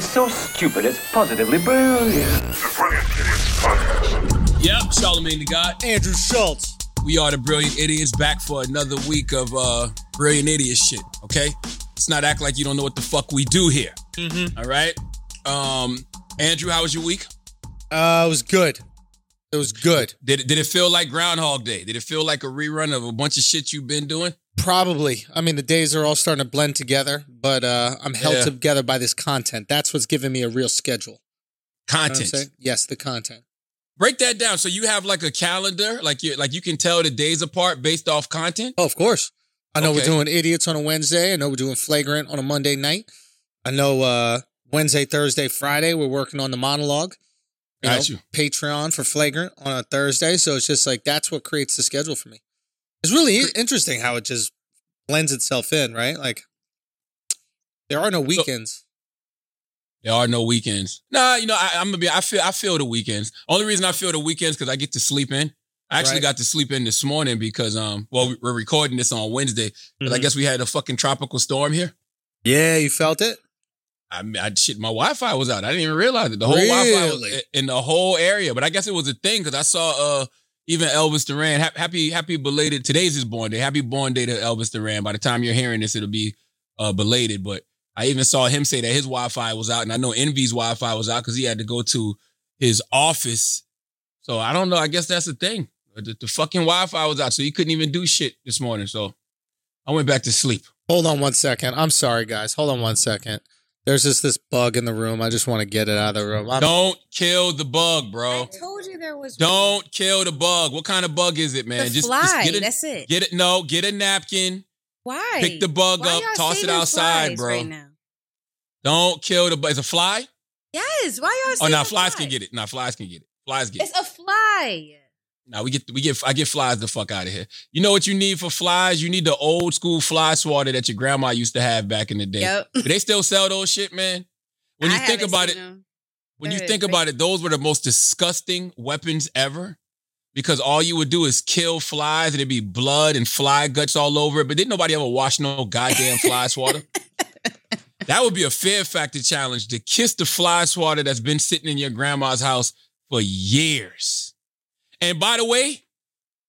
It's so stupid, it's positively brilliant. The Brilliant Idiots Podcast. Yep, Charlamagne Tha God. Andrew Schulz. We are the Brilliant Idiots back for another week of uh brilliant idiot shit. Okay, let's not act like you don't know what the fuck we do here. Mm-hmm. All right. Um, Andrew, how was your week? Uh, it was good. It was good. Did it, did it feel like Groundhog Day? Did it feel like a rerun of a bunch of shit you've been doing? Probably. I mean, the days are all starting to blend together, but uh, I'm held Yeah. together by this content. That's what's giving me a real schedule. You know Content. Yes, the content. Break that down. So you have like a calendar, like you like you can tell the days apart based off content. Oh, of course. I know we're doing idiots on a Wednesday. I know we're doing flagrant on a Monday night. I know uh, Wednesday, Thursday, Friday we're working on the monologue. You Got know, you. Patreon for flagrant on a Thursday. So it's just like that's what creates the schedule for me. It's really interesting how it just blends itself in, right? Like there are no weekends. There are no weekends. Nah, you know, I, I'm gonna be. I feel. I feel the weekends. Only reason I feel the weekends because I get to sleep in. I actually Right. got to sleep in this morning because um. Well, we're recording this on Wednesday, but I Mhm. guess we had a fucking tropical storm here. yeah, you felt it. I mean, I shit. My Wi-Fi was out. I didn't even realize it. The whole Wi-Fi was in the whole area. But I guess it was a thing because I saw uh even Elvis Duran. Hap- Happy happy belated. Today's his born day. Happy born day to Elvis Duran. By the time you're hearing this, it'll be uh belated. But I even saw him say that his Wi-Fi was out, and I know Envy's Wi-Fi was out because he had to go to his office. So I don't know. I guess that's the thing. The, the fucking Wi-Fi was out, so he couldn't even do shit this morning. So I went back to sleep. Hold on one second. I'm sorry, guys. Hold on one second. There's just this bug in the room. I just want to get it out of the room. I'm, Don't kill the bug, bro. I told you there was Don't kill the bug. What kind of bug is it, man? the fly. get it. That's it. Get it. No, get a napkin. Why? Pick the bug Why up, toss it outside, flies bro. Right now? Don't kill the bug. It's a fly. Yes. Why y'all? Oh, now flies flies? can get it. Now flies can get it. Flies get it. It's a fly. Now we get we get I get flies the fuck out of here. You know what you need for flies? You need the old school fly swatter that your grandma used to have back in the day. Yep. Do they still sell those shit, man? When you I think about it, them. when you think about it, those were the most disgusting weapons ever. Because all you would do is kill flies and it'd be blood and fly guts all over it. But didn't nobody ever wash no goddamn fly swatter? that would be a fear factor challenge to kiss the fly swatter that's been sitting in your grandma's house for years. And by the way,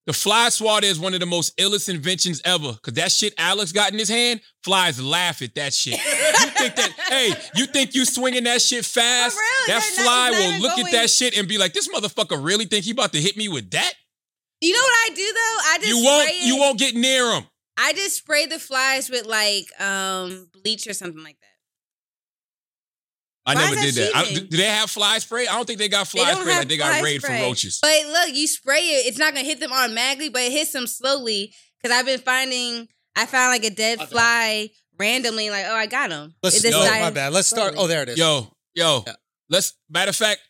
the fly swatter is one of the most illest inventions ever. Cause that shit Alex got in his hand, flies laugh at that shit. You think that, hey, you think you swinging that shit fast? Real, that fly will look at that shit and be like, this motherfucker really think he about to hit me with that? You know what I do though? I just You won't, you won't get near him. I just spray the flies with like um bleach or something like that. I Why never did that that. I, do they have fly spray? I don't think they got fly they spray have like they got fly raid spray. for roaches. But look, you spray it. It's not gonna hit them automatically, but it hits them slowly. Because I've been finding, I found like a dead Okay. fly randomly. Like, oh, I got him. Let's It just Yo, my bad. Let's start. Oh, there it is. Yo, yo, Yeah. let's, matter of fact,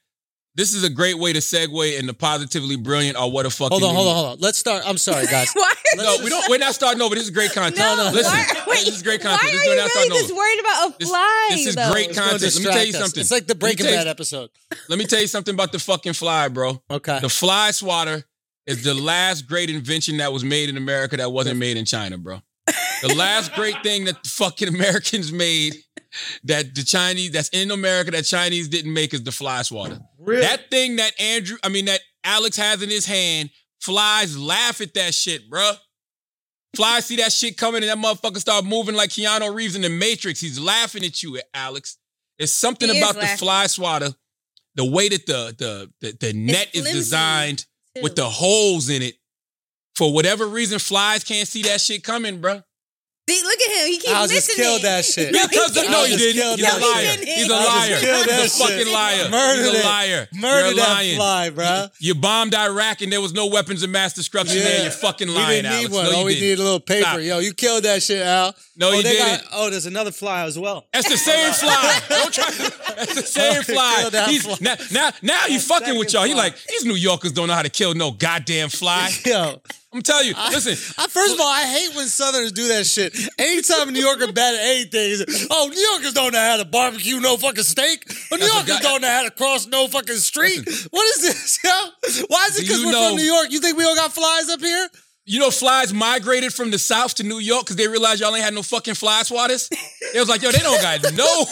this is a great way to segue into positively brilliant or what a fucking. hold on, hold on, hold on. Let's start. I'm sorry, guys. Why? No, we don't. We're not starting over. This is great content. No, no, listen. why, wait, this is great content. Why are This you not really just over. worried about a fly? this is though? great It's content. Let me tell you distract us. something. It's like the Breaking Bad episode. Let me tell you something about the fucking fly, bro. Okay. The fly swatter is the last great invention that was made in America that wasn't made in China, bro. The last great thing that fucking Americans made that the Chinese, that's in America that Chinese didn't make is the fly swatter. That thing that Andrew, I mean, that Alex has in his hand, flies laugh at that shit, bruh. Flies see that shit coming and that motherfucker start moving like Keanu Reeves in the Matrix. He's laughing at you, Alex. It's something He about the fly swatter, the way that the the the, the net is designed too. with the holes in it. For whatever reason, flies can't see that shit coming, bruh. See, look at him. He keeps I'll missing just kill it. that shit. No, Because he no, he didn't. He's a liar. He's a I'll just liar. He's a fucking liar. Murder He's a liar. Murder You're that lying. fly, bro. You bombed Iraq and there was no weapons of mass destruction there. You're fucking we lying, didn't need Alex. one. No, All you we didn't. need a little paper. Stop. Yo, you killed that shit, Al. No, oh, he they didn't. got- oh, there's another fly as well. That's the same fly. Don't try. That's the same fly. He's, fly. Now, now, now you fucking with y'all. He like these New Yorkers don't know how to kill no goddamn fly. Yo, I'm telling you. Listen, I, first of all, I hate when Southerners do that shit. Anytime a New Yorker bad at anything, is, oh, New Yorkers don't know how to barbecue no fucking steak. Or New Yorkers don't know how to cross no fucking street. What is this, yo? Why is it because we're know- from New York? You think we all got flies up here? You know, flies migrated from the south to New York because they realized y'all ain't had no fucking fly swatters. It was like, yo, they don't got no,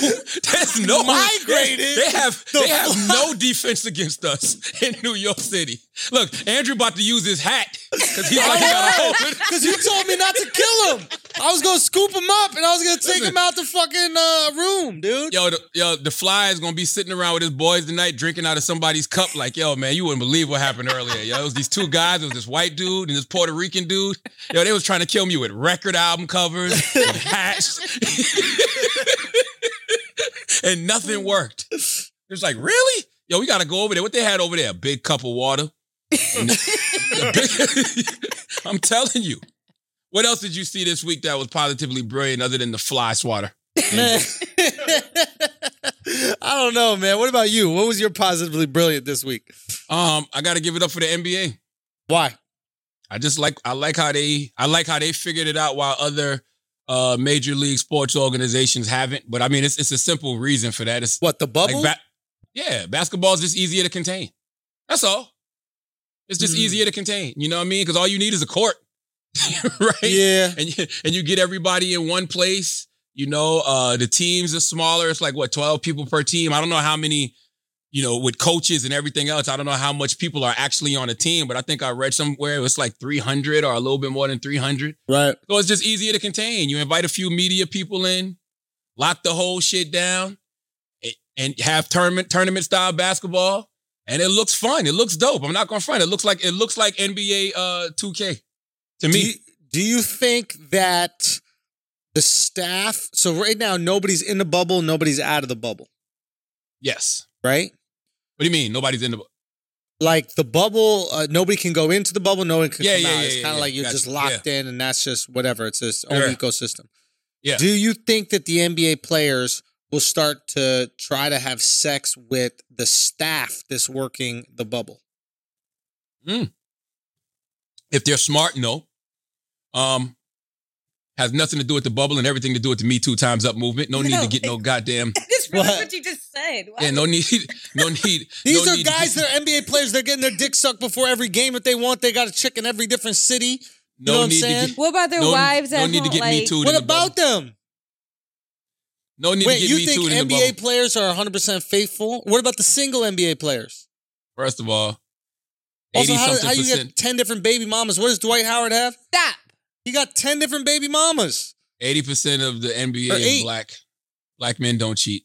there's no Migrated? They, they have The they have fly- no defense against us in New York City. Look, Andrew about to use his hat because he's like, he got a hold of it. Because you told me not to kill him. I was gonna scoop him up and I was gonna take Listen. him out the fucking uh, room, dude. Yo, the, yo, the fly is gonna be sitting around with his boys tonight, drinking out of somebody's cup. Like, yo, man, you wouldn't believe what happened earlier. Yo, it was these two guys. It was this white dude and this Puerto Rican dude. Yo, they was trying to kill me with record album covers, and hats, and nothing worked. It was like, really? Yo, we gotta go over there. What they had over there? A big cup of water. And a big- I'm telling you. What else did you see this week that was positively brilliant other than the fly swatter? Man. I don't know, man. What about you? What was your positively brilliant this week? Um, I got to give it up for the NBA. Why? I just like I like how they I like how they figured it out while other uh major league sports organizations haven't. But I mean, it's it's a simple reason for that. It's What the like bubble? ba- yeah, basketball is just easier to contain. That's all. It's just Mhm. easier to contain. You know what I mean? Because all you need is a court, right? yeah. and you, and you get everybody in one place. You know, uh, the teams are smaller. It's like what twelve people per team. I don't know how many, you know, with coaches and everything else. I don't know how much people are actually on a team, but I think I read somewhere it was like three hundred or a little bit more than three hundred. Right. So it's just easier to contain. You invite a few media people in, lock the whole shit down, and have tournament tournament style basketball, and it looks fun. It looks dope. I'm not gonna front. It looks like it looks like NBA uh 2K to Do me. you, do you think that the staff? So right now, nobody's in the bubble. Nobody's out of the bubble. yes. Right. What do you mean? Nobody's in the. Like the bubble, uh, nobody can go into the bubble. No one can Yeah, come yeah, out. yeah, it's kind of yeah. like you're Gotcha. just locked in, and that's just whatever. It's this own ecosystem. Yeah. Do you think that the NBA players will start to try to have sex with the staff that's working the bubble? If they're smart, no. Um, has nothing to do with the bubble and everything to do with the Me Too Times Up movement. No need to get no goddamn. That's really What? what you just said. What? Yeah, no need. No need. These no are need guys get- that are NBA players. They're getting their dick sucked before every game if they want. They got a chick in every different city. No know what I'm need saying? get. What about their no, wives no at need to home? get Me like, Too. What about them? No need Wait, to get you Me think Too NBA players are 100% faithful? What about the single NBA players? First of all, Also, eighty how, something how you percent. get 10 different baby mamas? What does Dwight Howard have? Stop. He got 10 different baby mamas. Eighty percent of the NBA is black. Black men don't cheat.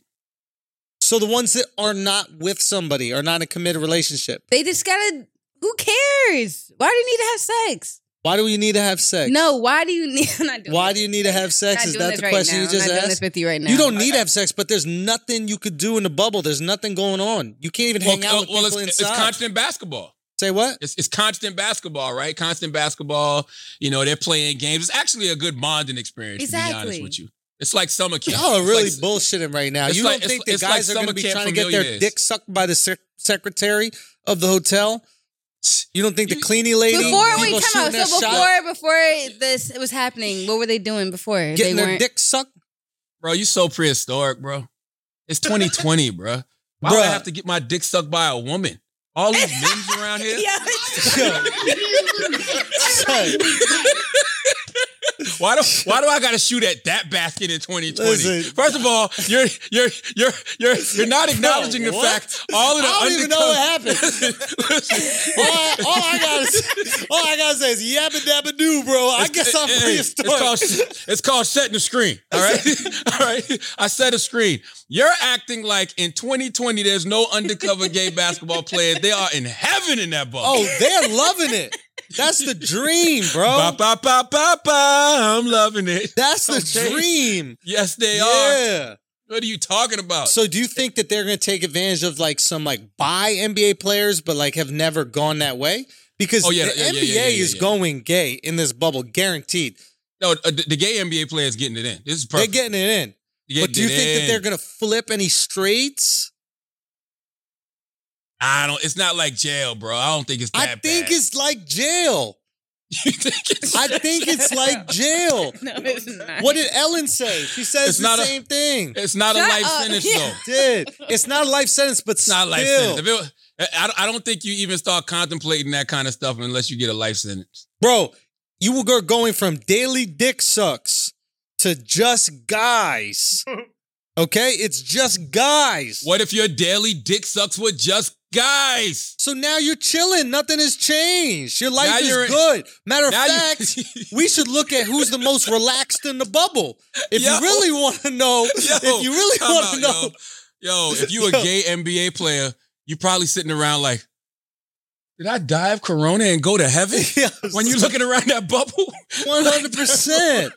So the ones that are not with somebody are not in a committed relationship. They just gotta. Who cares? Why do you need to have sex? Why do you need to have sex? No. Why do you need? I'm not doing Why this. do you need to have sex? Not Is that the right question now. you just I'm not doing asked? this with you right now. You don't need to have sex, but there's nothing you could do in the bubble. There's nothing going on. You can't even hang out uh, with well, people it's, inside. it's constant basketball. Say what? It's, it's constant basketball, right? Constant basketball. You know, they're playing games. It's actually a good bonding experience, to be honest with you. It's like summer camp. Y'all are really like- bullshitting right now. You like- don't think it's- the it's like guys are going to be trying to get their millionaires. dick sucked by the sec- secretary of the hotel? You don't think the You- cleaning lady Before people wait, come shooting on. their So shot, before before this was happening, what were they doing before? getting they their weren't. dick sucked? Bro, you so prehistoric, bro. It's 2020, bro. Why would I have to get my dick sucked by a woman? All these men around here. Son, Why do Why do I got to shoot at that basket in 2020? Listen. First of all, you're you're you're you're you're not acknowledging the what? fact all of the I don't even know what happened. Listen, all, I, all I gotta say, all I gotta say is yabba dabba doo, bro. I guess I'm Hey, prehistoric. It's called, it's called setting the screen. All right. all right. I set a screen. You're acting like in 2020 there's no undercover gay basketball players. They are in heaven in that bubble. oh, they're loving it. That's the dream, bro. Ba, ba, ba, ba, ba. I'm loving it. That's the Okay. dream. Yes, they are. yeah. What are you talking about? So do you think that they're going to take advantage of like some like buy NBA players, but like have never gone that way? Because Oh, yeah, the yeah, NBA yeah, is going gay in this bubble, guaranteed. no, uh, the, the gay NBA players getting it in. This is perfect. They're getting it in. Getting but do you think that they're going to flip any straights? I don't. It's not like jail, bro. I don't think it's I think bad. it's like jail. Think? I think it's like jail. No, it's not. What did Ellen say? She says It's the not a- same thing. It's not Shut a life up. sentence Yeah. though. Did it's not a life sentence, but It's not a life sentence. If it I, I don't think you even start contemplating that kind of stuff unless you get a life sentence. Bro, you were going from daily dick sucks to just guys. Okay, it's just guys. What if your daily dick sucks with just guys? So now you're chilling. Nothing has changed. Your life Now is good. Matter of fact, we should look at who's the most relaxed in the bubble. If Yo. you really want to know, Yo, if you really want to know, Yo, Yo, if you a gay NBA player, you're probably sitting around like, did I die of corona and go to heaven? when you're looking around that bubble? One hundred percent,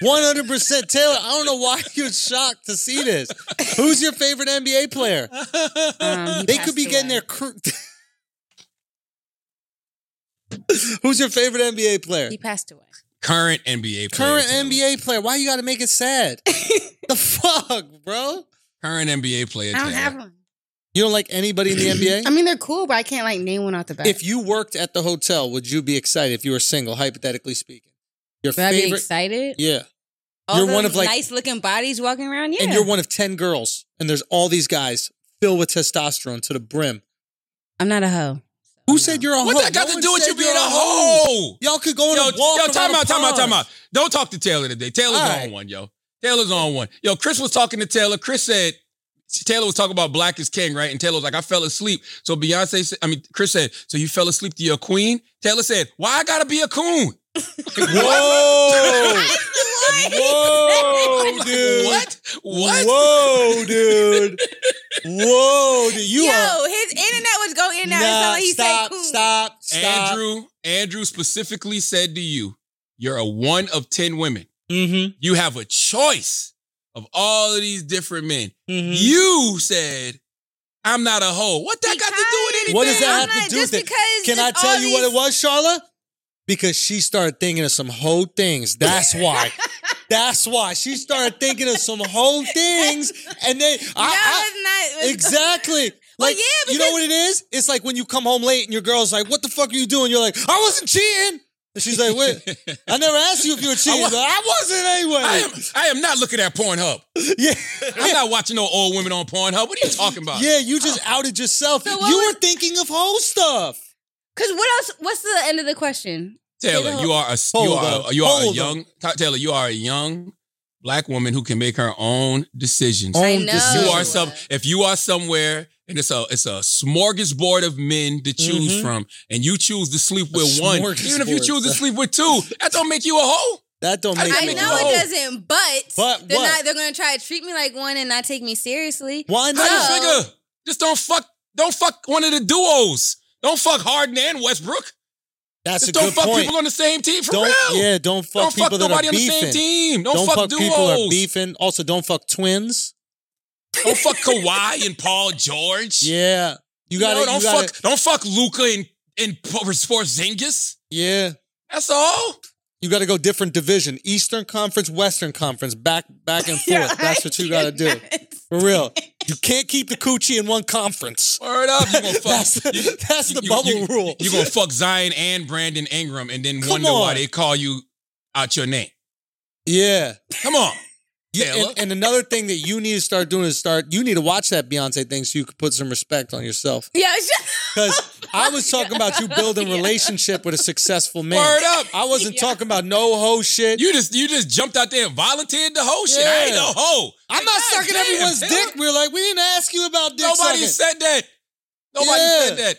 one hundred percent. Taylor, I don't know why you're shocked to see this. Who's your favorite NBA player? Um, They could be getting their. Cr- Who's your favorite NBA player? He passed away. Current NBA player. Current Taylor. NBA player. Why you got to make it sad? the fuck, bro? Current NBA player. I don't Taylor. have one. You don't like anybody in the NBA? I mean, they're cool, but I can't like name one off the bat. If you worked at the hotel, would you be excited if you were single, hypothetically speaking? Your Would I be favorite, excited? yeah. All you're the one of, like- nice looking bodies walking around. Yeah, And you're one of ten girls, and there's all these guys filled with testosterone to the brim. I'm not a hoe. Who said you're a What hoe? that got No to one do with said you being you're a hoe? Y'all could go on Yo, a walk. yo, time around out, time out, time pond. out. Don't talk to Taylor today. Taylor's All on one, yo. Taylor's on one. Yo, Chris was talking to Taylor. Chris said, Taylor was talking about Black is King, right? And Taylor was like, I fell asleep. So Beyonce I mean, Chris said, So you fell asleep to your queen? Taylor said, Why I gotta be a coon? Whoa! Whoa, dude! What? What? Whoa, dude! Whoa, dude! You Yo, are his internet was going in and out. Nah, like he stop, said stop, stop. Andrew, Andrew specifically said to you, You're a one of 10 women. Mm-hmm. You have a choice of all of these different men. mm-hmm. You said, I'm not a hoe. What that got to do with anything? What does that I'm have not- to do with it? Can I tell all you what it was, Charla? Because she started thinking of some whole things. That's why. That's why she started thinking of some whole things, and then No, I, it's not. I exactly. Well, Like yeah, you know what it is? It's like when you come home late and your girl's like, "What the fuck are you doing?" You're like, "I wasn't cheating." And she's like, "Wait, I never asked you if you were cheating." wa- You're like, I wasn't anyway. I am, I am not looking at Pornhub. yeah, I'm not watching no old women on Pornhub. What are you talking about? yeah. You just outed yourself. So you was- were thinking of whole stuff. Because what else? What's the end of the question? Taylor, you are a you are on. you are a Hold young Taylor. You are a young black woman who can make her own decisions. I Own know. You are some. If you are somewhere and it's a it's a smorgasbord of men to choose Mhm. from, and you choose to sleep with one, even if you choose to sleep with two, that don't make you a hoe. That don't make I know it know. doesn't, but, But they're what? not. They're gonna try to treat me like one and not take me seriously. Why How not? you So- figure? Just don't fuck. Don't fuck one of the duos. Don't fuck Harden and Westbrook. That's Just a don't fuck point. people on the same team for don't real. yeah, don't fuck don't people fuck that nobody are on the same team. Don't, Don't fuck, fuck duos. people that are beefing. Also, don't fuck twins. Don't fuck Kawhi and Paul George. Yeah, you You got know, to. don't You got fuck. Don't fuck Luka and and Porzingis. Yeah, That's all. you got to go different division: Eastern Conference, Western Conference, back back and forth. That's what you got to do for real. You can't keep the coochie in one conference. Word up. You gonna fuck. That's, you, that's the you- bubble you- rule. You're gonna fuck Zion and Brandon Ingram, and then Come wonder why they call you out your name. yeah. Come on. Yeah, and, and another thing that you need to start doing is start. You need to watch that Beyonce thing so you can put some respect on yourself. Yeah, Because I was talking about you building Yeah. relationship with a successful man. Word up. I wasn't Yeah. talking about no hoe shit. You just you just jumped out there and volunteered the whole shit. I ain't no hoe. I'm not God sucking damn, everyone's Taylor. dick. We are like, we didn't ask you about dick Nobody sucking. said that. Nobody Yeah. said that.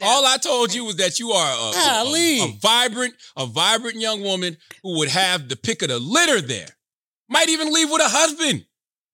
All I told you was that you are a, a- a- a vibrant, a vibrant young woman who would have the pick of the litter there. Might even leave with a husband.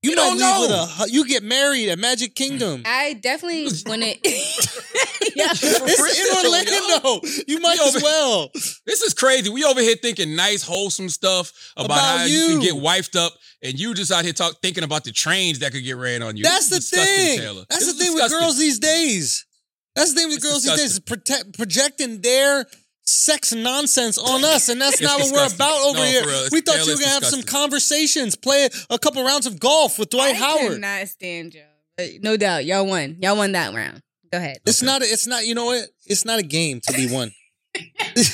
you you don't know. with a. You get married at Magic Kingdom. I definitely when it. yeah. For it's in real, yo. Orlando. You might We as over- well. This is crazy. We over here thinking nice, wholesome stuff about, About how you. can get wifed up, and you just out here talk thinking about the trains that could get ran on you. That's the This is disgusting, thing. Taylor. That's This the is thing with girls these days. That's the thing with It's girls these days is disgusting. projecting their sex nonsense on us, and that's not what we're about over No, here. real, we thought you were gonna have some conversations, play a couple rounds of golf with Dwight I Howard. cannot stand y'all. But no doubt, y'all won. Y'all won that round. Go ahead. It's not. A, it's not. You know what? It's not a game to be won. you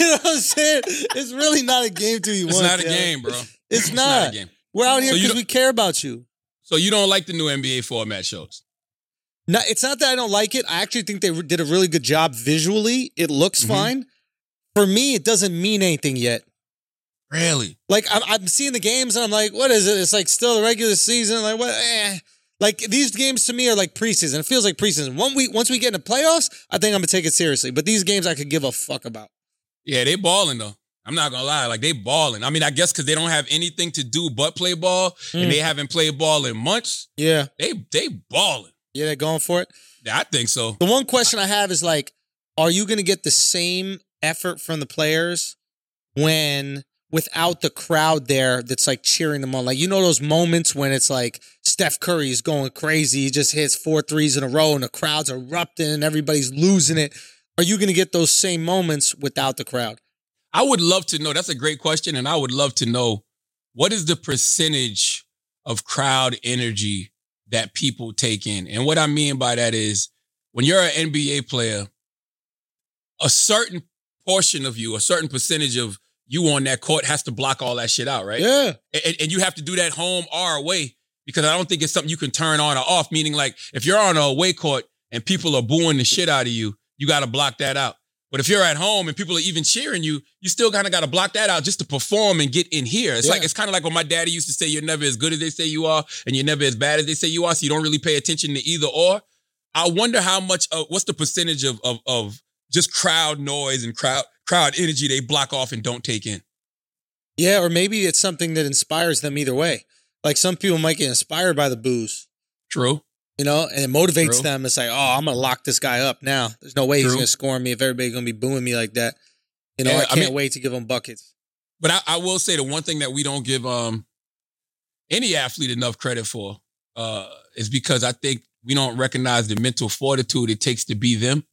know what I'm saying? It's really not a game to be won. It's not a game, bro. It's It's not. not a game. We're out here because don't- we care about you. So you don't like the new NBA format shows? No, it's not that I don't like it. I actually think they did a really good job visually. It looks Mhm. fine. For me, it doesn't mean anything yet. Really? Like I'm, I'm seeing the games and I'm like, what is it? It's like still the regular season. Like what? Eh. Like these games to me are like preseason. It feels like preseason. One week, once we get into playoffs, I think I'm gonna take it seriously. But these games, I could give a fuck about. Yeah, they balling though. I'm not gonna lie, like they balling. I mean, I guess because they don't have anything to do but play ball, Mm. and they haven't played ball in months. Yeah, They they balling. yeah, they're going for it. Yeah, I think so. The one question I have is like, are you gonna get the same effort from the players when without the crowd there that's like cheering them on? Like you know those moments when it's like Steph Curry is going crazy, he just hits four threes in a row, and the crowd's erupting and everybody's losing it. Are you gonna get those same moments without the crowd? I would love to know. That's a great question, and I would love to know what is the percentage of crowd energy that people take in. And what I mean by that is when you're an NBA player, a certain portion of you, a certain percentage of you on that court has to block all that shit out, right? Yeah, and, and you have to do that home or away because I don't think it's something you can turn on or off. Meaning, like if you're on a away court and people are booing the shit out of you, you got to block that out. But if you're at home and people are even cheering you, you still kind of got to block that out just to perform and get in here. It's Yeah. like it's kind of like when my daddy used to say, "You're never as good as they say you are, and you're never as bad as they say you are." So you don't really pay attention to either or. I wonder how much. Of, what's the percentage of of of just crowd noise and crowd crowd energy they block off and don't take in? yeah, or maybe it's something that inspires them either way. Like some people might get inspired by the booze. True. you know, and it motivates True. them. It's like, oh, I'm gonna lock this guy up now. There's no way he's gonna score me if everybody's gonna be booing me like that. You know, Yeah, I I can't mean- wait to give him buckets. But I, I will say the one thing that we don't give um any athlete enough credit for uh is because I think we don't recognize the mental fortitude it takes to be them.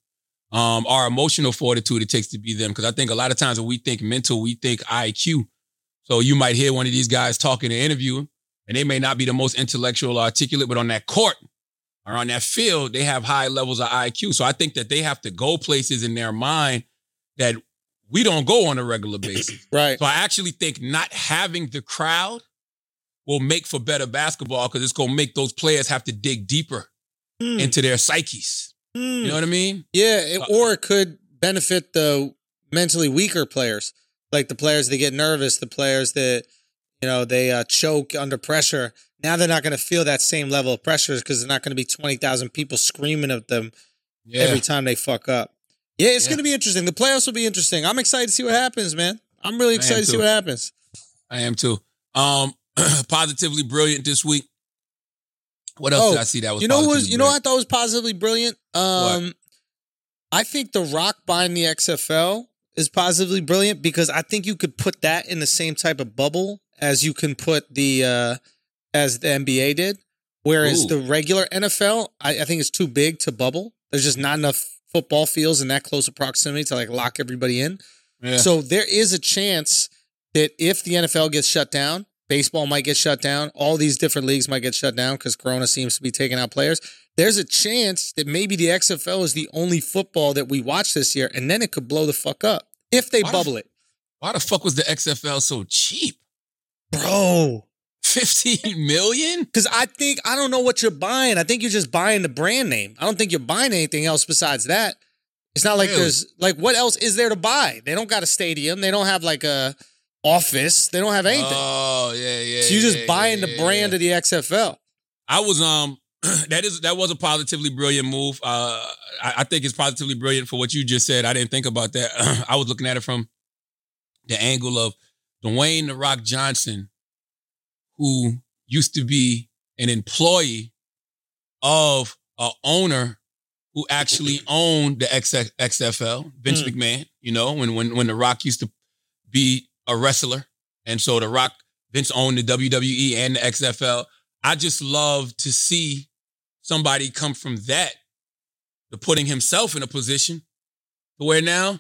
Um, our emotional fortitude it takes to be them. Because I think a lot of times when we think mental, we think IQ. So you might hear one of these guys talking in an interview, and they may not be the most intellectual or articulate, but on that court or on that field, they have high levels of IQ. So I think that they have to go places in their mind that we don't go on a regular basis. Right. So I actually think not having the crowd will make for better basketball because it's gonna make those players have to dig deeper Hmm. into their psyches. Hmm. You know what I mean? Yeah, it, Uh, or it could benefit the mentally weaker players, like the players that get nervous, the players that you know they uh, choke under pressure. Now they're not going to feel that same level of pressure because there's not going to be twenty thousand people screaming at them Yeah. every time they fuck up. Yeah, it's Yeah. going to be interesting. The playoffs will be interesting. I'm excited to see what happens, man. I'm really excited to see what happens. I am too. Um, positively brilliant this week. What else Oh, did I see that was? you know who was you know what I thought was positively brilliant? Um I think The Rock buying the XFL is positively brilliant because I think you could put that in the same type of bubble as you can put the uh as the NBA did. Whereas Ooh. the regular NFL, I, I think it's too big to bubble. There's just not enough football fields in that close of proximity to like lock everybody in. Yeah. So there is a chance that if the NFL gets shut down, baseball might get shut down, all these different leagues might get shut down because Corona seems to be taking out players. There's a chance that maybe the XFL is the only football that we watch this year, and then it could blow the fuck up if they Why the bubble it. Why the fuck was the XFL so cheap? Bro. 15 million? Because I think, I don't know what you're buying. I think you're just buying the brand name. I don't think you're buying anything else besides that. It's not like Really? there's, like, what else is there to buy? They don't got a stadium. They don't have like a office. They don't have anything. Oh, yeah, yeah. So you're just yeah, buying yeah, the brand yeah. of the XFL. I was um that is that was a positively brilliant move. Uh I, I think it's positively brilliant for what you just said. I didn't think about that. I was looking at it from the angle of Dwayne the Rock Johnson, who used to be an employee of a owner who actually owned the XFL, Vince Hmm. McMahon. You know, when when when the Rock used to be a wrestler, and so the Rock Vince owned the WWE and the XFL. I just love to see somebody come from that to putting himself in a position to where now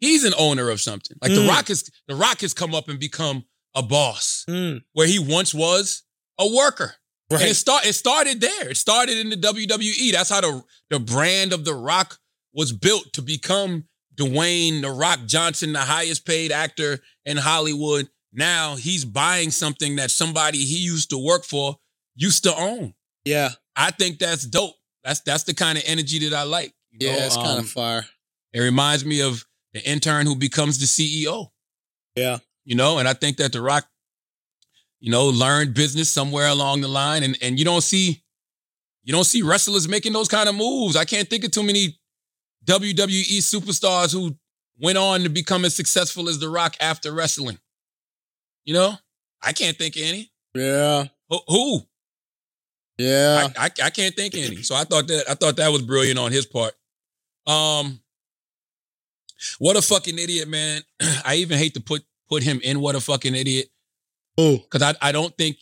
he's an owner of something. Like the Mm. Rock has the Rock has come up and become a boss Mm, where he once was a worker. And it right. start it started there. It started in the WWE. That's how the the brand of the Rock was built to become Dwayne the Rock Johnson, the highest paid actor in Hollywood. Now he's buying something that somebody he used to work for used to own. Yeah. I think that's dope. That's that's the kind of energy that I like. you Yeah, know? it's kind Um, of fire. It reminds me of the intern who becomes the CEO. Yeah. You know, and I think that The Rock, you know, learned business somewhere along the line. And and you don't see you don't see wrestlers making those kind of moves. I can't think of too many WWE superstars who went on to become as successful as The Rock after wrestling. You know? I can't think of any. Yeah. Who? who? Yeah. I, I, I can't think any. So I thought that I thought that was brilliant on his part. Um, what a fucking idiot, man. I even hate to put put him in what a fucking idiot Oh, because I I don't think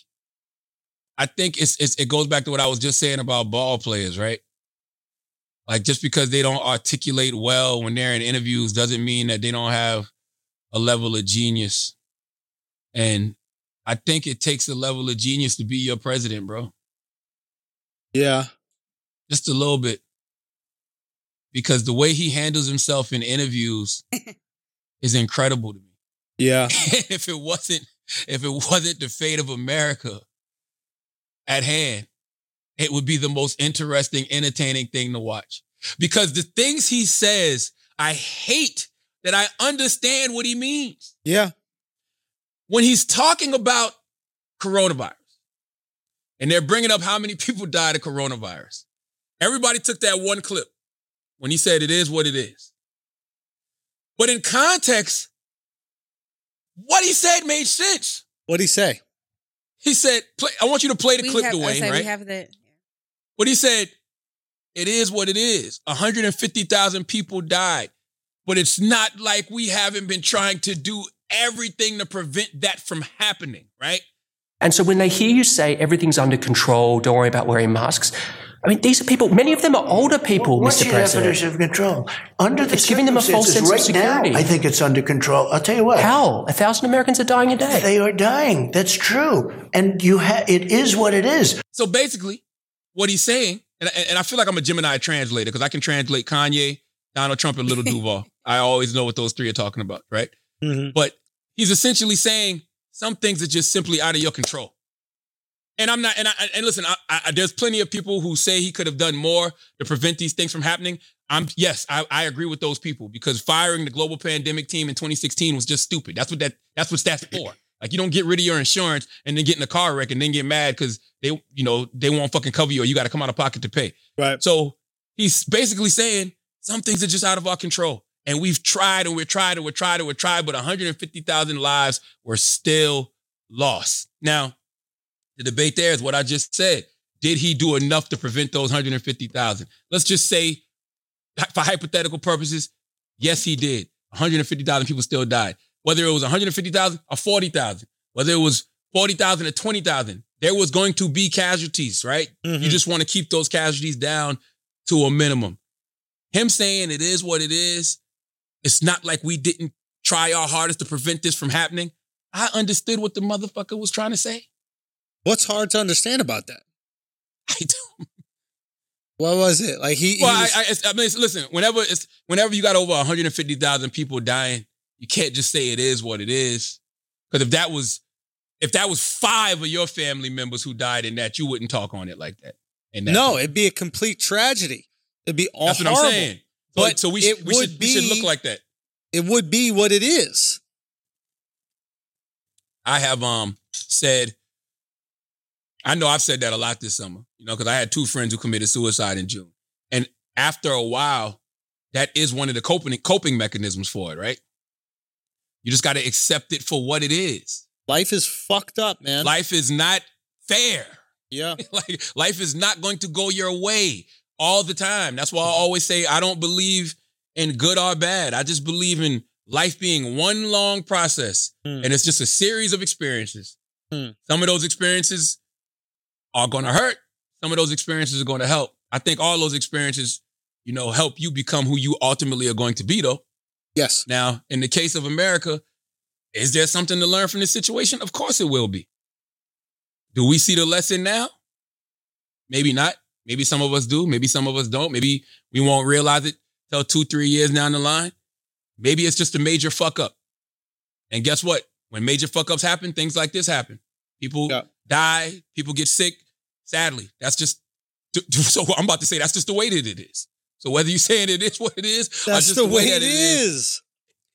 I think it's, it's it goes back to what I was just saying about ball players, right? Like just because they don't articulate well when they're in interviews doesn't mean that they don't have a level of genius. And I think it takes a level of genius to be your president, bro. Yeah. Just a little bit. Because the way he handles himself in interviews is incredible to me. Yeah. if it wasn't if it wasn't the fate of America at hand, it would be the most interesting, entertaining thing to watch. Because the things he says, I hate that I understand what he means. Yeah. When he's talking about coronavirus and they're bringing up how many people died of coronavirus, everybody took that one clip when he said it is what it is. But in context, what he said made sense. What'd he say? He said, play, I want you to play the We clip, have, I Dwayne, said right? we have the But he said, it is what it is. 150,000 people died. But it's not like we haven't been trying to do everything to prevent that from happening, right? And so when they hear you say everything's under control, don't worry about wearing masks, I mean, these are people, many of them are older people, What's Mr. your President. definition of control? Under the It's giving them a false circumstances sense of security. now, I think it's under control. I'll tell you what. How? A thousand Americans are dying a day. They are dying. That's true. And you ha- it is what it is. So basically, what he's saying, and, and I feel like I'm a Gemini translator because I can translate Kanye, Donald Trump, and Little Duval. I always know what those three are talking about, right? Mm-hmm. But he's essentially saying some things are just simply out of your control. And I'm not, and I, and listen, I, I, there's plenty of people who say he could have done more to prevent these things from happening. I'm yes, I, I agree with those people because firing the global pandemic team in 2016 was just stupid. That's what that that's what that's for. Like you don't get rid of your insurance and then get in a car wreck and then get mad because they, you know, they won't fucking cover you or you got to come out of pocket to pay. Right. So he's basically saying some things are just out of our control. And we've tried and we've tried and we've tried and we've tried, but 150,000 lives were still lost. Now, the debate there is what I just said. Did he do enough to prevent those 150,000? Let's just say, for hypothetical purposes, yes, he did. 150,000 people still died. Whether it was 150,000 or 40,000, whether it was 40,000 or 20,000, there was going to be casualties, right? Mhm. You just want to keep those casualties down to a minimum. Him saying it is what it is, it's not like we didn't try our hardest to prevent this from happening. I understood what the motherfucker was trying to say. What's hard to understand about that? I do. What was it? Like he, he Well, was- I, I, I mean, listen. Whenever it's whenever you got over 150,000 people dying, you can't just say it is what it is. Because if that was if that was five of your family members who died in that, you wouldn't talk on it like that. And no, it'd be a complete tragedy. It'd be all that's what horrible. I'm saying. So, But so we, it should, we, would should, we should look like that. It would be what it is. I have um said, I know I've said that a lot this summer, you know, because I had two friends who committed suicide in June. And after a while, that is one of the coping coping mechanisms for it, right? You just got to accept it for what it is. Life is fucked up, man. Life is not fair. yeah. like life is not going to go your way all the time. That's why I always say I don't believe in good or bad. I just believe in life being one long process Hmm. and it's just a series of experiences. Hmm. Some of those experiences are going to hurt. Some of those experiences are going to help. I think all those experiences, you know, help you become who you ultimately are going to be though. Yes. Now, in the case of America, is there something to learn from this situation? Of course it will be. Do we see the lesson now? Maybe not. Maybe some of us do. Maybe some of us don't. Maybe we won't realize it till two, three years down the line. Maybe it's just a major fuck up. And guess what? When major fuck ups happen, things like this happen. People Yeah. die, people get sick. Sadly, that's just so I'm about to say that's just the way that it is. So whether you're saying it is what it is, That's just the way that it is.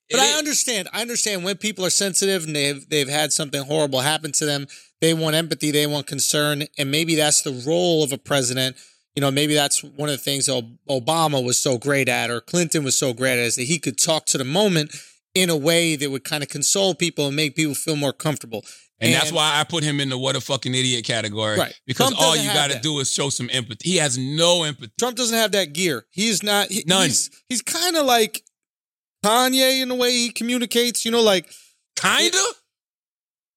But I understand. I understand when people are sensitive and they've they've had something horrible happen to them. They want empathy. They want concern, and maybe that's the role of a president. You know, maybe that's one of the things Obama was so great at, or Clinton was so great at, is that he could talk to the moment in a way that would kind of console people and make people feel more comfortable. And, that's why I put him in the what a fucking idiot category. Right. Because Trump all you got to do is show some empathy. He has no empathy. Trump doesn't have that gear. He's not. He, None. He's, he's kind of like Kanye in the way he communicates. You know, like Kind of?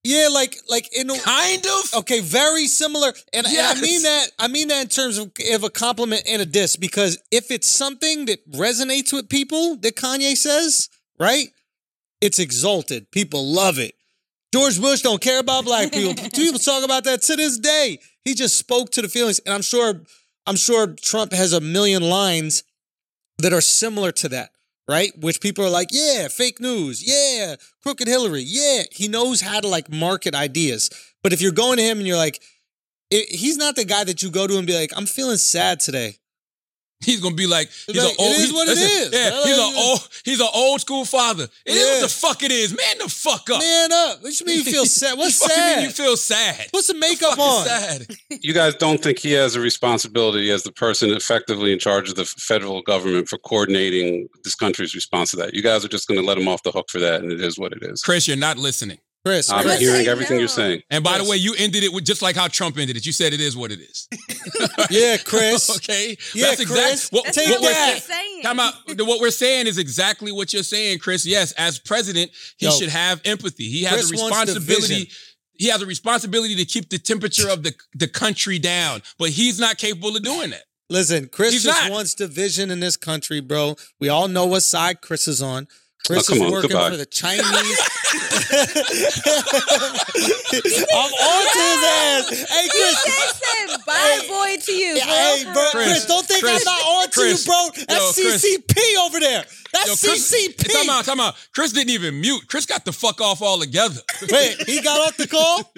yeah, like like in a, Kind of? Okay, very similar, and, and I mean that. I mean that in terms of, of a compliment and a diss, because if it's something that resonates with people that Kanye says, right, it's exalted. People love it. George Bush don't care about black people. people talk about that to this day. He just spoke to the feelings, and I'm sure, I'm sure Trump has a million lines that are similar to that, right? Which people are like, yeah, fake news, yeah, crooked Hillary, yeah. He knows how to like market ideas. But if you're going to him and you're like, i he's not the guy that you go to and be like, I'm feeling sad today. He's gonna be like, he's Like, an old. it is he- what it listen, is. Yeah, Well, he's an old. He's an old school father. It is Yeah. what the fuck it is. Man, the fuck up. Man up. What you mean you feel sad? What's Fucking mean sad? you feel sad? Put some makeup Fucking on. sad. You guys don't think he has a responsibility as the person effectively in charge of the federal government for coordinating this country's response to that? You guys are just going to let him off the hook for that, and it is what it is. Chris, you're not listening. Chris, I'm Chris, hearing everything you're saying. And by Chris. the way, you ended it with just like how Trump ended it. You said it is what it is. yeah, Chris. okay. Yeah, That's exactly Chris. what, That's Take what we're what that. he's saying. Time out. What we're saying is exactly what you're saying, Chris. Yes, as president, he Yo. should have empathy. He has Chris a responsibility. He has a responsibility to keep the temperature of the, the country down, but he's not capable of doing that. Listen, Chris He's just not. wants division in this country, bro. We all know what side Chris is on. Chris Oh, come is on, working goodbye. for the Chinese. I'm on to his ass. Hey, Chris. just said bye boy to you. Bro. hey, bro, Chris, Chris, don't think Chris, I'm not on to Chris, you, bro. That's yo, CCP over there. That's Yo, Chris, CCP. Time out, time out. Chris didn't even mute. Chris got the fuck off altogether. Wait, he got off the call?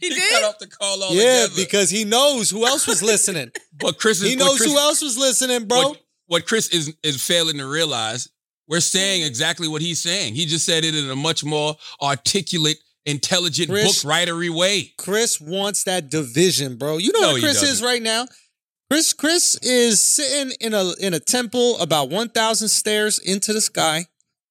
he did? got off the call yeah, altogether. because he knows who else was listening. but Chris is He knows Chris, who else was listening, bro. What, what Chris is is failing to realize, we're saying exactly what he's saying. He just said it in a much more articulate, intelligent, Chris- book writery way. Chris wants that division, bro. You know No, what Chris is right now? Chris Chris is sitting in a in a temple about 1000 stairs into the sky.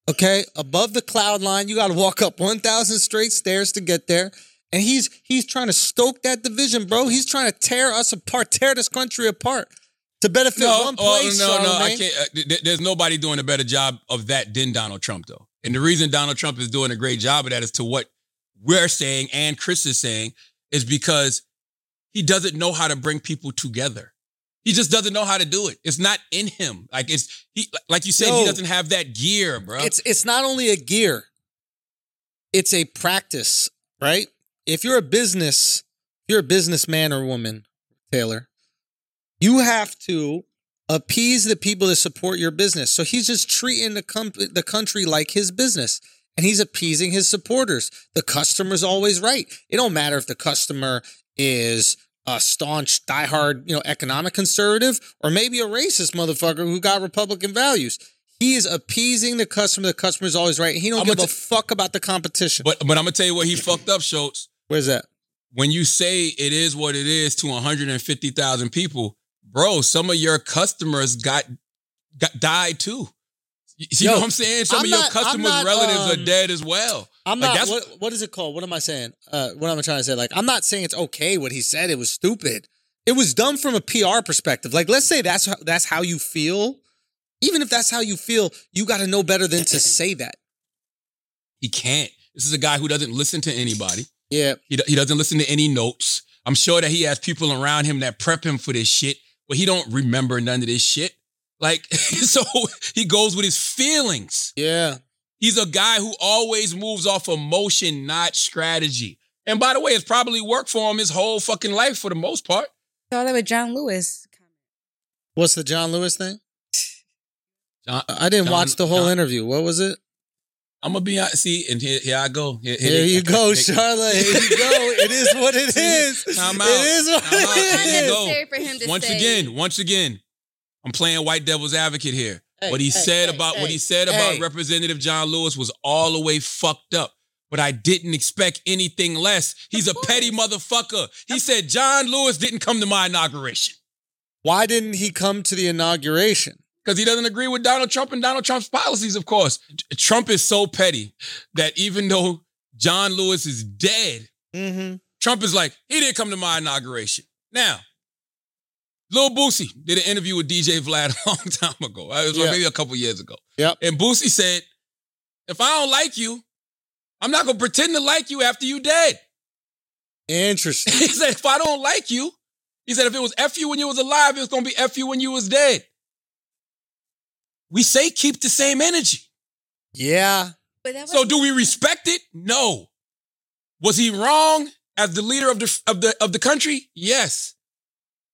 Okay? Above the cloud line. You got to walk up 1000 straight stairs to get there. And he's he's trying to stoke that division, bro. He's trying to tear us apart, tear this country apart to benefit No, one oh, place. no, no, I can't. Uh, th- th- there's nobody doing a better job of that than Donald Trump, though. And the reason Donald Trump is doing a great job of that is to what we're saying and Chris is saying is because he doesn't know how to bring people together. He just doesn't know how to do it. It's not in him. Like it's he, like you said, he doesn't have that gear, bro. It's it's not only a gear, it's a practice, right? If you're a business, if you're a businessman or woman, Taylor, you have to appease the people that support your business. So he's just treating the com- the country like his business. And he's appeasing his supporters. The customer's always right. It don't matter if the customer is a staunch, diehard, you know, economic conservative, or maybe a racist motherfucker who got Republican values. He is appeasing the customer. The customer's always right. He don't I'm give a fuck about the competition. but but I'm gonna tell you what he fucked up, Schulz. Where's that? When you say it is what it is to 150,000 people, bro, some of your customers got got died too. You see Yo, what I'm saying? Some I'm of your not- I'm customers' not, relatives um, are dead as well. I'm Like, not. What, what is it called? What am I saying? Uh, what am I trying to say? Like, I'm not saying it's okay what he said. It was stupid. It was dumb from a PR perspective. Like, let's say that's how, that's how you feel. Even if that's how you feel, you got to know better than to say that. He can't. This is a guy who doesn't listen to anybody. Yeah. He, he doesn't listen to any notes. I'm sure that he has people around him that prep him for this shit, but he don't remember none of this shit. Like, so he goes with his feelings. Yeah. He's a guy who always moves off emotion, not strategy. And by the way, it's probably worked for him his whole fucking life for the most part. Saw that with John Lewis. What's the John Lewis thing? John, I didn't John- watch the whole John- interview. What was it? I'm gonna be honest. See, and here, here I go. Here, here Here they- you go, they- Charlotte. Here you go. It is what it is. Time out. It is what Time out. it Here you go. Necessary for him to Once say. again, once again, I'm playing white devil's advocate here. what he hey, said hey, about what he said hey. about Representative John Lewis was all the way fucked up. But I didn't expect anything less. He's a petty motherfucker. He said John Lewis didn't come to my inauguration Why didn't he come to the inauguration? Because he doesn't agree with Donald Trump and Donald Trump's policies, of course. Trump is so petty that even though John Lewis is dead, Mm-hmm. Trump is like, he didn't come to my inauguration. Now, Lil Boosie did an interview with DJ Vlad a long time ago. Uh, It was Yeah. maybe a couple years ago. Yep. And Boosie said, if I don't like you, I'm not gonna pretend to like you after you dead. Interesting. he said, if I don't like you, he said, if it was F you when you was alive, it was gonna be F you when you was dead. We say keep the same energy. Yeah. But that So do we respect it? No. Was he wrong as the leader of the of the of the country? Yes.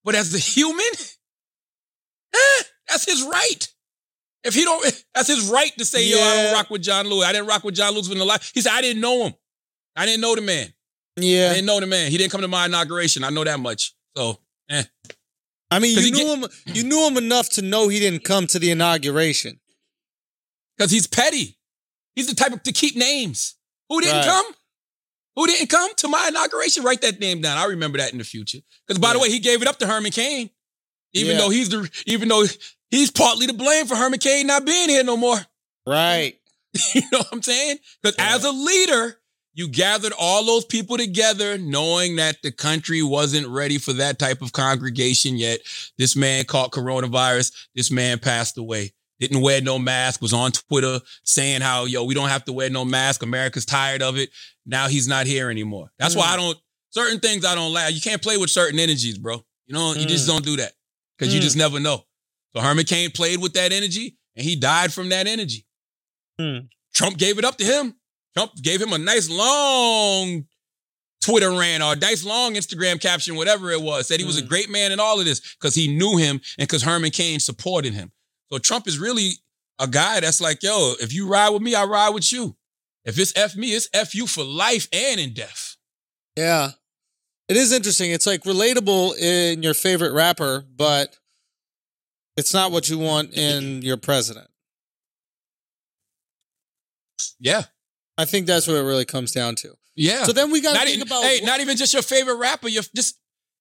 But as the human, eh, that's his right. If he don't, that's his right to say, yo, I don't rock with John Lewis. I didn't rock with John Lewis in the life. He said, I didn't know him. I didn't know the man. Yeah. I didn't know the man. He didn't come to my inauguration. I know that much. So. I mean, you knew him. You knew him enough to know he didn't come to the inauguration. Because he's petty. He's the type of to keep names. Who didn't Right. come? Who didn't come to my inauguration? Write that name down. I remember that in the future. Because by the way, he gave it up to Herman Cain. Even Yeah. though he's the even though he's partly to blame for Herman Cain not being here no more. Right. you know what I'm saying? Because as a leader, you gathered all those people together knowing that the country wasn't ready for that type of congregation yet. This man caught coronavirus. This man passed away. Didn't wear no mask, was on Twitter saying how, yo, we don't have to wear no mask. America's tired of it. Now he's not here anymore. That's why I don't, certain things I don't like. You can't play with certain energies, bro. You know, you just Mm. don't do that because you Mm. just never know. So Herman Cain played with that energy and he died from that energy. Mm. Trump gave it up to him. Trump gave him a nice long Twitter rant or a nice long Instagram caption, whatever it was. Said he was a Mm. great man in all of this because he knew him and because Herman Cain supported him. So Trump is really a guy that's like, yo, if you ride with me, I ride with you. If it's F me, it's F you for life and in death. Yeah. It is interesting. It's like relatable in your favorite rapper, but it's not what you want in your president. Yeah. I think that's what it really comes down to. Yeah. So then we got to think even, about hey, not even just your favorite rapper. You're just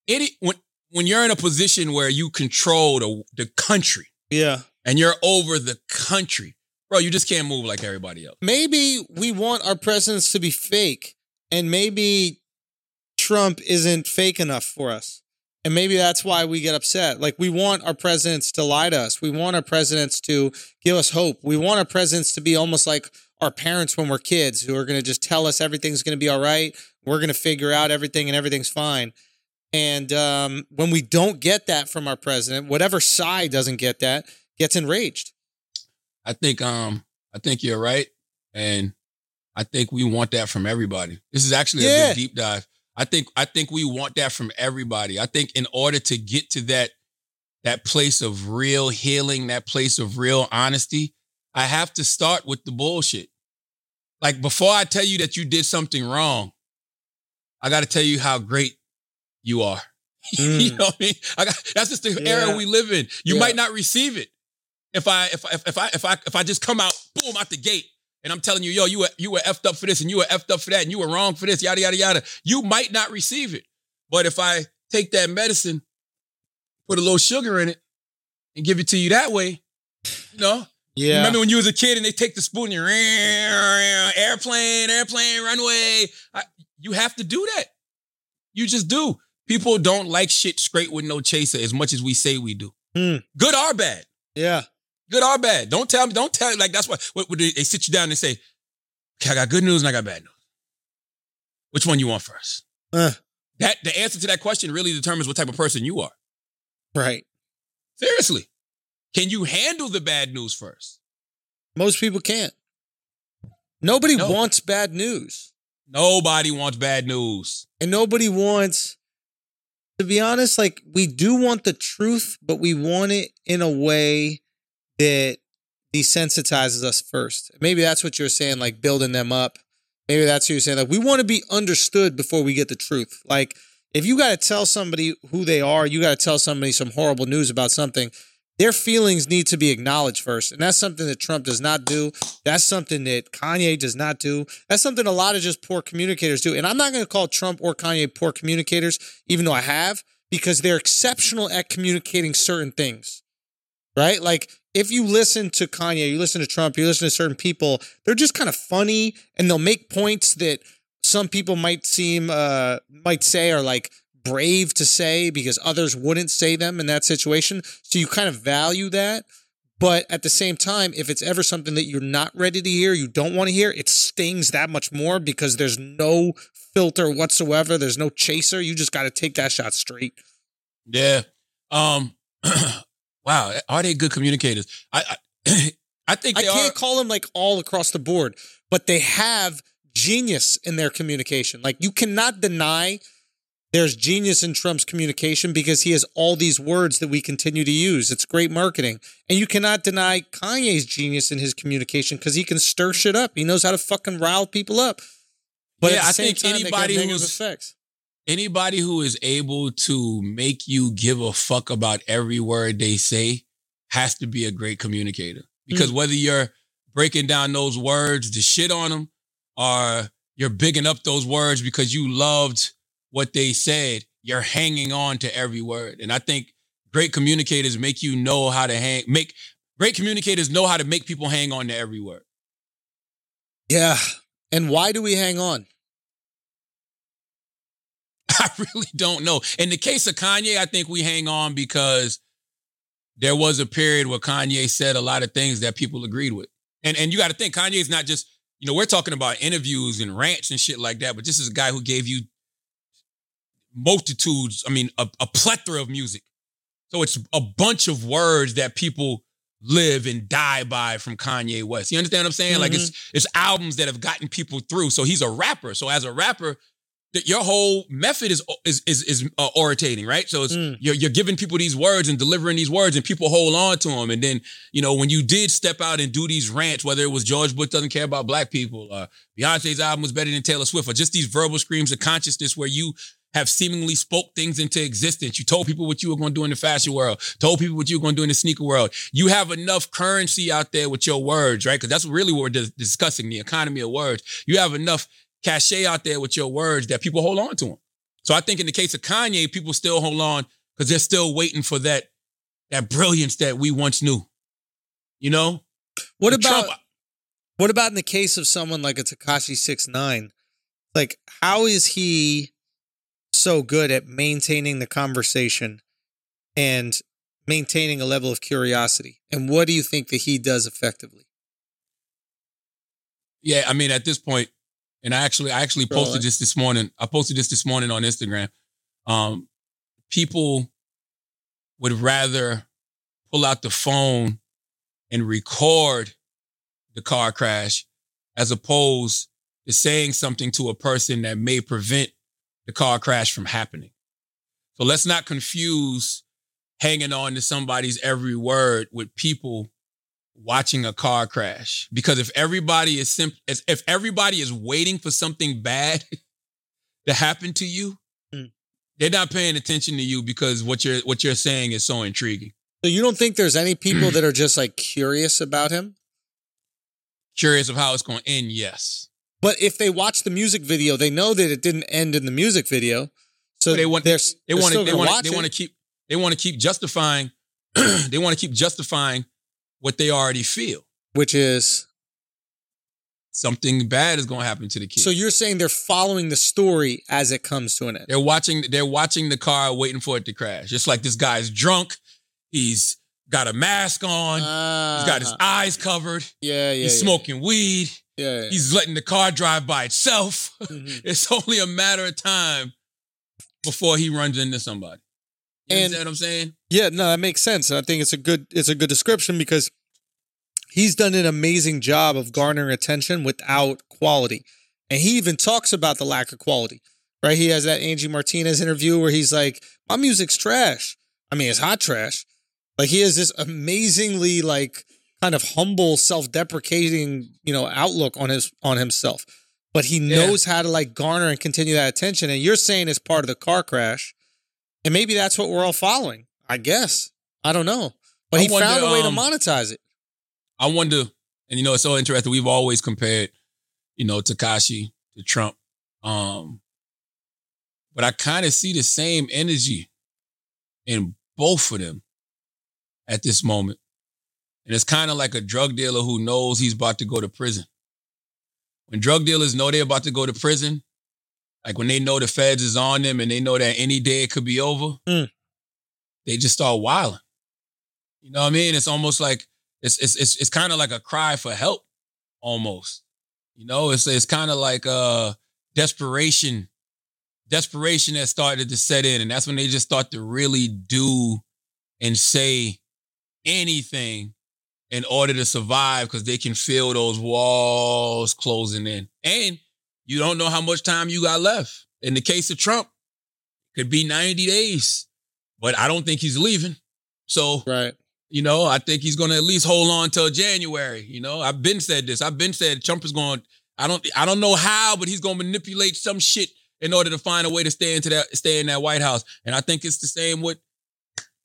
any when when you're in a position where you control the, the country yeah. and you're over the country, bro, you just can't move like everybody else. Maybe we want our presidents to be fake, and maybe Trump isn't fake enough for us. And maybe that's why we get upset. Like, we want our presidents to lie to us. We want our presidents to give us hope. We want our presidents to be almost like our parents when we're kids who are going to just tell us everything's going to be all right. We're going to figure out everything and everything's fine. And um, when we don't get that from our president, whatever side doesn't get that gets enraged. I think um I think you're right. And I think we want that from everybody. This is actually a good deep dive. I think I think we want that from everybody. I think in order to get to that that place of real healing, that place of real honesty, I have to start with the bullshit. Like before I tell you that you did something wrong, I got to tell you how great you are. you Mm. know what I mean? I got, that's just the Yeah. era we live in. You Yeah. might not receive it if I if I if I if I if I just come out boom out the gate and I'm telling you, yo, you were you were effed up for this and you were effed up for that and you were wrong for this, yada yada yada. You might not receive it, but if I take that medicine, put a little sugar in it, and give it to you that way, you know. Yeah. Remember when you was a kid and they take the spoon and airplane, airplane, runway. I, you have to do that. You just do. People don't like shit straight with no chaser as much as we say we do. Hmm. Good or bad. Yeah. Good or bad. Don't tell me. Don't tell. Like that's why. What, what they, they sit you down and say, "Okay, I got good news and I got bad news. Which one you want first? Uh, That the answer to that question really determines what type of person you are. right. Seriously, can you handle the bad news first? Most people can't. Nobody No. wants bad news. Nobody wants bad news. And nobody wants, to be honest, like we do want the truth, but we want it in a way that desensitizes us first. Maybe that's what you're saying, like building them up. Maybe that's what you're saying. Like we want to be understood before we get the truth. Like if you got to tell somebody who they are, you got to tell somebody some horrible news about something. Their feelings need to be acknowledged first. And that's something that Trump does not do. That's something that Kanye does not do. That's something a lot of just poor communicators do. And I'm not going to call Trump or Kanye poor communicators, even though I have, because they're exceptional at communicating certain things. Right? Like if you listen to Kanye, you listen to Trump, you listen to certain people, they're just kind of funny and they'll make points that some people might seem uh might say are like brave to say because others wouldn't say them in that situation. So you kind of value that. But at the same time, if it's ever something that you're not ready to hear, you don't want to hear, it stings that much more because there's no filter whatsoever. There's no chaser. You just got to take that shot straight. Yeah. Um. wow. Are they good communicators? I I, I think I can't are. call them like all across the board, but they have genius in their communication. Like you cannot deny there's genius in Trump's communication because he has all these words that we continue to use. It's great marketing. And you cannot deny Kanye's genius in his communication because he can stir shit up. He knows how to fucking rile people up. But Yeah, I think time, anybody who's- anybody who is able to make you give a fuck about every word they say has to be a great communicator. Because mm. whether you're breaking down those words to shit on them or you're bigging up those words because you loved what they said, you're hanging on to every word. And I think great communicators make you know how to hang, make great communicators know how to make people hang on to every word. Yeah. And why do we hang on? I really don't know. In the case of Kanye, I think we hang on because there was a period where Kanye said a lot of things that people agreed with. And and you got to think Kanye's not just, you know, we're talking about interviews and rants and shit like that, but this is a guy who gave you multitudes, I mean, a, a plethora of music. So it's a bunch of words that people live and die by from Kanye West. You understand what I'm saying? Like it's it's albums that have gotten people through. So he's a rapper. So as a rapper, that your whole method is is is, is uh, orating, right? So it's Mm. you're you're giving people these words and delivering these words, and people hold on to them. And then you know when you did step out and do these rants, whether it was George Bush doesn't care about black people, or Beyonce's album was better than Taylor Swift, or just these verbal screams of consciousness where you have seemingly spoke things into existence. You told people what you were going to do in the fashion world, told people what you were going to do in the sneaker world. You have enough currency out there with your words, right? Because that's really what we're dis- discussing the economy of words. You have enough cachet out there with your words that people hold on to them. So I think in the case of Kanye, people still hold on because they're still waiting for that that brilliance that we once knew. You know? What And about Trump- what about in the case of someone like a Tekashi Six Nine? Like, how is he so good at maintaining the conversation and maintaining a level of curiosity? And what do you think that he does effectively? Yeah, I mean, at this point, and I actually, I actually Bro, posted I- this this morning. I posted this this morning on Instagram. Um, people would rather pull out the phone and record the car crash as opposed to saying something to a person that may prevent the car crash from happening. So let's not confuse hanging on to somebody's every word with people watching a car crash because if everybody is simp- if everybody is waiting for something bad to happen to you Mm. they're not paying attention to you because what you're what you're saying is so intriguing So you don't think there's any people that are just like curious about him? curious of how it's going to end yes But if they watch the music video, they know that it didn't end in the music video. So But they want- they're, they want to they want they want to keep they want to keep justifying they want to keep justifying what they already feel which is something bad is going to happen to the kid so you're saying they're following the story as it comes to an end. They're watching. They're watching the car, waiting for it to crash. Just like this guy's drunk. He's got a mask on. He's got his Uh-huh. eyes covered. yeah, yeah, He's yeah. smoking weed. Yeah, yeah. He's letting the car drive by itself. Mhm. it's only a matter of time before he runs into somebody. You And- what I'm saying? Yeah, no, that makes sense. And I think it's a good it's a good description because he's done an amazing job of garnering attention without quality. And he even talks about the lack of quality. Right? He has that Angie Martinez interview where he's like, My music's trash. I mean, it's hot trash. Like he has this amazingly like kind of humble, self-deprecating, you know, outlook on his on himself. But he Yeah. knows how to like garner and continue that attention. And you're saying it's part of the car crash. And maybe that's what we're all following. I guess. I don't know. But I he wonder, found a way to um, monetize it. I wonder, and you know, it's so interesting. We've always compared, you know, Tekashi to Trump. Um, but I kind of see the same energy in both of them at this moment. And it's kind of like a drug dealer who knows he's about to go to prison. When drug dealers know they're about to go to prison, like when they know the feds is on them and they know that any day it could be over, Mm. they just start wilding. You know what I mean? It's almost like it's it's it's, it's kind of like a cry for help, almost. You know, it's it's kind of like uh desperation, desperation that started to set in, and that's when they just start to really do and say anything in order to survive because they can feel those walls closing in. And you don't know how much time you got left. In the case of Trump, could be 90 days, but I don't think he's leaving. So, Right. you know, I think he's going to at least hold on till January. You know, I've been said this. I've been said Trump is going. I don't. I don't know how, but he's going to manipulate some shit in order to find a way to stay into that stay in that White House. And I think it's the same with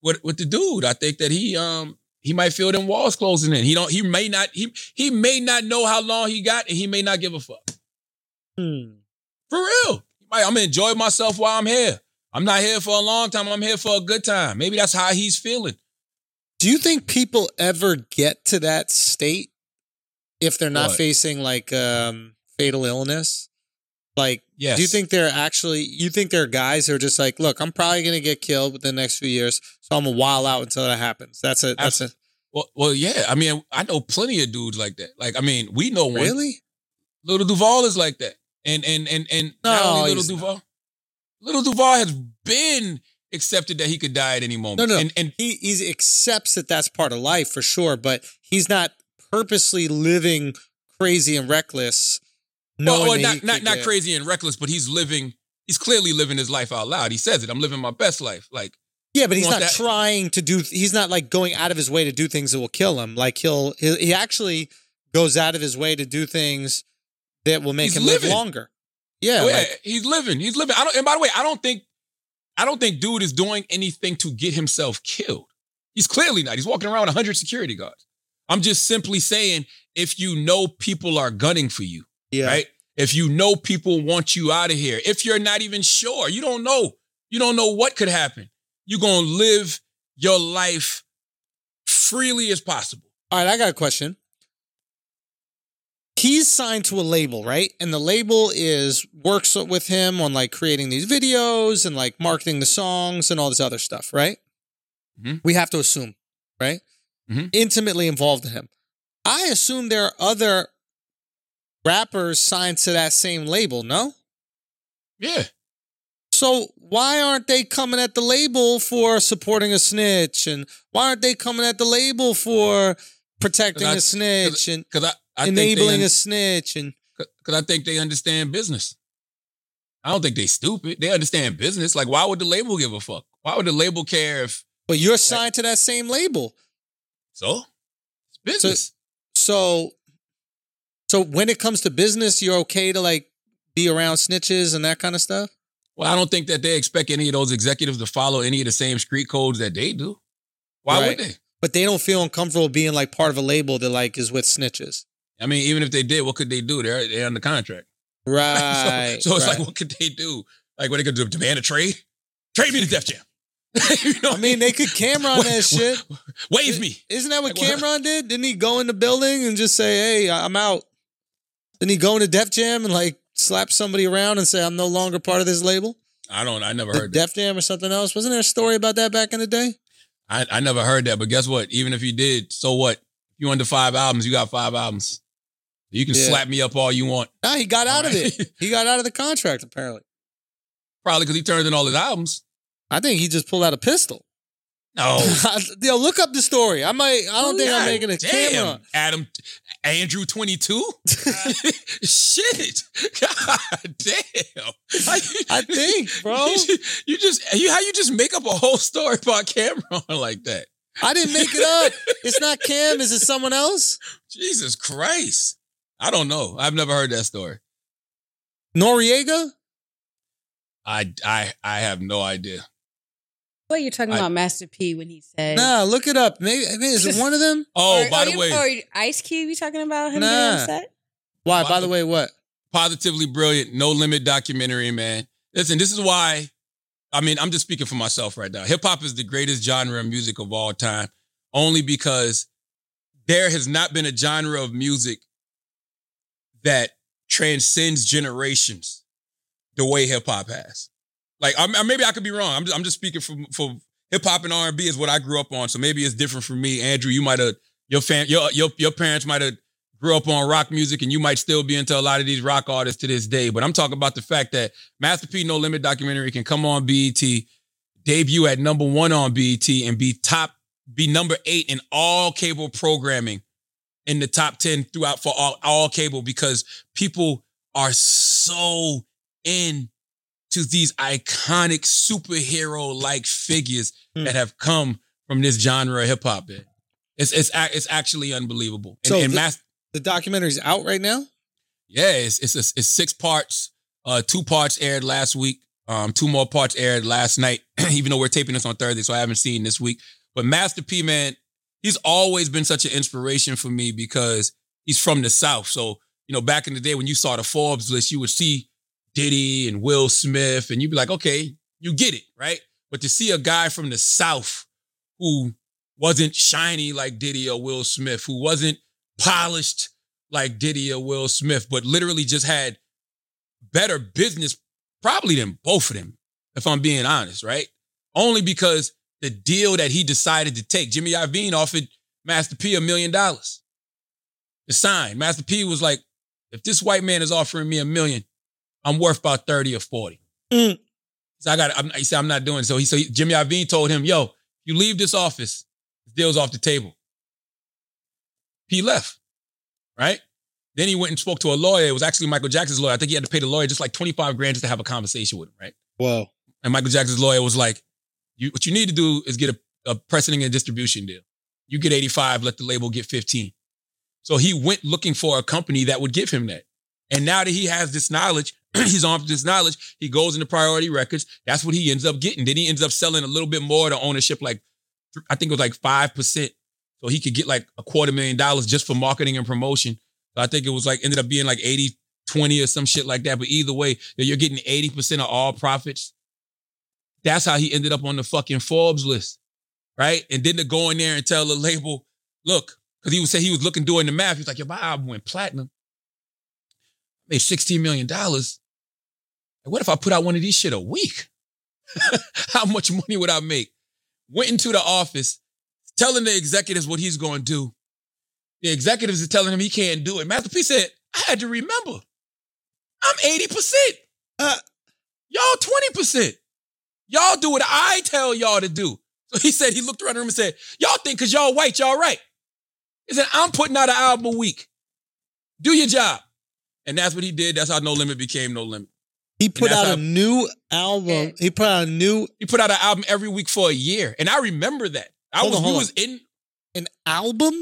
with with the dude. I think that he um he might feel them walls closing in. He don't. He may not. He he may not know how long he got, and he may not give a fuck. Hmm. For real. He might- I'm gonna enjoy myself while I'm here. I'm not here for a long time. I'm here for a good time. Maybe that's how he's feeling. Do you think people ever get to that state if they're not What? facing like um fatal illness? Like, Yes. do you think they're actually? You think there are guys who are just like, look, I'm probably gonna get killed within the next few years, so I'm gonna while out until that happens. That's a that's a Well, well, yeah. I mean, I know plenty of dudes like that. Like, I mean, we know one. really. Lil Duval is like that, and and and and not No, only Lil he's not. Duval. Lil Duval has been accepted that he could die at any moment. No, no, And and he he accepts that that's part of life for sure, but he's not purposely living crazy and reckless. Knowing well, not not not crazy and reckless, but he's living. He's clearly living his life out loud. He says it. I'm living my best life. Like Yeah, but he's not that- trying to do. He's not like going out of his way to do things that will kill him. Like he'll he, he actually goes out of his way to do things that will make He's him living. live longer. Yeah, Oh, yeah, like- he's living. He's living. I don't. And by the way, I don't think, I don't think dude is doing anything to get himself killed. He's clearly not. He's walking around with 100 security guards. I'm just simply saying, if you know people are gunning for you, yeah. right? If you know people want you out of here, if you're not even sure, you don't know, you don't know what could happen. You're gonna live your life freely as possible. All right, I got a question. He's signed to a label, right? And the label is works with him on like creating these videos and like marketing the songs and all this other stuff, right? Mhm. We have to assume, right? Mhm. Intimately involved in him. I assume there are other rappers signed to that same label, no? Yeah. So why aren't they coming at the label for supporting a snitch? And why aren't they coming at the label for protecting 'Cause I- a snitch and Because I, I enabling they, a snitch? And because I think they understand business. I don't think they stupid. They understand business. Like, why would the label give a fuck? Why would the label care if but you're signed to that same label. so? It's business. So so when it comes to business, you're okay to like be around snitches and that kind of stuff? well, I don't think that they expect any of those executives to follow any of the same street codes that they do. Why Right. would they? But they don't feel uncomfortable being like part of a label that like is with snitches. I mean, even if they did, what could they do? They're they're under contract. Right. so, so it's right. like, what could they do? Like, what they could do? Demand a trade? Trade me to Def Jam. you know I mean, they could Cam'ron that shit. Wave me. Isn't that what Like, what- Cam'ron did? Didn't he go in the building and just say, "Hey, I'm out"? Didn't he go into Def Jam and like slap somebody around and say, "I'm no longer part of this label"? I don't. I never The heard that. Def Jam or something else? Wasn't there a story about that back in the day? I, I never heard that. But guess what? Even if you did, so what? You under five albums, you got five albums. You can Yeah. slap me up all you want. Nah, he got out of it. He got out of the contract apparently. Probably because he turned in all his albums. I think he just pulled out a pistol. No. Yo, look up the story. I might. I don't oh, think I'm making a damn. camera. Adam, Andrew, twenty two. Shit. God damn. I think, bro. You just, you just you how you just make up a whole story about Cam'ron like that? I didn't make it up. It's not Cam. Is it someone else? Jesus Christ. I don't know. I've never heard that story. Noreaga? I I I have no idea. What you're talking I- about, Master P, when he said, Nah, look it up. Maybe I mean, is it one of them? Oh, Or- by the you- way, or Ice Cube, you talking about him Nah. getting upset? Why? Why By the the- way, what? positively brilliant, no limit documentary, man. Listen, this is why. I mean, I'm just speaking for myself right now. Hip hop is the greatest genre of music of all time, only because there has not been a genre of music that transcends generations the way hip hop has. Like, I'm, maybe I could be wrong. I'm just, I'm just speaking for for hip hop and R and B is what I grew up on. So maybe it's different for me. Andrew, you might have your fan, your your your parents might have grew up on rock music and you might still be into a lot of these rock artists to this day. But I'm talking about the fact that Master P No Limit documentary can come on BET, debut at number one on BET, and be top, be number eight in all cable programming in the top 10 throughout for all, all cable because people are so in to these iconic superhero like figures Hmm. that have come from this genre of hip hop. It's it's it's actually unbelievable. And, So and the- Mas- The documentary's out right now. yeah, it's it's it's six parts. Uh, two parts aired last week. Um, two more parts aired last night. even though we're taping this on Thursday, so I haven't seen this week. But Master P, man, he's always been such an inspiration for me because he's from the South. So you know, back in the day when you saw the Forbes list, you would see Diddy and Will Smith, and you'd be like, okay, you get it, right? But to see a guy from the South who wasn't shiny like Diddy or Will Smith, who wasn't polished like Diddy or Will Smith, but literally just had better business probably than both of them, if I'm being honest, right? Only because the deal that he decided to take, Jimmy Iovine offered Master P a million dollars to sign. Master P was like, if this white man is offering me a million, I'm worth about 30 or 40. Mm. So I got, I'm, he said, I'm not doing it. So he, so he- Jimmy Iovine told him, yo, you leave this office, this deal's off the table. He left, right? Then he went and spoke to a lawyer. It was actually Michael Jackson's lawyer. I think he had to pay the lawyer just like 25 grand just to have a conversation with him, right? Whoa. And Michael Jackson's lawyer was like, you, what you need to do is get a, a precedent and distribution deal. You get 85, let the label get 15. So he went looking for a company that would give him that. And now that he has this knowledge, he's armed with this knowledge, he goes into priority records. That's what he ends up getting. Then he ends up selling a little bit more to ownership, like I think it was like 5%. So he could get like a quarter million dollars just for marketing and promotion. So I think it was like ended up being like 80, 20 or some shit like that. But either way, you're getting 80% of all profits. That's how he ended up on the fucking Forbes list. Right. And then to go in there and tell the label, look, because he would say he was looking doing the math. He was like, yo, my album went platinum. Made $16 million. What if I put out one of these shit a week? How much money would I make? Went into the office, telling the executives what he's going to do. The executives are telling him he can't do it. Master P said, I had to remember. I'm 80%. Uh. y'all 20%. Y'all do what I tell y'all to do. So he said, he looked around the room and said, Y'all think because y'all white, y'all right. He said, I'm putting out an album a week. Do your job. And that's what he did. That's how No Limit became No Limit. He put out how- a new album. He put out a new He put out an album every week for a year. And I remember that. I Hold was on, we hold was in an album.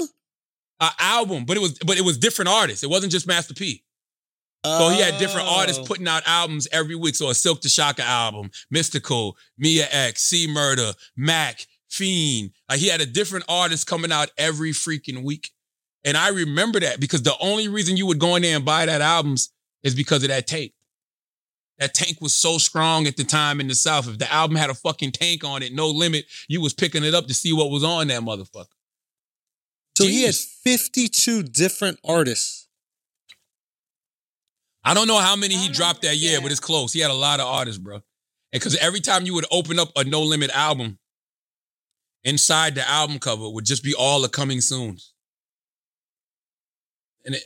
an album, but it was but it was different artists. It wasn't just Master P. So he had different artists Oh. putting out albums every week. So a Silk the Shocker album, Mystikal, Mia X, C Murder, Mac, Fiend. Like he had a different artist coming out every freaking week. And I remember that because the only reason you would go in there and buy that albums is because of that tape. That tank was so strong at the time in the South. If the album had a fucking tank on it, no limit, you was picking it up to see what was on that motherfucker. So he had 52 different artists. I don't know how many he dropped that year, Yeah. but it's close. He had a lot of artists, bro. And because every time you would open up a No Limit album, inside the album cover would just be all the coming soons. And it,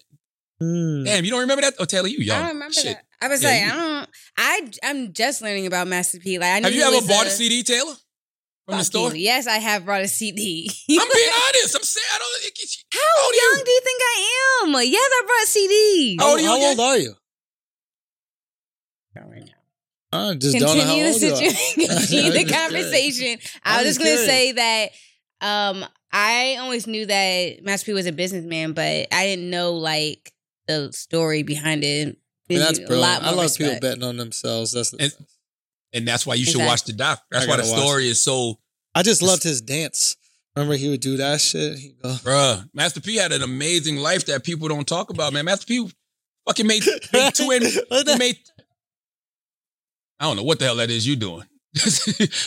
Hmm. damn, you don't remember that? Oh, Taylor, you young. I don't remember Shit. that. I was Yeah, like, you- I don't. I I'm just learning about Master P. Like, I knew Have you ever bought a, a CD, Taylor? From the store? you. Yes, I have brought a CD. I'm being honest. I'm saying I don't. It, it, How old are you? young do you think I am? Yes, I brought CDs. How old are you How again? old are you? I just don't know how continue the old you continue the conversation. I I'm was just just gonna curious. say that um I always knew that Master P was a businessman, but I didn't know like the story behind it. And that's A brilliant. lot I more love people betting on themselves. That's the And- and that's why you should Exactly. watch the doc. That's I why the story is so, I just loved his dance. Remember he would do that shit. He'd go, bruh. Master P had an amazing life that people don't talk about, man. Master P fucking made, made two and he made. I don't know what the hell that is you doing.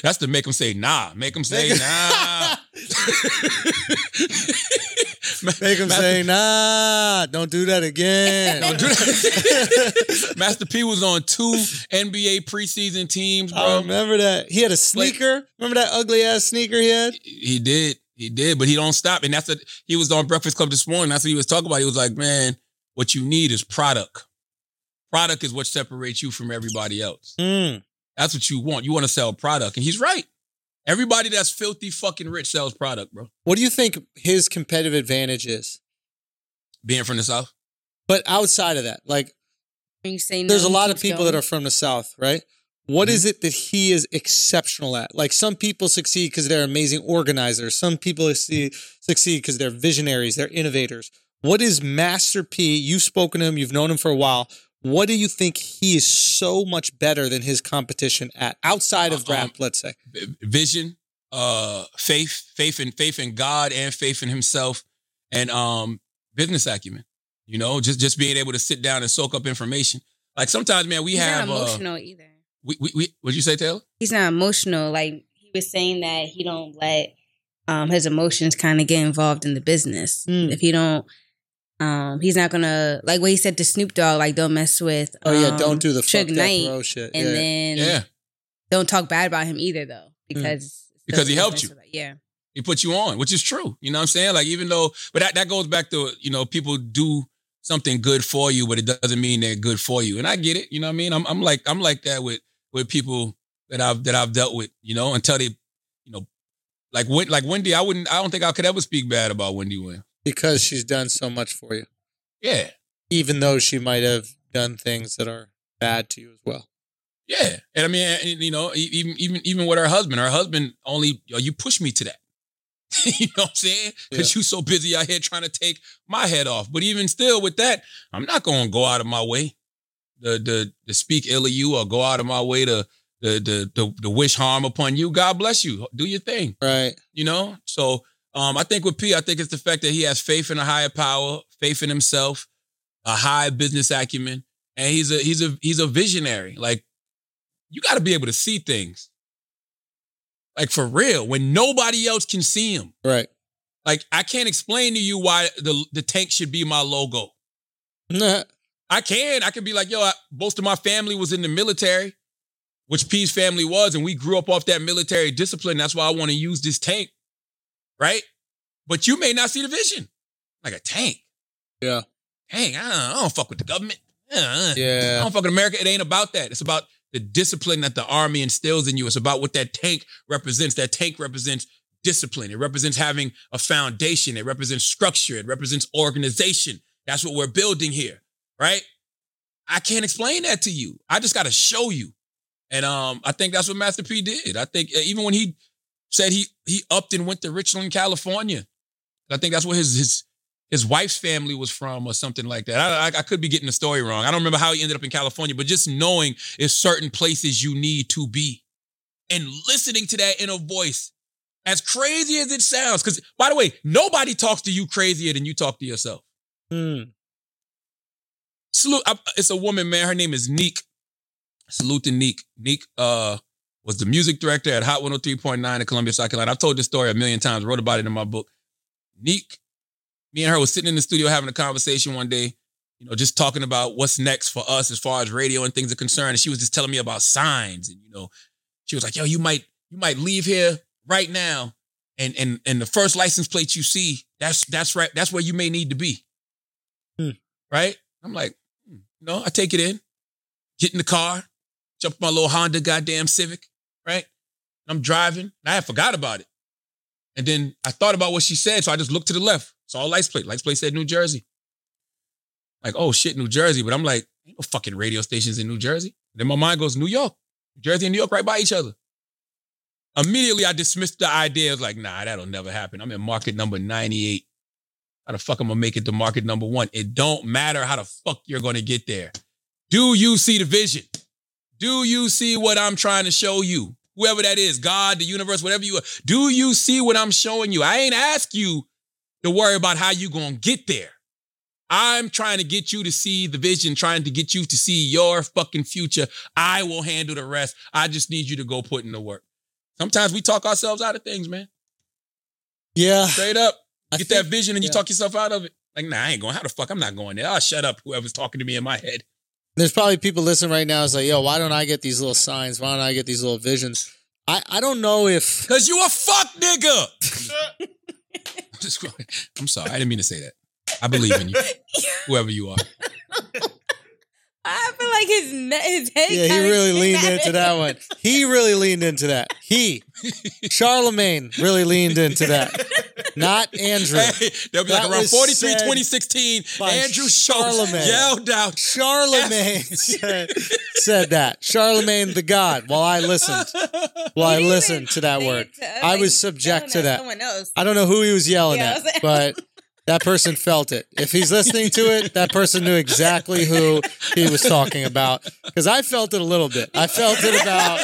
That's to make him say nah. Make him say nah. Make him Master- say, nah, don't do that again. Don't do that. Master P was on two NBA preseason teams, I bro. remember that. He had a sneaker. Remember that ugly ass sneaker he had? He did. He did, but he don't stop. And that's what he was on Breakfast Club this morning. That's what he was talking about. He was like, man, what you need is product. Product is what separates you from everybody else. Mm. That's what you want. You want to sell product. And he's right. Everybody that's filthy fucking rich sells product, bro. What do you think his competitive advantage is? Being from the South. But outside of that, like When you say no, there's a lot of people going. that are from the South, right? What is mm-hmm. it that he is exceptional at? Like some people succeed because they're amazing organizers. Some people succeed succeed because they're visionaries, they're innovators. What is Master P? You've spoken to him, you've known him for a while. What do you think he is so much better than his competition at outside of Um, rap, let's say? vision, uh, faith, faith in faith in God and faith in himself, and um, business acumen. You know, just just being able to sit down and soak up information. Like sometimes, man, we He's have. not Uh, emotional either. we, we, we, what'd you say, Taylor? He's not emotional. Like he was saying that he don't let um his emotions kind of get involved in the business. Mm. If he don't, um, he's not gonna like what he said to Snoop Dogg. Like don't mess with. Oh yeah, um, don't do the fuck Suge Knight, shit. and yeah. then Yeah, don't talk bad about him either though because it's Because he helped you. Yeah. he put you on, which is true. You know what I'm saying? Like even though, but that that goes back to you know people do something good for you, but it doesn't mean they're good for you. And I get it. You know what I mean? I'm I'm like I'm like that with with people that I've that I've dealt with. You know, until they, you know, like Wen- like Wendy. I wouldn't. I don't think I could ever speak bad about Wendy Williams. Because she's done so much for you. Yeah, Even though she might have done things that are bad to you as well. yeah. And I mean, you know, even even even with her husband, her husband only yo, you push me to that. you know what I'm saying? Because you so busy out here trying to take my head off. But even still, with that, I'm not going to go out of my way to, to, to speak ill of you or go out of my way to, to, to, to, to wish harm upon you. God bless you. Do your thing. Right. You know? So um, I think with P, I think it's the fact that he has faith in a higher power, faith in himself, a high business acumen, and he's a he's a he's a visionary. Like you got to be able to see things. Like for real, when nobody else can see him. Right. Like I can't explain to you why the the tank should be my logo. Nah. I can. I can be like, yo, I, most of my family was in the military, which P's family was, and we grew up off that military discipline. That's why I want to use this tank, right? But you may not see the vision, like a tank. Yeah. Tank. I don't, I don't fuck with the government. Uh, I don't fuck with America. It ain't about that. It's about the discipline that the army instills in you. It's about what that tank represents. That tank represents discipline. It represents having a foundation. It represents structure. It represents organization. That's what we're building here, right? I can't explain that to you. I just got to show you. And um, I think that's what Master P did. I think even when he said he he upped and went to Richmond, California, I think that's where his his his wife's family was from or something like that. I, I, I could be getting the story wrong. I don't remember how he ended up in California, but just knowing is certain places you need to be and listening to that inner voice, as crazy as it sounds. Because by the way, nobody talks to you crazier than you talk to yourself. Hmm. Salute. I, it's a woman, man. Her name is Neek. Salute to Neek. Neek uh, was the music director at Hot 103.9 in Columbia, South Carolina. I've told this story a million times, wrote about it in my book. Neek, me and her was sitting in the studio having a conversation one day, you know, just talking about what's next for us as far as radio and things are concerned. And she was just telling me about signs. And, you know, she was like, yo, you might, you might leave here right now. And and and the first license plate you see, that's that's right, that's where you may need to be. Hmm. Right? I'm like, hmm. no, I take it in, get in the car, jump my little Honda goddamn Civic, right? I'm driving, and I had forgot about it. And then I thought about what she said, so I just looked to the left. Saw license plate. License plate said New Jersey. Like, oh shit, New Jersey. But I'm like, ain't no fucking radio stations in New Jersey. Then my mind goes, New York. New Jersey and New York right by each other. Immediately I dismissed the idea. I was like, nah, that'll never happen. I'm in market number 98. How the fuck I'm gonna make it to market number one? It don't matter how the fuck you're gonna get there. Do you see the vision? Do you see what I'm trying to show you? Whoever that is, God, the universe, whatever you are. Do you see what I'm showing you? I ain't ask you to worry about how you gonna get there. I'm trying to get you to see the vision, trying to get you to see your fucking future. I will handle the rest. I just need you to go put in the work. Sometimes we talk ourselves out of things, man. Yeah. Straight up. I get think- that vision and you talk yourself out of it. Like, nah, I ain't going. How the fuck? I'm not going there. Oh, shut up. Whoever's talking to me in my head. There's probably people listening right now. It's like, yo, why don't I get these little signs? Why don't I get these little visions? I, I don't know if Cause you a fuck nigga. I'm just I'm sorry. I didn't mean to say that. I believe in you. Whoever you are. I feel like his ne- his head. Yeah, he really leaned snapped. into that one. He really leaned into that. He, Charlamagne, really leaned into that. Not Andrew. Hey, they'll be That like around was 43, 2016. by Andrew Charlamagne. yelled out. Charlamagne said, said that. Charlamagne Tha God. While I listened, while I listened to that word, it to us, I was subject to telling us that. Someone else. I don't know who he was yelling Yeah, at, was like- but that person felt it. If he's listening to it, that person knew exactly who he was talking about. Because I felt it a little bit. I felt it about.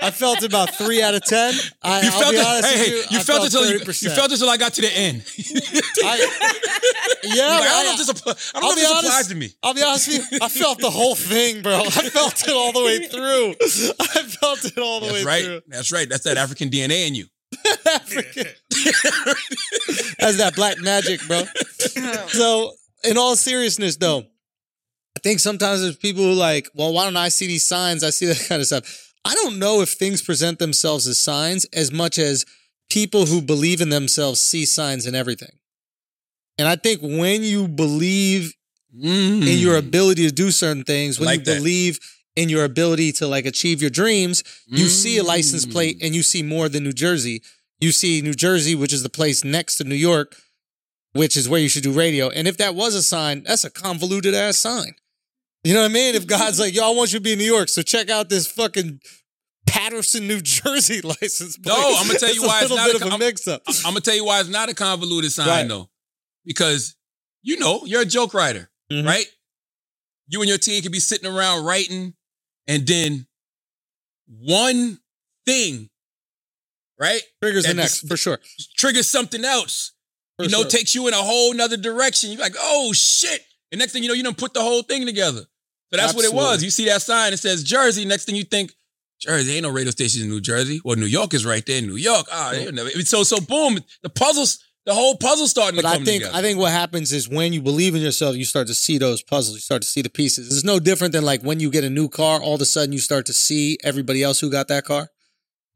I felt it about three out of ten. I, You I'll felt be it. honest Hey, with you. you I felt it till you, 30%. you felt it till I got to the end. I, yeah, Like, I don't know if this, I don't I'll know if this honest- applies to me. I'll be honest with you. I felt the whole thing, bro. I felt it all the way through. I felt it all the That's way right. through. That's right. That's that African DNA in you. African. That's that black magic, bro. So, in all seriousness, though, I think sometimes there's people who like, well, why don't I see these signs? I see that kind of stuff. I don't know if things present themselves as signs as much as people who believe in themselves see signs in everything. And I think when you believe Mm. in your ability to do certain things, when Like you that. believe in your ability to like achieve your dreams, you see a license Mm. plate and you see more than New Jersey. You see New Jersey, which is the place next to New York, which is where you should do radio. And if that was a sign, that's a convoluted ass sign. You know what I mean? If God's like, yo, I want you to be in New York, so check out this fucking Paterson, New Jersey license plate. No, I'ma tell you why it's not a bit of con- a mix up. I'm gonna tell you why it's not a convoluted sign Right. though, because you know you're a joke writer, Mhm. right? You and your team can be sitting around writing, and then one thing, right, Triggers the next, for sure. triggers something else. For you know, sure. takes you in a whole nother direction. You're like, oh shit! And next thing you know, you don't put the whole thing together. So that's what it was. You see that sign, it says Jersey. Next thing you think, Jersey ain't no radio station in New Jersey. Well, New York is right there. New York. Ah, you know, so so boom, the puzzles, the whole puzzle starting But to I think together. I think what happens is when you believe in yourself, you start to see those puzzles. You start to see the pieces. It's no different than like when you get a new car. All of a sudden, you start to see everybody else who got that car,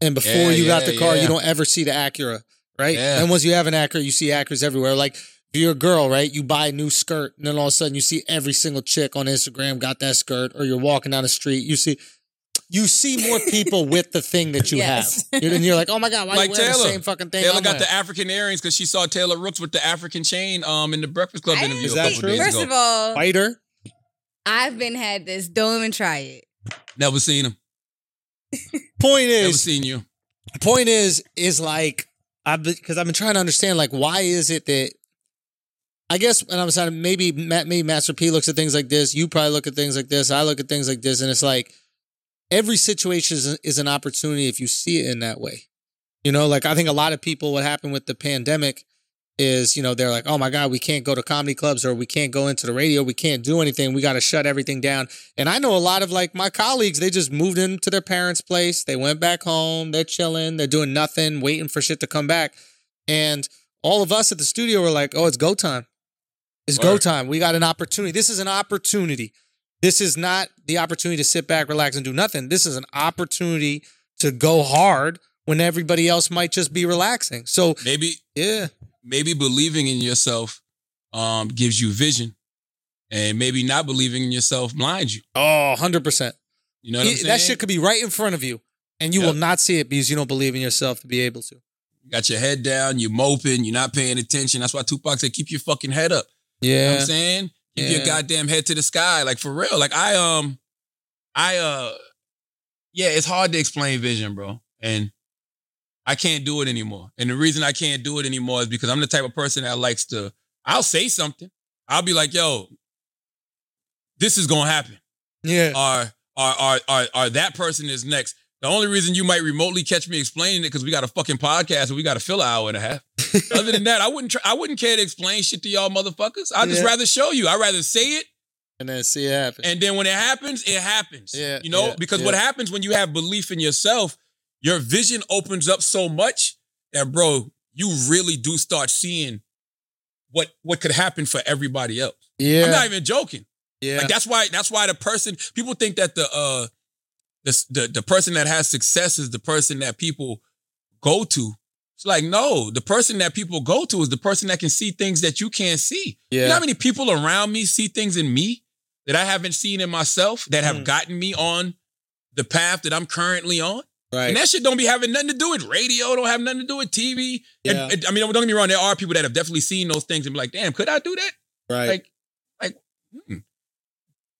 and before Yeah, you got the car, yeah. you don't ever see the Acura, right? Yeah. And once you have an Acura, you see Acuras everywhere. Like if you're a girl, right? You buy a new skirt, and then all of a sudden, you see every single chick on Instagram got that skirt, or you're walking down the street, you see. You see more people with the thing that you Yes. have, and you're like, "Oh my god, why like you wearing Taylor, the same fucking thing?" Taylor I'm got wearing? the African earrings because she saw Taylor Rooks with the African chain um in the Breakfast Club I interview Is a that couple true? days First ago. of all, fighter. I've been had this. Don't even try it. Never seen him. Point is, Never seen you. point is is like I because I've been trying to understand like why is it that I guess and I'm saying maybe Ma- maybe Master P looks at things like this. You probably look at things like this. I look at things like this, and it's like every situation is, is an opportunity if you see it in that way. You know, like I think a lot of people what happened with the pandemic is you know they're like oh my god we can't go to comedy clubs or we can't go into the radio. We can't do anything. We got to shut everything down. And i know a lot of like my colleagues they just moved into their parents place. They went back home. They're chilling. They're doing nothing waiting for shit to come back. And all of us at the studio were like oh it's go time. It's go time. We got an opportunity. This is an opportunity. This is not the opportunity to sit back relax and do nothing. This is an opportunity to go hard when everybody else might just be relaxing. So Maybe yeah maybe believing in yourself um gives you vision, and maybe not believing in yourself blinds you. Oh, 100%. You know what I'm saying? that shit could be right in front of you and you Yep. will not see it because you don't believe in yourself to be able to. You got your head down, you're moping, you're not paying attention. That's why Tupac said, "Keep your fucking head up." You know what Yeah. I'm saying? Keep Yeah. your goddamn head to the sky. Like for real. Like I um I uh yeah, it's hard to explain vision, bro. And I can't do it anymore. And the reason I can't do it anymore is because I'm the type of person that likes to I'll say something. I'll be like, yo, this is gonna happen. Yeah. Or or, or, or, or that person is next. The only reason you might remotely catch me explaining it because we got a fucking podcast and we got to fill an hour and a half. Other than that, I wouldn't. Try, I wouldn't care to explain shit to y'all motherfuckers. I'd just Yeah. rather show you. I'd rather say it, And then see it happen. and then when it happens, it happens. Yeah, you know, yeah, because what happens when you have belief in yourself, your vision opens up so much that, bro, you really do start seeing what what could happen for everybody else. yeah. I'm not even joking. yeah. Like that's why that's why the person people think that the uh the the, the person that has success is the person that people go to. It's like no, the person that people go to is the person that can see things that you can't see. You know yeah. how many people around me see things in me that I haven't seen in myself that have Mm. gotten me on the path that I'm currently on? Right. And that shit don't be having nothing to do with radio, don't have nothing to do with TV. Yeah. and, I mean, don't get me wrong, there are people that have definitely seen those things and be like, damn, could I do that? right. like- like mm.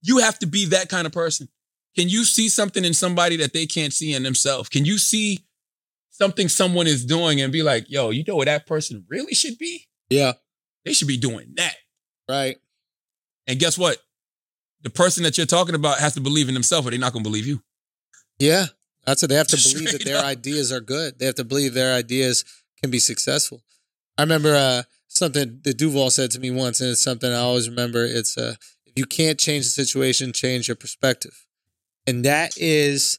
you have to be that kind of person can you see something in somebody that they can't see in themselves can you see something someone is doing and be like yo you know where that person really should be yeah. they should be doing that Right. and guess what the person that you're talking about has to believe in themselves or they're not going to believe you Yeah. That's it. They have to believe that their up. ideas are good. They have to believe their ideas can be successful. I remember uh, something that Duval said to me once, and it's something I always remember. It's uh, if you can't change the situation, change your perspective. And that is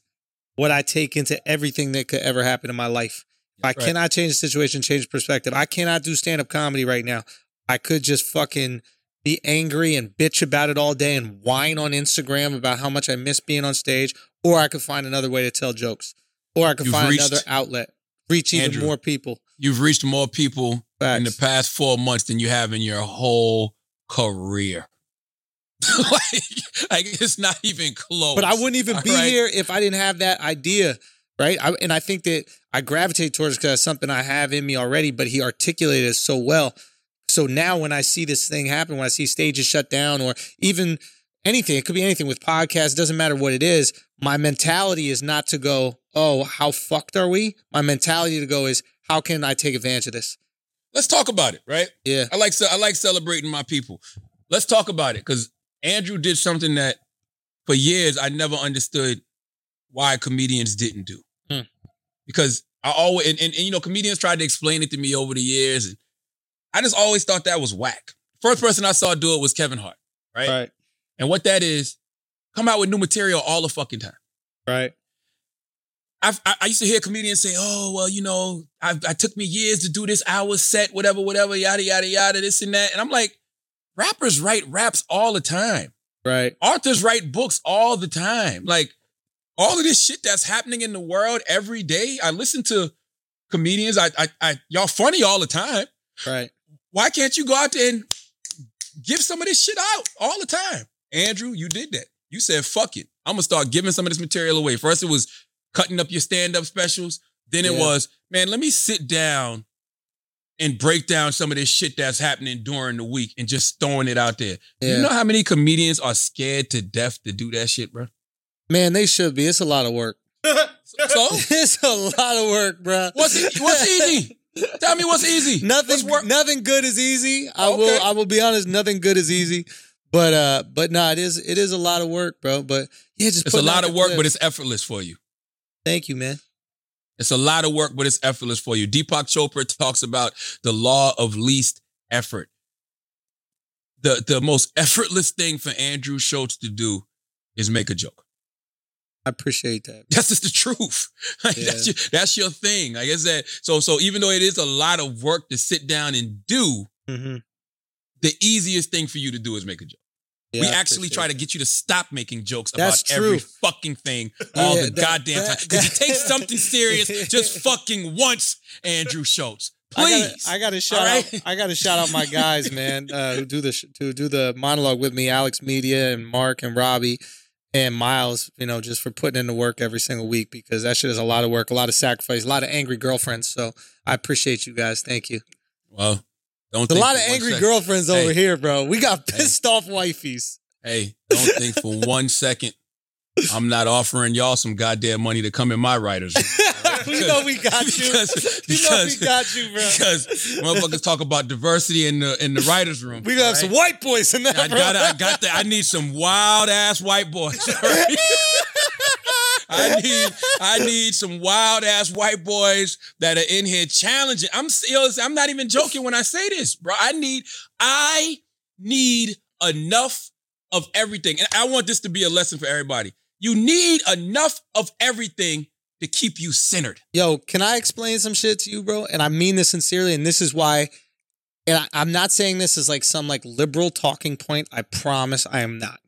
what I take into everything that could ever happen in my life. If I Right. cannot change the situation, change perspective. I cannot do stand up comedy right now. I could just fucking be angry and bitch about it all day and whine on Instagram about how much I miss being on stage, or I could find another way to tell jokes, or I could You've find reached- another outlet, reach even Andrew. more people. you've reached more people in the past four months than you have in your whole career like, like it's not even close But I wouldn't even be right? here if I didn't have that idea, right? I, and I think that I gravitate towards because it's something I have in me already. But he articulated it so well. So now when I see this thing happen, when I see stages shut down, or even anything, it could be anything with podcasts. Doesn't matter what it is. My mentality is not to go, oh, how fucked are we? My mentality to go is, how can I take advantage of this? let's talk about it right Yeah, I like I like celebrating my people. Let's talk about it because Andrew did something that for years I never understood why comedians didn't do. Hmm. Because I always and, and, and, you know comedians tried to explain it to me over the years, and I just always thought that was whack. First person I saw do it was Kevin Hart, right? right, And what that is, come out with new material all the fucking time. right, I've, I, I used to hear comedians say, "Oh, well, you know, I, I took me years to do this hour set, whatever, whatever, yada yada yada, this and that." And I'm like, rappers write raps all the time. right, Authors write books all the time. Like all of this shit that's happening in the world every day. I listen to comedians. I, I, I y'all funny all the time. right. Why can't you go out there and give some of this shit out all the time? Andrew, you did that. You said, fuck it. I'm gonna start giving some of this material away. First, it was cutting up your stand-up specials. Then it Yeah. was, man, let me sit down and break down some of this shit that's happening during the week and just throwing it out there. Yeah. You know how many comedians are scared to death to do that shit, bro? Man, they should be. It's a lot of work. So it's a lot of work, bro. what's what's easy? Tell me what's easy. nothing What's nothing good is easy. I Okay. will I will be honest, nothing good is easy. But uh but nah, it is it is a lot of work, bro. But yeah, just It's a lot of work, clips. but it's effortless for you. thank you, man. It's a lot of work, but it's effortless for you. Deepak Chopra talks about the law of least effort. The, the most effortless thing for Andrew Schulz to do is make a joke. I appreciate that. That's just the truth. Like, that's, your, that's your thing. Like I said, so so even though it is a lot of work to sit down and do, Mm-hmm. the easiest thing for you to do is make a joke. we actually try to get you to stop making jokes That's about every fucking thing all Yeah, the that- goddamn that- time. Could you take something serious just fucking once, Andrew Schulz? Please. I got to shout right? out. I got to shout out my guys, man, uh, who do the sh- to do the monologue with me, Alex Media and Mark and Robbie and Miles. You know, just for putting in the work every single week because that shit is a lot of work, a lot of sacrifice, a lot of angry girlfriends. So I appreciate you guys. Thank you. well, don't a lot of angry second- girlfriends Hey. over here, bro. We got pissed off wifeys. Hey, don't think for one second I'm not offering y'all some goddamn money to come in my writers. we know we got you. Because- we know we got you, bro. Because motherfuckers talk about diversity in the in the writers room. we gonna have all some white boys in there. I got I got that. I need some wild ass white boys. right? I need I need some wild ass white boys that are in here challenging. I'm yo, I'm not even joking when I say this, bro. I need I need enough of everything. And I want this to be a lesson for everybody. You need enough of everything to keep you centered. Yo, can I explain some shit to you, bro? And I mean this sincerely, and this is why. And I, I'm not saying this as like some like liberal talking point. I promise I am not.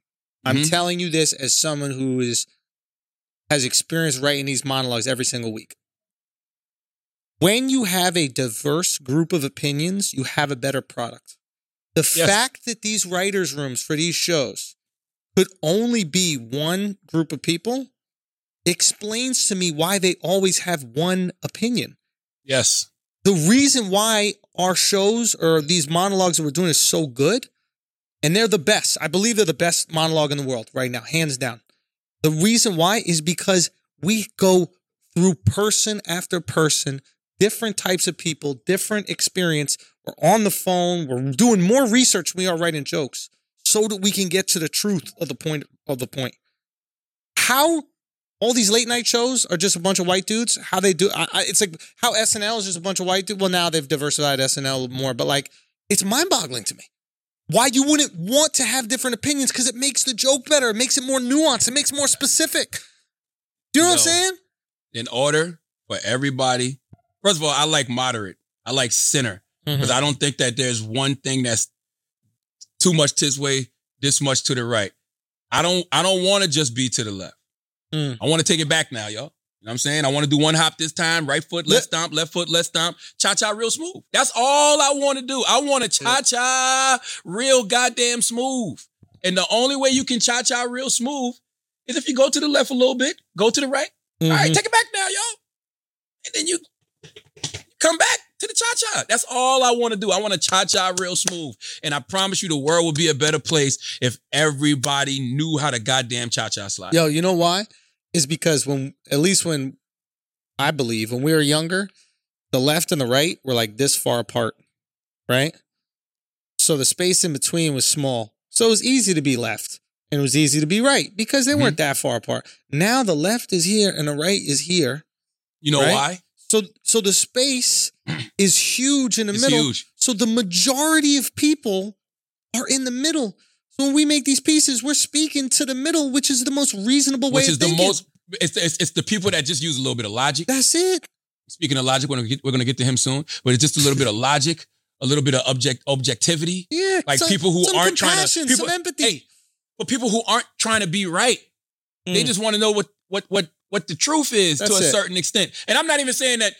I'm Mhm. telling you this as someone who is has experience writing these monologues every single week. When you have a diverse group of opinions, you have a better product. The Yes. fact that these writers' rooms for these shows could only be one group of people explains to me why they always have one opinion. Yes. The reason why our shows or these monologues that we're doing is so good, and they're the best. I believe they're the best monologue in the world right now, hands down. The reason why is because we go through person after person, different types of people, different experience. We're on the phone, we're doing more research than we are writing jokes so that we can get to the truth of the point of the point. How all these late night shows are just a bunch of white dudes. How they do, I, I, it's like how SNL is just a bunch of white dudes. Well, now they've diversified SNL more, but like it's mind boggling to me. Why you wouldn't want to have different opinions? Because it makes the joke better. It makes it more nuanced. It makes it more specific. Do you know what I'm saying? In order for everybody, first of all, I like moderate. I like center. Mm-hmm. Because I don't think that there's one thing that's too much this way, this much to the right. I don't I don't want to just be to the left. Mm. I want to take it back now, yo. You know what I'm saying? I want to do one hop this time, right foot, left stomp, left foot, left stomp, cha cha real smooth. That's all I want to do. I want to cha cha real goddamn smooth. And the only way you can cha cha real smooth is if you go to the left a little bit, go to the right. All right, Mhm. take it back now, yo. And then you come back to the cha-cha. That's all I want to do. I want to cha-cha real smooth. And I promise you the world would be a better place if everybody knew how to goddamn cha-cha slide. Yo, you know why? Is because when, at least when I believe, when we were younger, the left and the right were like this far apart, right? So the space in between was small. So it was easy to be left and it was easy to be right because they Mm-hmm. weren't that far apart. Now the left is here and the right is here. You know Right? why? So so the space is huge in the It's middle. huge. So the majority of people are in the middle. So when we make these pieces, we're speaking to the middle, which is the most reasonable way Which of is the thinking. most it's, it's it's the people that just use a little bit of logic. That's it. Speaking of logic, we're gonna get we're gonna get to him soon, but it's just a little bit of logic, a little bit of object objectivity. Yeah, Like some- people who some aren't trying to people, some empathy. Hey, but people who aren't trying to be right. They Mm. just want to know what what what what the truth is to a it. certain extent. And I'm not even saying that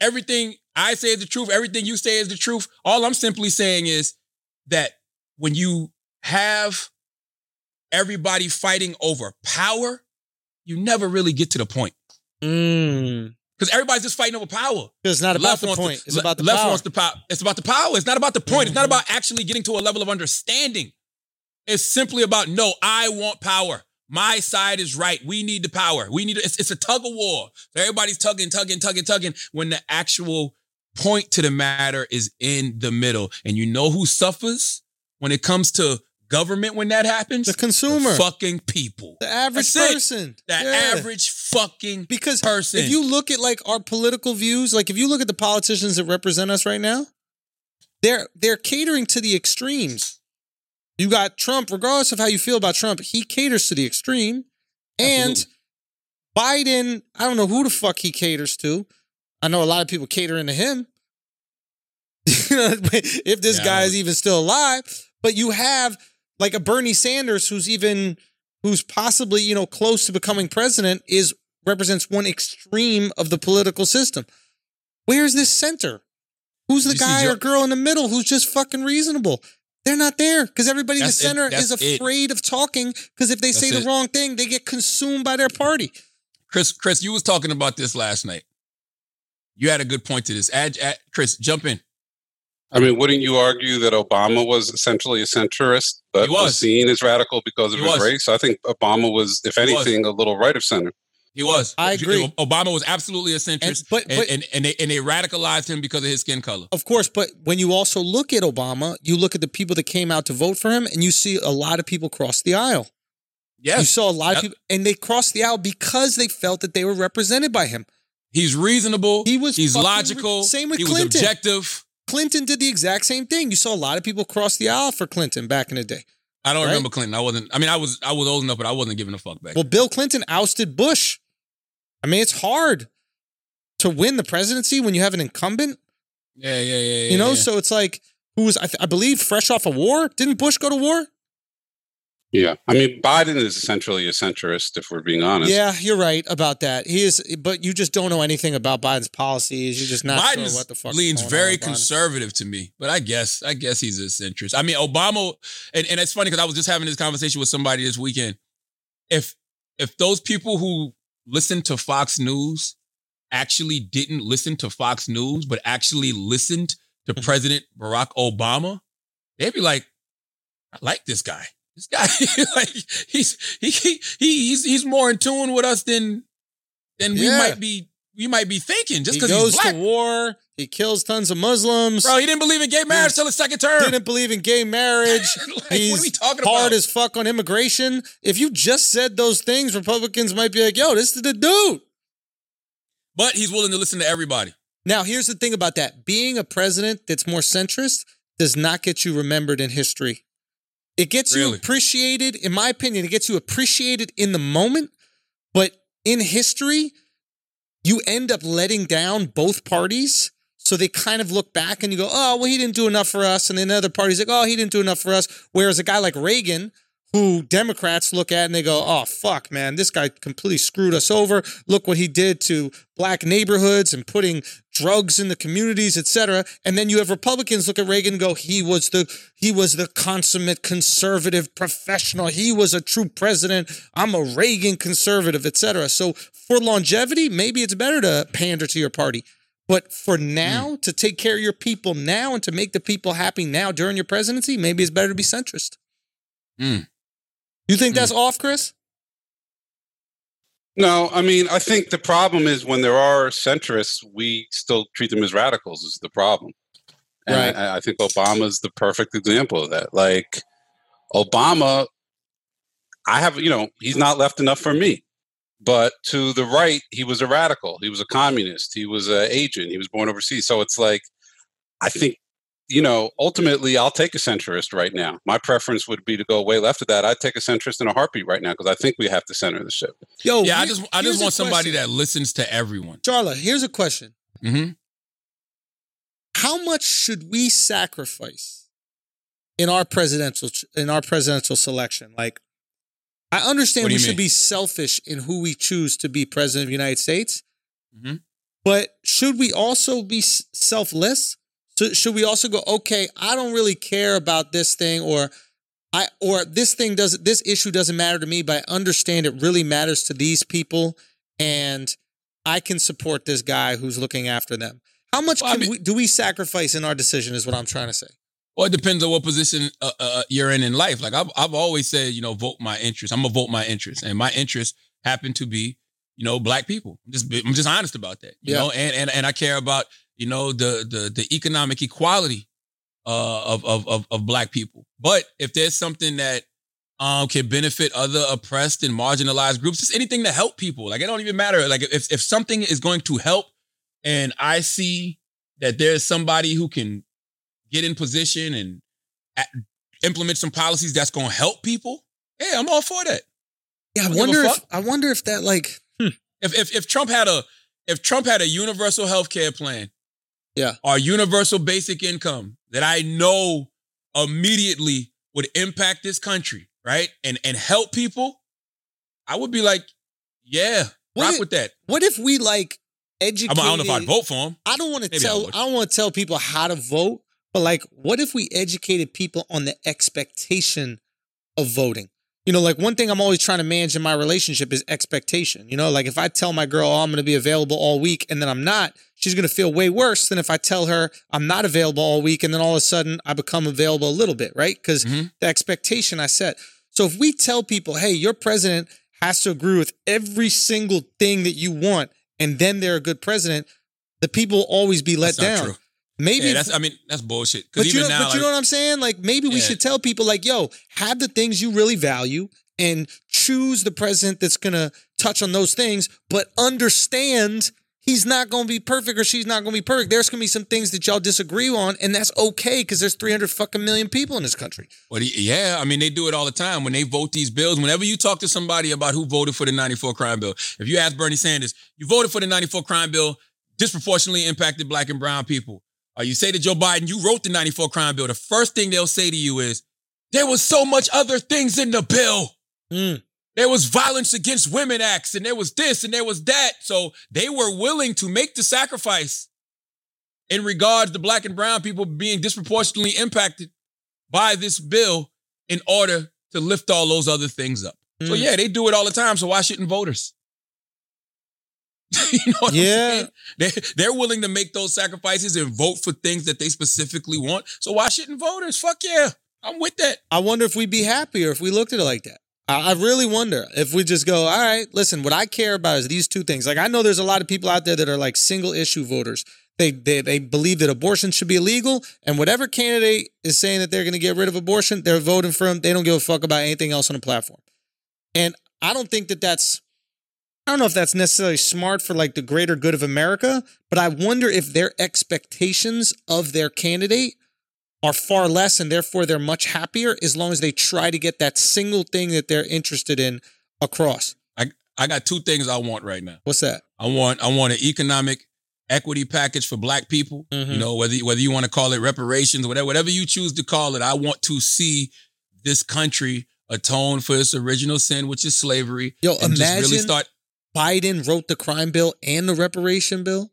everything I say is the truth, everything you say is the truth. All I'm simply saying is that when you have everybody fighting over power, you never really get to the point. Mm. Because everybody's just fighting over power. It's not about Left the point. it's le- about the left power. wants the power. It's about the power. It's not about the point. It's not Mhm. about actually getting to a level of understanding. It's simply about no. I want power. My side is right. We need the power. We need. It's, it's a tug of war. So everybody's tugging, tugging, tugging, tugging. When the actual point to the matter is in the middle, and you know who suffers when it comes to government when that happens? the consumer, fucking people. the average That's it. person, The Yeah. average fucking because person. if you look at like our political views, like if you look at the politicians that represent us right now, they're they're catering to the extremes. You got Trump, regardless of how you feel about Trump, he caters to the extreme. And Absolutely. Biden, I don't know who the fuck he caters to. I know a lot of people catering to him. if this Yeah, guy is even still alive, but you have like a Bernie Sanders who's even who's possibly, you know, close to becoming president is represents one extreme of the political system. Where's this center? Who's the You guy Joe- or girl in the middle who's just fucking reasonable? They're not there because everybody in the center That's is it. afraid of talking because if they say the it. wrong thing, they get consumed by their party. Chris, Chris, you was talking about this last night. You had a good point to this. Add, add, Chris, jump in. I mean, wouldn't you argue that Obama was essentially a centrist, but He was. was. seen as radical because of He his was. race? I think Obama was, if He was. anything, a little right of center. He was. I agree. Obama was absolutely a And, centrist, but, and, and, and, they, and they radicalized him because of his skin color. of course, but when you also look at Obama, you look at the people that came out to vote for him, and you see a lot of people cross the aisle. Yes. You saw a lot of people, and they crossed the aisle because they felt that they were represented by him. he's reasonable. He was He's fucking re- logical. same with he Clinton. was objective. Clinton did the exact same thing. You saw a lot of people cross the aisle for Clinton back in the day. I don't Right? remember Clinton. I wasn't. I mean, I was. I was old enough, but I wasn't giving a fuck back. Well, Bill Clinton ousted Bush. I mean, it's hard to win the presidency when you have an incumbent, yeah, yeah, yeah, yeah. you know? yeah. So it's like, who was, I, th- I believe, fresh off a war? Didn't Bush go to war? Yeah. I mean, Biden is essentially a centrist, if we're being honest. Yeah, you're right about that. He is, but you just don't know anything about Biden's policies. You're just not Biden sure what the fuck leans going very on conservative to me, but I guess I guess he's a centrist. I mean, Obama, and, and it's funny because I was just having this conversation with somebody this weekend. If if those people who listen to Fox News actually didn't listen to Fox News, but actually listened to Mm-hmm. President Barack Obama, they'd be like, "I like this guy. This guy, like he's he, he he's he's more in tune with us than than we might be we might be thinking just because he goes he's black." to war. He kills tons of Muslims. Bro, he didn't believe in gay marriage till his second term. didn't believe in gay marriage. Like, He's what are we talking hard about? as fuck on immigration. If you just said those things, Republicans might be like, yo, this is the dude. but he's willing to listen to everybody. Now, here's the thing about that being a president that's more centrist does not get you remembered in history. It gets you appreciated, in my opinion, it gets you appreciated in the moment, but in history, you end up letting down both parties. So they kind of look back and you go, oh, well, he didn't do enough for us. And then the other party's like, oh, he didn't do enough for us. Whereas a guy like Reagan, who Democrats look at and they go, oh, fuck, man, this guy completely screwed us over. Look what he did to black neighborhoods and putting drugs in the communities, et cetera. And then you have Republicans look at Reagan and go, he was the he was the consummate conservative professional. He was a true president. I'm a Reagan conservative, et cetera. So for longevity, maybe it's better to pander to your party. But for now, to take care of your people now and to make the people happy now during your presidency, maybe it's better to be centrist. Mm. You think that's mm. off, Chris? No, I mean, I think the problem is when there are centrists, we still treat them as radicals, is the problem. And Right. I, I think Obama's the perfect example of that. Like, Obama, I have, you know, he's not left enough for me. But to the right, he was a radical. He was a communist. He was an agent. He was born overseas. So it's like, I think, you know, ultimately, I'll take a centrist right now. My preference would be to go way left of that. I'd take a centrist in a heartbeat right now because I think we have to center the ship. Yo, yeah, I just I just want somebody question. that listens to everyone. Charla, here's a question. hmm How much should we sacrifice in our presidential in our presidential selection? Like, I understand we you should be selfish in who we choose to be president of the United States, Mhm. but should we also be selfless? So should we also go, okay, I don't really care about this thing, or I or this thing doesn't this issue doesn't matter to me, but I understand it really matters to these people, and I can support this guy who's looking after them. How much Well, I can mean- we, do we sacrifice in our decision? Is what I'm trying to say. Well, it depends on what position uh, uh, you're in in life. Like I've I've always said, you know, vote my interest. I'm gonna vote my interest, and my interest happen to be, you know, black people. I'm just I'm just honest about that. You Yeah. know, and and and I care about you know the the the economic equality uh, of of of of black people. But if there's something that um can benefit other oppressed and marginalized groups, just anything to help people. Like it don't even matter. Like if if something is going to help, and I see that there's somebody who can get in position and a- implement some policies that's going to help people, yeah, I'm all for that. Yeah, I Don't give a wonder if. I wonder if that like If if if Trump had a if Trump had a universal health care plan, Yeah. or universal basic income that I know immediately would impact this country, right? And and help people, I would be like, yeah, What rock if- with that. what if we like educate? I don't know if I'd vote for him. I don't want to Maybe I tell. I, don't want to tell people how to vote, but like, what if we educated people on the expectation of voting? You know, like one thing I'm always trying to manage in my relationship is expectation. You know, like if I tell my girl oh, I'm going to be available all week and then I'm not, she's going to feel way worse than if I tell her I'm not available all week and then all of a sudden I become available a little bit, right? Because Mhm. the expectation I set. So if we tell people, hey, your president has to agree with every single thing that you want, and then they're a good president, the people will always be let down. true. Maybe, Yeah, that's I mean that's bullshit. but you, know, now, but you know what I'm saying? Like maybe we Yeah. should tell people, like, yo, have the things you really value and choose the president that's going to touch on those things, but understand he's not going to be perfect or she's not going to be perfect. There's going to be some things that y'all disagree on, and that's okay because there's 300 fucking million people in this country. But he- yeah, I mean, they do it all the time when they vote these bills. Whenever you talk to somebody about who voted for the 94 crime bill, if you ask Bernie Sanders, you voted for the 94 crime bill, disproportionately impacted black and brown people. Or you say to Joe Biden, you wrote the 94 crime bill, the first thing they'll say to you is, there was so much other things in the bill. Mm. There was violence against women acts, and there was this, and there was that. So they were willing to make the sacrifice in regards to black and brown people being disproportionately impacted by this bill in order to lift all those other things up. So Mm. yeah, they do it all the time. So why shouldn't voters? you know what Yeah. I'm saying? They, they're willing to make those sacrifices and vote for things that they specifically want. So why shouldn't voters? Fuck yeah. I'm with that. I wonder if we'd be happier if we looked at it like that. I, really wonder if we just go, all right, listen, what I care about is these two things. Like I know there's a lot of people out there that are like single issue voters. They, they they believe that abortion should be illegal, and whatever candidate is saying that they're going to get rid of abortion, they're voting for them. They don't give a fuck about anything else on the platform. And I don't think that that's I don't know if that's necessarily smart for like the greater good of America, but I wonder if their expectations of their candidate are far less and therefore they're much happier as long as they try to get that single thing that they're interested in across. I, I got two things I want right now. What's that? I want I want an economic equity package for black people. Mhm. You know, whether whether you want to call it reparations, whatever whatever you choose to call it, I want to see this country atone for its original sin, which is slavery. Yo, and just really imagine start Biden wrote the crime bill and the reparation bill.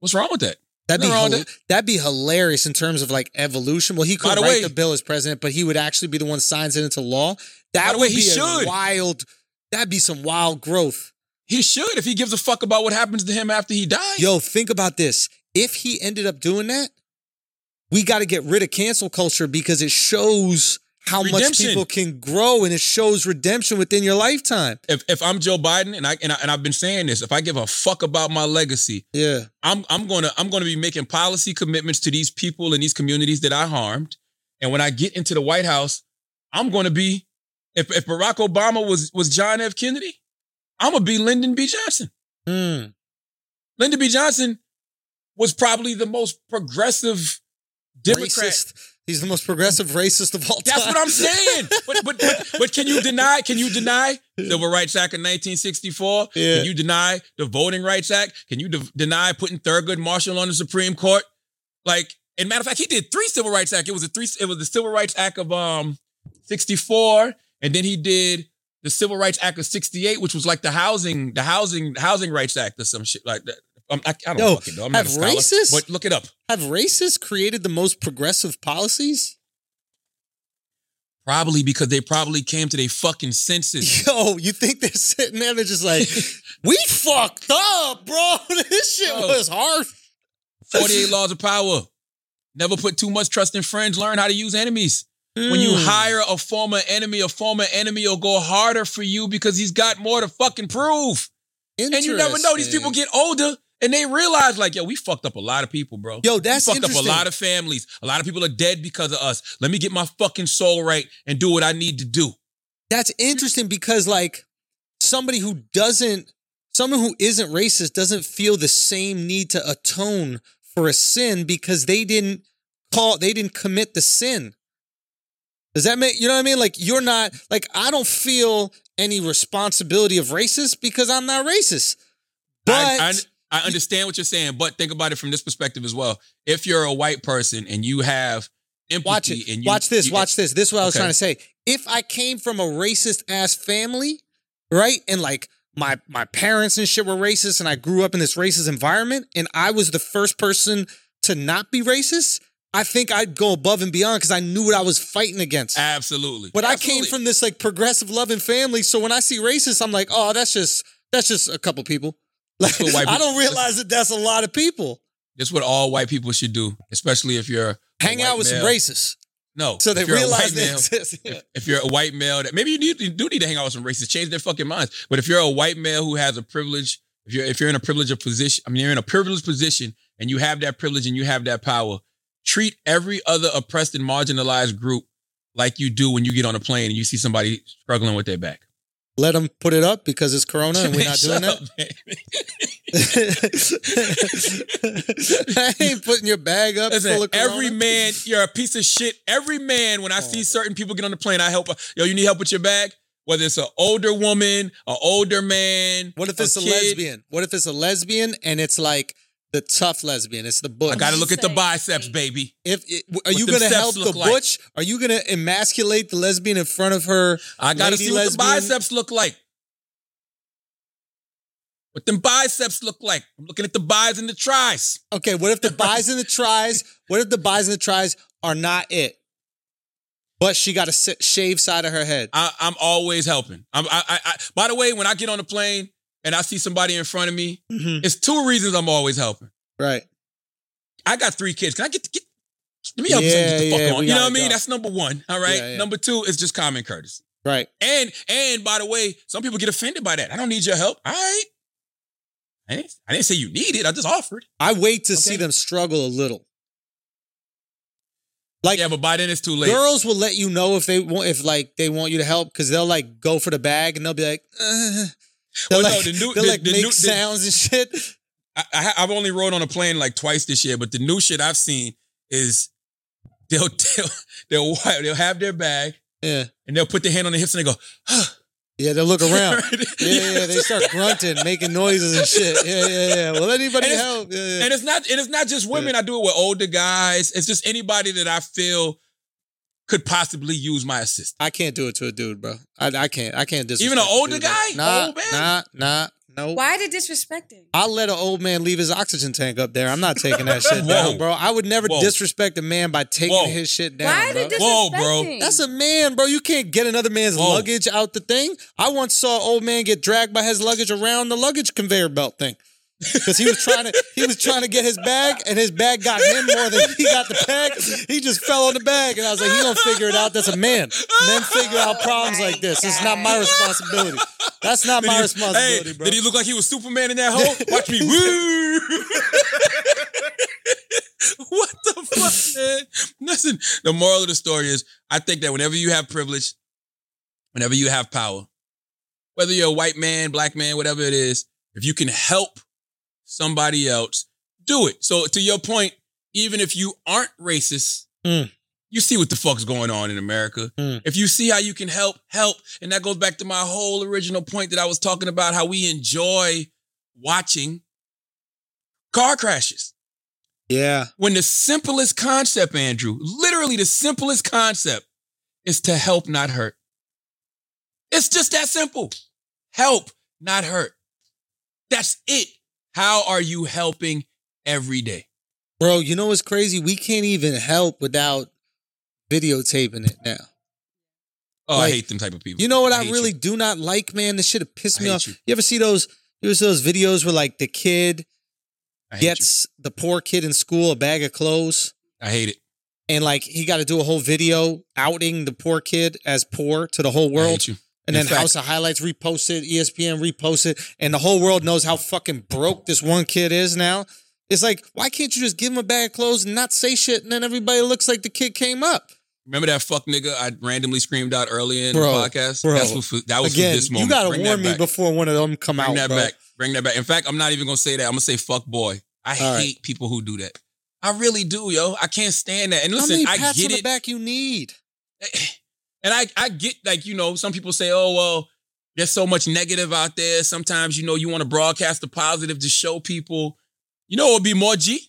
what's wrong with that? That'd be Nothing wrong hila- with that'd be hilarious in terms of like evolution. Well, he could write way- the bill as president, but he would actually be the one signs it into law. That would way, be he a should. wild. That'd be some wild growth. He should if he gives a fuck about what happens to him after he dies. Yo, think about this. If he ended up doing that, we got to get rid of cancel culture because it shows how much people can grow and it shows redemption within your lifetime. if if I'm Joe Biden and I and, I and I've been saying this, if I give a fuck about my legacy, Yeah. I'm I'm gonna I'm gonna be making policy commitments to these people and these communities that I harmed. And when I get into the White House, I'm gonna be if if Barack Obama was was John F. Kennedy, I'm gonna be Lyndon B. Johnson. Mm. Lyndon B. Johnson was probably the most progressive Democrat. Racist. He's the most progressive racist of all time. That's what I'm saying. But, but but but can you deny? Can you deny Civil Rights Act of 1964? Yeah. Can you deny the Voting Rights Act? Can you de- deny putting Thurgood Marshall on the Supreme Court? Like, and matter of fact, he did three Civil Rights Act. It was a three. It was the Civil Rights Act of um 64, and then he did the Civil Rights Act of 68, which was like the housing the housing housing rights act or some shit like that. Um, I, I don't Yo, fucking know. I'm not have a scholar, racists- but look it up. Have racists created the most progressive policies? Probably because they probably came to their fucking senses. Yo, you think they're sitting there? They're just like, we fucked up, bro. This shit Yo. was harsh. 48 laws of power. Never put too much trust in friends. Learn how to use enemies. When you Mm. hire a former enemy, a former enemy will go harder for you because he's got more to fucking prove. And you never know. These people get older and they realize, like, yo, we fucked up a lot of people, bro. Yo, that's we fucked up a lot of families. A lot of people are dead because of us. Let me get my fucking soul right and do what I need to do. That's interesting because like somebody who doesn't someone who isn't racist doesn't feel the same need to atone for a sin because they didn't call they didn't commit the sin. Does that make you know what I mean? Like you're not like I don't feel any responsibility of racist because I'm not racist. But I, I, I understand what you're saying, but think about it from this perspective as well. If you're a white person and you have empathy watch it. and you watch this. you- watch this. This is what I was trying to say. If I came from a racist ass family, right, and like my my parents and shit were racist, and I grew up in this racist environment, and I was the first person to not be racist, I think I'd go above and beyond because I knew what I was fighting against. Absolutely. But I came from this like progressive loving family, so when I see racist, I'm like, oh, that's just that's just a couple people. Like I don't realize that that's a lot of people. That's what all white people should do, especially if you're a Hang out with male. some racists, No, so they if you're a realize they male- exist. If, if you're a white male that maybe you, need, you do need to hang out with some racists, change their fucking minds. But if you're a white male who has a privilege, if you're if you're in a privileged position, I mean you're in a privileged position and you have that privilege and you have that power, treat every other oppressed and marginalized group like you do when you get on a plane and you see somebody struggling with their back. Let them put it up because it's Corona and we're not doing up, that. I ain't putting your bag up full of Corona. every man, you're a piece of shit. Every man, when I oh see Oh. certain people get on the plane, I help. Yo, you need help with your bag? Whether it's an older woman, an older man. What if it's a, lesbian? What if it's a lesbian and it's like the tough lesbian? It's the butch. I got to look at the biceps, baby. If it, are you them gonna steps help the look like. butch? Are you gonna emasculate the lesbian in front of her? I got to lady see what the biceps look like. What them biceps look like? I'm looking at the buys and the tries. Okay, what if the buys and the tries? What if the buys and the tries are not it? But she got a shave side of her head. I, I'm always helping. I'm, I, I, I, by the way, when I get on the plane and I see somebody in front of me, Mhm. it's two reasons I'm always helping. Right. I got three kids. Can I get to get? Let me help Yeah, you get the fuck yeah, on. You know what I mean? go. That's number one. All right. Yeah. Number two is just common courtesy. Right. And and by the way, some people get offended by that. I don't need your help. All right. I didn't, I didn't say you need it. I just offered. I wait to see them struggle a little. Like Yeah, but by then it's too late. girls will let you know if they want if like they want you to help because they'll like go for the bag and they'll be like, uh, they'll Well, no, like, the new- the- like the make new- the- sounds and shit. I, I, I've only rode on a plane like twice this year, but the new shit I've seen is they'll they'll they'll, wi- they'll have their bag Yeah, and they'll put their hand on their hips and they go, huh. yeah, they'll look around. Yeah, yeah, they start grunting, making noises and shit. Yeah, yeah, yeah. Will anybody help? Yeah, yeah. And it's not and it's not just women. I do it with older guys. It's just anybody that I feel could possibly use my assist. I can't do it to a dude, bro. I, I can't. I can't disrespect. Even an older dude, guy? Nah, Old man? nah, nah, no. Why the disrespecting? I'll let an old man leave his oxygen tank up there. I'm not taking that shit down, bro. I would never Whoa. disrespect a man by taking Whoa. his shit down. Why bro. the disrespecting? Whoa, bro. That's a man, bro. You can't get another man's Whoa. luggage out the thing. I once saw an old man get dragged by his luggage around the luggage conveyor belt thing. Because he was trying to he was trying to get his bag and his bag got him more than he got the bag. He just fell on the bag. And I was like, he don't figure it out. That's a man. Men figure out problems like this. It's not my responsibility. That's not Did my he- responsibility, hey, bro. Did he look like he was Superman in that hole? Watch me. Woo! what the fuck, man? Listen, the moral of the story is I think that whenever you have privilege, whenever you have power, whether you're a white man, black man, whatever it is, if you can help somebody else, do it. So to your point, even if you aren't racist, Mm. you see what the fuck's going on in America. Mm. If you see how you can help, help. And that goes back to my whole original point that I was talking about how we enjoy watching car crashes. yeah. When the simplest concept, Andrew, literally the simplest concept is to help, not hurt. It's just that simple. Help, not hurt. That's it. How are you helping every day? Bro, you know what's crazy? We can't even help without videotaping it now. Oh, Like, I hate them type of people. You know what I, hate really you. do not like, man? This shit have pissed I me off. you. You. ever see those? You ever see those videos where like the kid I hate you. gets the poor kid in school a bag of clothes, I hate it. and like he got to do a whole video outing the poor kid as poor to the whole I world. And then fact- House of Highlights reposted, ESPN reposted, and the whole world knows how fucking broke this one kid is now. It's like, why can't you just give him a bag of clothes and not say shit, and then everybody looks like the kid came up? Remember that fuck nigga I randomly screamed out earlier in Bro, the podcast? bro. That's what that was Again, for this moment. you gotta Bring warn me before one of them come Bring out, Bring that bro. back. Bring that back. In fact, I'm not even gonna say that. I'm gonna say fuck boy. I All right. hate people who do that. I really do, yo. I can't stand that. And How listen, I get on the it. back you need? And I, I get like, you know, some people say, oh, well, there's so much negative out there. Sometimes, you know, you want to broadcast the positive to show people. You know, it would be more G.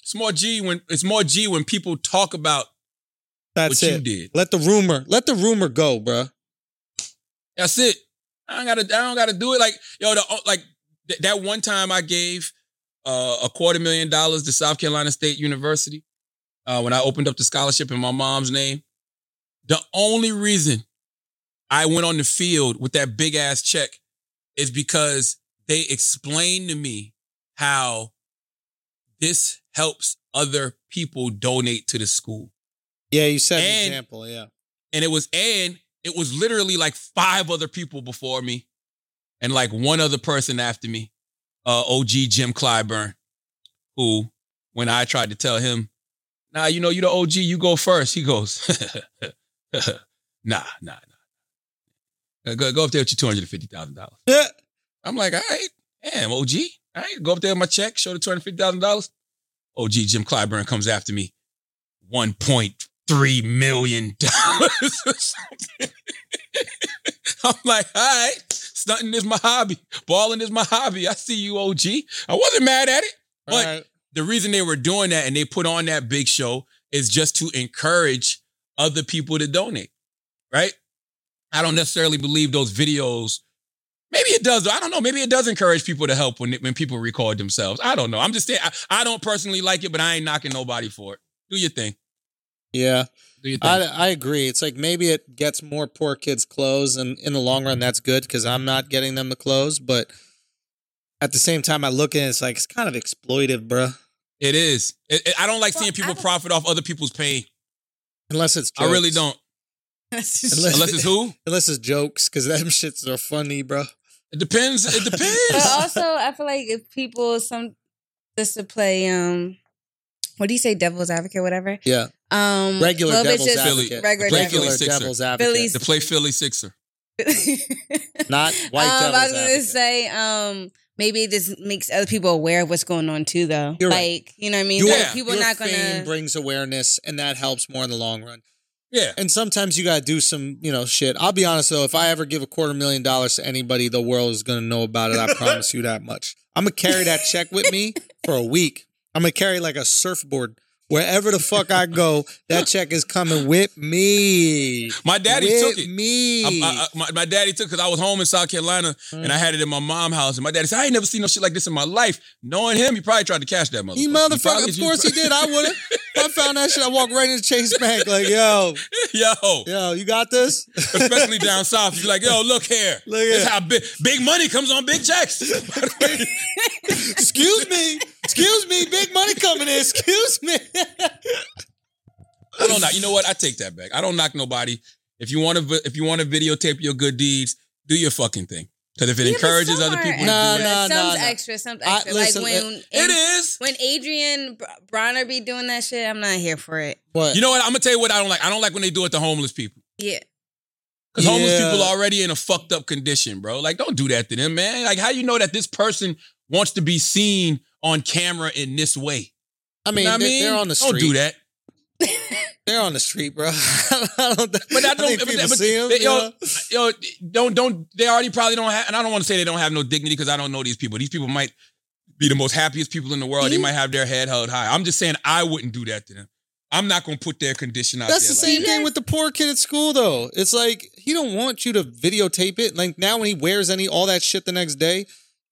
It's more G when it's more G when people talk about That's what it. you did. Let the rumor, let the rumor go, bruh. That's it. I don't gotta. I don't gotta do it. Like yo, the, like th- that one time I gave uh, a quarter million dollars to South Carolina State University uh, when I opened up the scholarship in my mom's name. The only reason I went on the field with that big ass check is because they explained to me how this helps other people donate to the school. Yeah, you set an example. Yeah. and it was and it was literally like five other people before me and like one other person after me uh og jim clyburn who when i tried to tell him nah you know you the og you go first he goes nah, nah, nah. Uh, Go, go up there with your two hundred and fifty thousand dollars. Yeah. I'm like, all right, damn, OG. All right, go up there with my check, show the two hundred fifty thousand dollars. OG Jim Clyburn comes after me, one point three million dollars. I'm like, all right, stunting is my hobby, balling is my hobby. I see you, OG. I wasn't mad at it, but Right. the reason they were doing that and they put on that big show is just to encourage other people to donate, right? I don't necessarily believe those videos. Maybe it does. I don't know. Maybe it does encourage people to help when when people record themselves. I don't know. I'm just saying. I, I don't personally like it, but I ain't knocking nobody for it. Do your thing. Yeah. Do your thing. I, I agree. It's like maybe it gets more poor kids clothes, and in the long run, that's good because I'm not getting them the clothes. But at the same time, I look at it, it's like it's kind of exploitive, bruh. it is. It- it- I don't like Well, seeing people I- profit off other people's pain. Unless it's jokes. I really don't. Unless, Unless it's who. unless it's jokes, because them shits are funny, bro. It depends. It But depends. also, I feel like if people some just to play um, what do you say, devil's advocate, whatever. Yeah, Um, regular little devil's just- advocate. regular Play regular Philly Sixer. devil's advocate. Phillies- to play Philly Sixer. not white um, devil's I was gonna advocate. say, um, maybe this makes other people aware of what's going on too, though. You're like, right. you know what I mean? Your, Like, people your not fame gonna. brings awareness, and that helps more in the long run. Yeah. And sometimes you gotta do some, you know, shit. I'll be honest though, if I ever give a quarter million dollars to anybody, the world is gonna know about it. I promise you that much. I'm gonna carry that check with me for a week. I'm gonna carry like a surfboard. Wherever the fuck I go, that check is coming with me. My daddy with took it. me. I, I, I- my, my daddy took it because I was home in South Carolina mm. and I had it in my mom's house. And my daddy said, I ain't never seen no shit like this in my life. Knowing him, he probably tried to cash that motherfucker. he motherfucker. probably- Of course he did. I would have. I found that shit. I walked right into Chase Bank. Like, yo, Yo, yo, you got this? especially down south, you're like, yo, look here. Look This here. how big, big money comes on big checks. Excuse me. Excuse me. Big money coming in. Excuse me. I don't know. You know what? I take that back. I don't knock nobody. If you want to, if you want to videotape your good deeds, do your fucking thing. Because if it Yeah, encourages some other people, Nah, to do it, nah, Some's nah, nah. extra, some's I- extra. listen, like when it is. when Adrien Br- Broner be doing that shit, I'm not here for it. What? You know what? I'm gonna tell you what I don't like. I don't like when they do it to homeless people. Yeah. Because homeless people are already in a fucked up condition, bro. Like, don't do that to them, man. Like, how you know that this person wants to be seen on camera in this way? I mean, You know what I mean? they're on the street. Don't do that. They're on the street, bro. I don't, But I don't. think but- people but- see 'em, they- you yo, yo, don't don't. They already probably don't have. And I don't want to say they don't have no dignity because I don't know these people. These people might be the most happiest people in the world. They Mhm. might have their head held high. I'm just saying I wouldn't do that to them. I'm not gonna put their condition out That's the there. same thing with the poor kid at school, though. It's like he don't want you to videotape it. Like now, when he wears any all that shit the next day,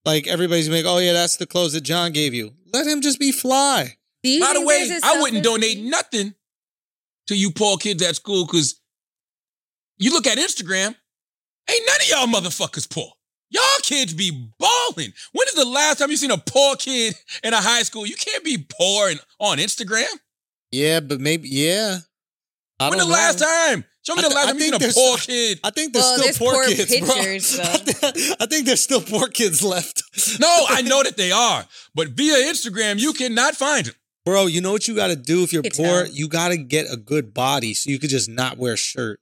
like everybody's like, "Oh yeah, that's the clothes that John gave you." Let him just be fly. By the way, I wouldn't donate nothing to you poor kids at school because you look at Instagram, ain't none of y'all motherfuckers poor. Y'all kids be balling. When is the last time you seen a poor kid in a high school? You can't be poor and, on Instagram. Yeah, but maybe yeah. I when don't the know. last time? Show me the last time you think seen a there's- poor kid. I think there's Well, still there's poor, poor kids, pictures, bro. though. I think there's still poor kids left. No, I know that they are, but via Instagram you cannot find them. Bro, you know what you got to do if you're Could poor? tell. You got to get a good body so you could just not wear a shirt.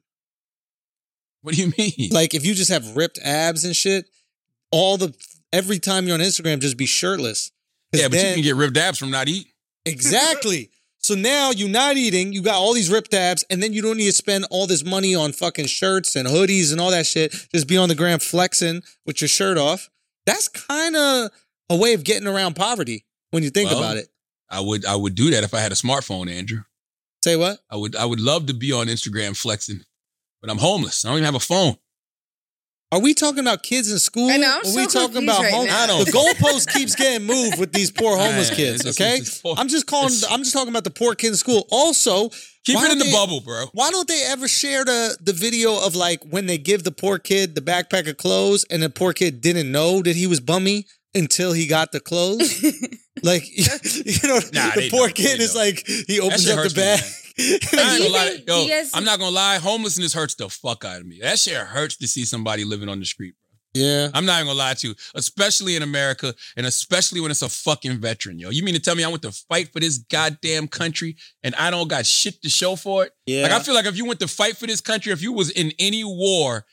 What do you mean? Like if you just have ripped abs and shit, all the every time you're on Instagram, just be shirtless. 'Cause yeah, but you then- can get ripped abs from not eating. exactly. so now you're not eating, you got all these ripped abs, and then you don't need to spend all this money on fucking shirts and hoodies and all that shit. Just be on the gram flexing with your shirt off. That's kind of a way of getting around poverty when you think Well, about it. I would I would do that if I had a smartphone, Andrew. Say what? I would I would love to be on Instagram flexing, but I'm homeless. I don't even have a phone. Are we talking about kids in school? I know, I'm Or Are we talking about right home? now. I don't- The goalpost keeps getting moved with these poor homeless Man, kids. Okay, it's- it's- I'm just calling. I'm just talking about the poor kids in school. Also, Keep it in don't the bubble, bro. Why don't they ever share the the video of like when they give the poor kid the backpack of clothes and the poor kid didn't know that he was bummy until he got the clothes? like you know, Nah, the they poor know. kid They is know. like he opens up the bag. I ain't gonna lie. Yo, guys- I'm not gonna lie. Homelessness hurts the fuck out of me. That shit hurts to see somebody living on the street, bro. Yeah. I'm not even gonna lie to you, especially in America and especially when it's a fucking veteran, yo. You mean to tell me I went to fight for this goddamn country and I don't got shit to show for it? Yeah. Like I feel like if you went to fight for this country, if you was in any war,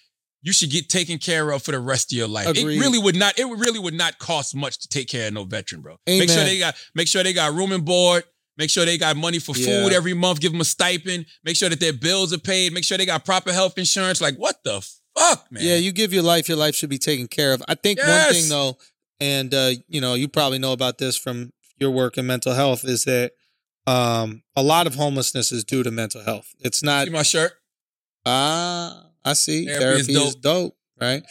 you should get taken care of for the rest of your life. Agreed. It really would not. It really would not cost much to take care of no veteran, bro. Make sure they got. Make sure they got room and board. Make sure they got money for Yeah. food every month. Give them a stipend. Make sure that their bills are paid. Make sure they got proper health insurance. Like what the fuck, man? Yeah, you give your life, your life should be taken care of. I think one thing though, and uh, you know, you probably know about this from your work in mental health, is that um, a lot of homelessness is due to mental health. It's not See my shirt. ah, I see. Therapy Therapy, is is, dope. right?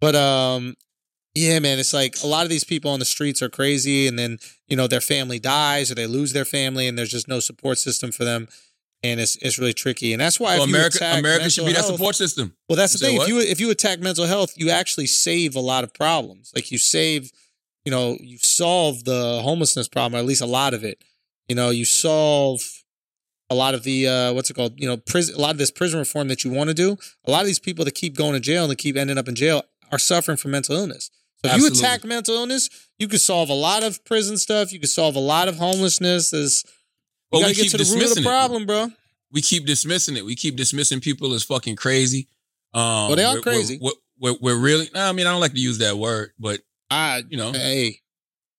But um, yeah, man, it's like a lot of these people on the streets are crazy, and then you know their family dies or they lose their family, and there's just no support system for them, and it's it's really tricky. And that's why Well, if you America, America should be that support system. well, that's You the thing. what? If you if you attack mental health, you actually save a lot of problems. Like you save, you know, you solve the homelessness problem, or at least a lot of it. You know, you solve a lot of the uh, what's it called? You know, prison. A lot of this prison reform that you want to do. A lot of these people that keep going to jail and that keep ending up in jail are suffering from mental illness. So if Absolutely. you attack mental illness, you could solve a lot of prison stuff. You could solve a lot of homelessness. There's But you we gotta get to the root of the it. problem, bro. we keep dismissing it. We keep dismissing people as fucking crazy. Um, Well, they are we're- crazy. We're, we're, we're, really. I mean, I don't like to use that word, but I, you know, hey,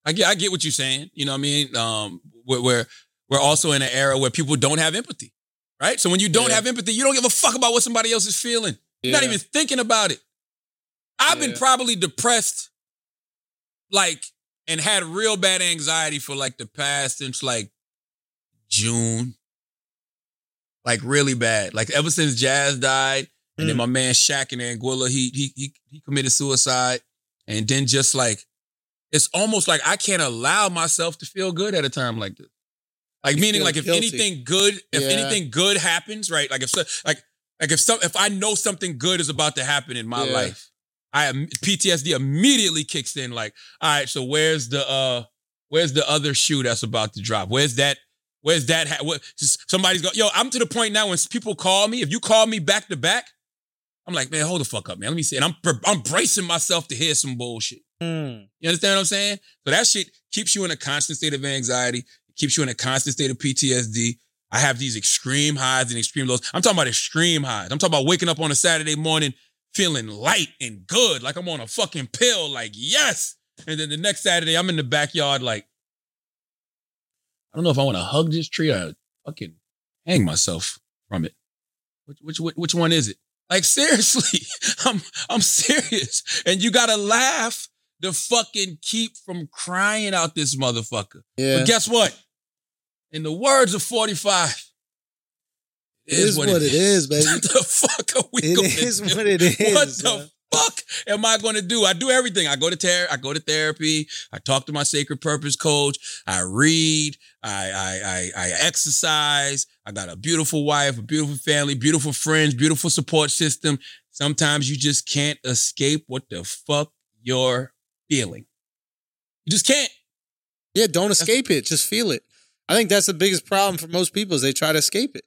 I get, I get what you're saying. You know what I mean? Um, we're, we're also in an era where people don't have empathy, right? So when you don't Yeah. have empathy, you don't give a fuck about what somebody else is feeling. You're not even thinking about it. I've been probably depressed, like, and had real bad anxiety for like the past since like June. Like really bad. Like ever since Jazz died, and then Mm. my man Shaq in Anguilla, he he he he committed suicide. And then just like it's almost like I can't allow myself to feel good at a time like this. Like You meaning like if guilty. anything good, if Yeah. anything good happens, right? Like if so, like like if some if I know something good is about to happen in my Yeah. life, I PTSD immediately kicks in. Like, all right, so where's the uh where's the other shoe that's about to drop? Where's that? Where's that? Ha- what, somebody's going. Yo, I'm to the point now when people call me. If you call me back to back, I'm like, man, hold the fuck up, man. Let me see. And I'm I'm bracing myself to hear some bullshit. Mm. You understand what I'm saying? So that shit keeps you in a constant state of anxiety, keeps you in a constant state of PTSD. I have these extreme highs and extreme lows. I'm talking about extreme highs. I'm talking about waking up on a Saturday morning feeling light and good, like I'm on a fucking pill, like, yes. And then the next Saturday, I'm in the backyard, like, I don't know if I want to hug this tree or fucking hang myself from it. Which, which, which, one is it? Like, seriously, I'm, I'm serious. And you gotta laugh to fucking keep from crying out this motherfucker. Yeah. But guess what? In the words of 45, It is what it is, baby. What the fuck are we It gonna is do? what it is, What the man. fuck am I gonna do? I do everything. I go to ther- I go to therapy. I talk to my sacred purpose coach. I read. I I I, I exercise. I got a beautiful wife, a beautiful family, beautiful friends, beautiful support system. Sometimes you just can't escape what the fuck you're feeling. You just can't. Yeah, don't escape it. Just feel it. I think that's the biggest problem for most people is they try to escape it.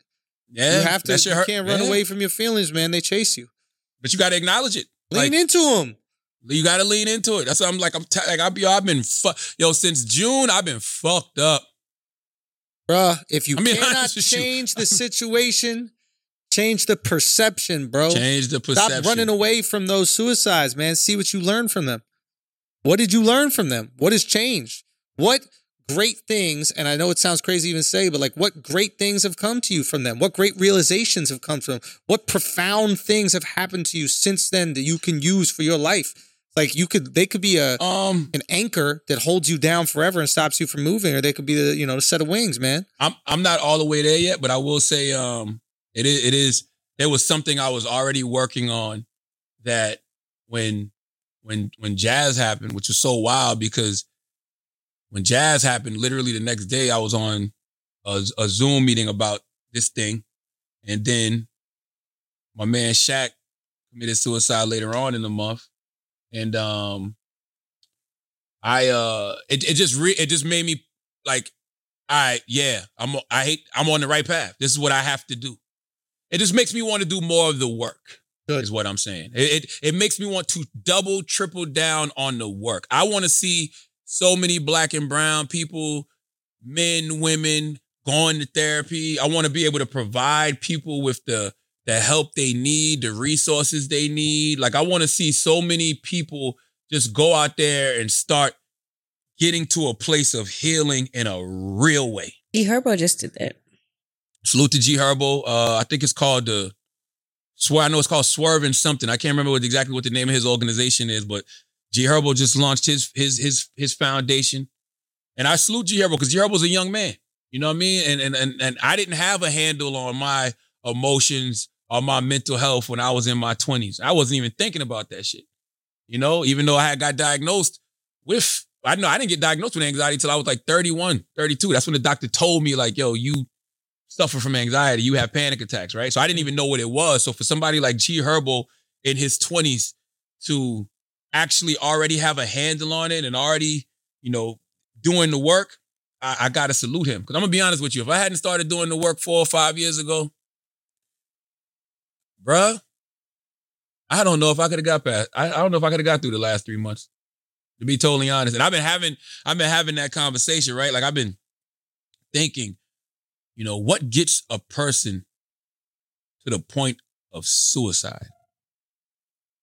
Yeah, you have to. You can't run Yeah. away from your feelings, man. They chase you. but you got to acknowledge it. Lean Like, into them. You got to lean into it. That's what I'm like. I'm t- like I've been, I've been fu- yo since June. I've been fucked up. Bruh, if you I'm being cannot change the situation, change the perception, bro. Change the perception. Stop running away from those suicides, man. See what you learned from them. What did you learn from them? What has changed? What great things, and I know it sounds crazy even say, but like what great things have come to you from them? What great realizations have come from them? What profound things have happened to you since then that you can use for your life? Like you could, they could be a Um, an anchor that holds you down forever and stops you from moving, or they could be the you know the set of wings, man. I'm I'm not all the way there yet, but I will say um it is it is there was something I was already working on that when when when jazz happened, which was so wild because when jazz happened, literally the next day I was on a, a Zoom meeting about this thing, and then my man Shaq committed suicide later on in the month, and um I uh it, it just re- it just made me like all right, yeah, I'm I hate I'm on the right path. This is what I have to do. It just makes me want to do more of the work. Good. Is what I'm saying. It, it it makes me want to double, triple down on the work. I want to see so many black and brown people, men, women going to therapy. I want to be able to provide people with the the help they need, the resources they need. Like I want to see so many people just go out there and start getting to a place of healing in a real way. E Herbo just did that. Salute to G Herbo. Uh, I think it's called the swear. I know it's called Swerving something. I can't remember what exactly what the name of his organization is, but G Herbo just launched his his his his foundation, and I salute G Herbo because G Herbo's a young man. You know what I mean? And and and and I didn't have a handle on my emotions or my mental health when I was in my twenties. I wasn't even thinking about that shit. You know, even though I had got diagnosed with, I know I didn't get diagnosed with anxiety until I was like 31, 32. That's when the doctor told me, like, yo, you suffer from anxiety, you have panic attacks, right? So I didn't even know what it was. So for somebody like G Herbo in his 20s to actually already have a handle on it and already, you know, doing the work, I, I gotta salute him. Cause I'm gonna be honest with you. If I hadn't started doing the work four or five years ago, bruh, I don't know if I could have got past. I, I don't know if I could have got through the last three months. To be totally honest. And I've been having, I've been having that conversation, right? Like I've been thinking, you know, what gets a person to the point of suicide?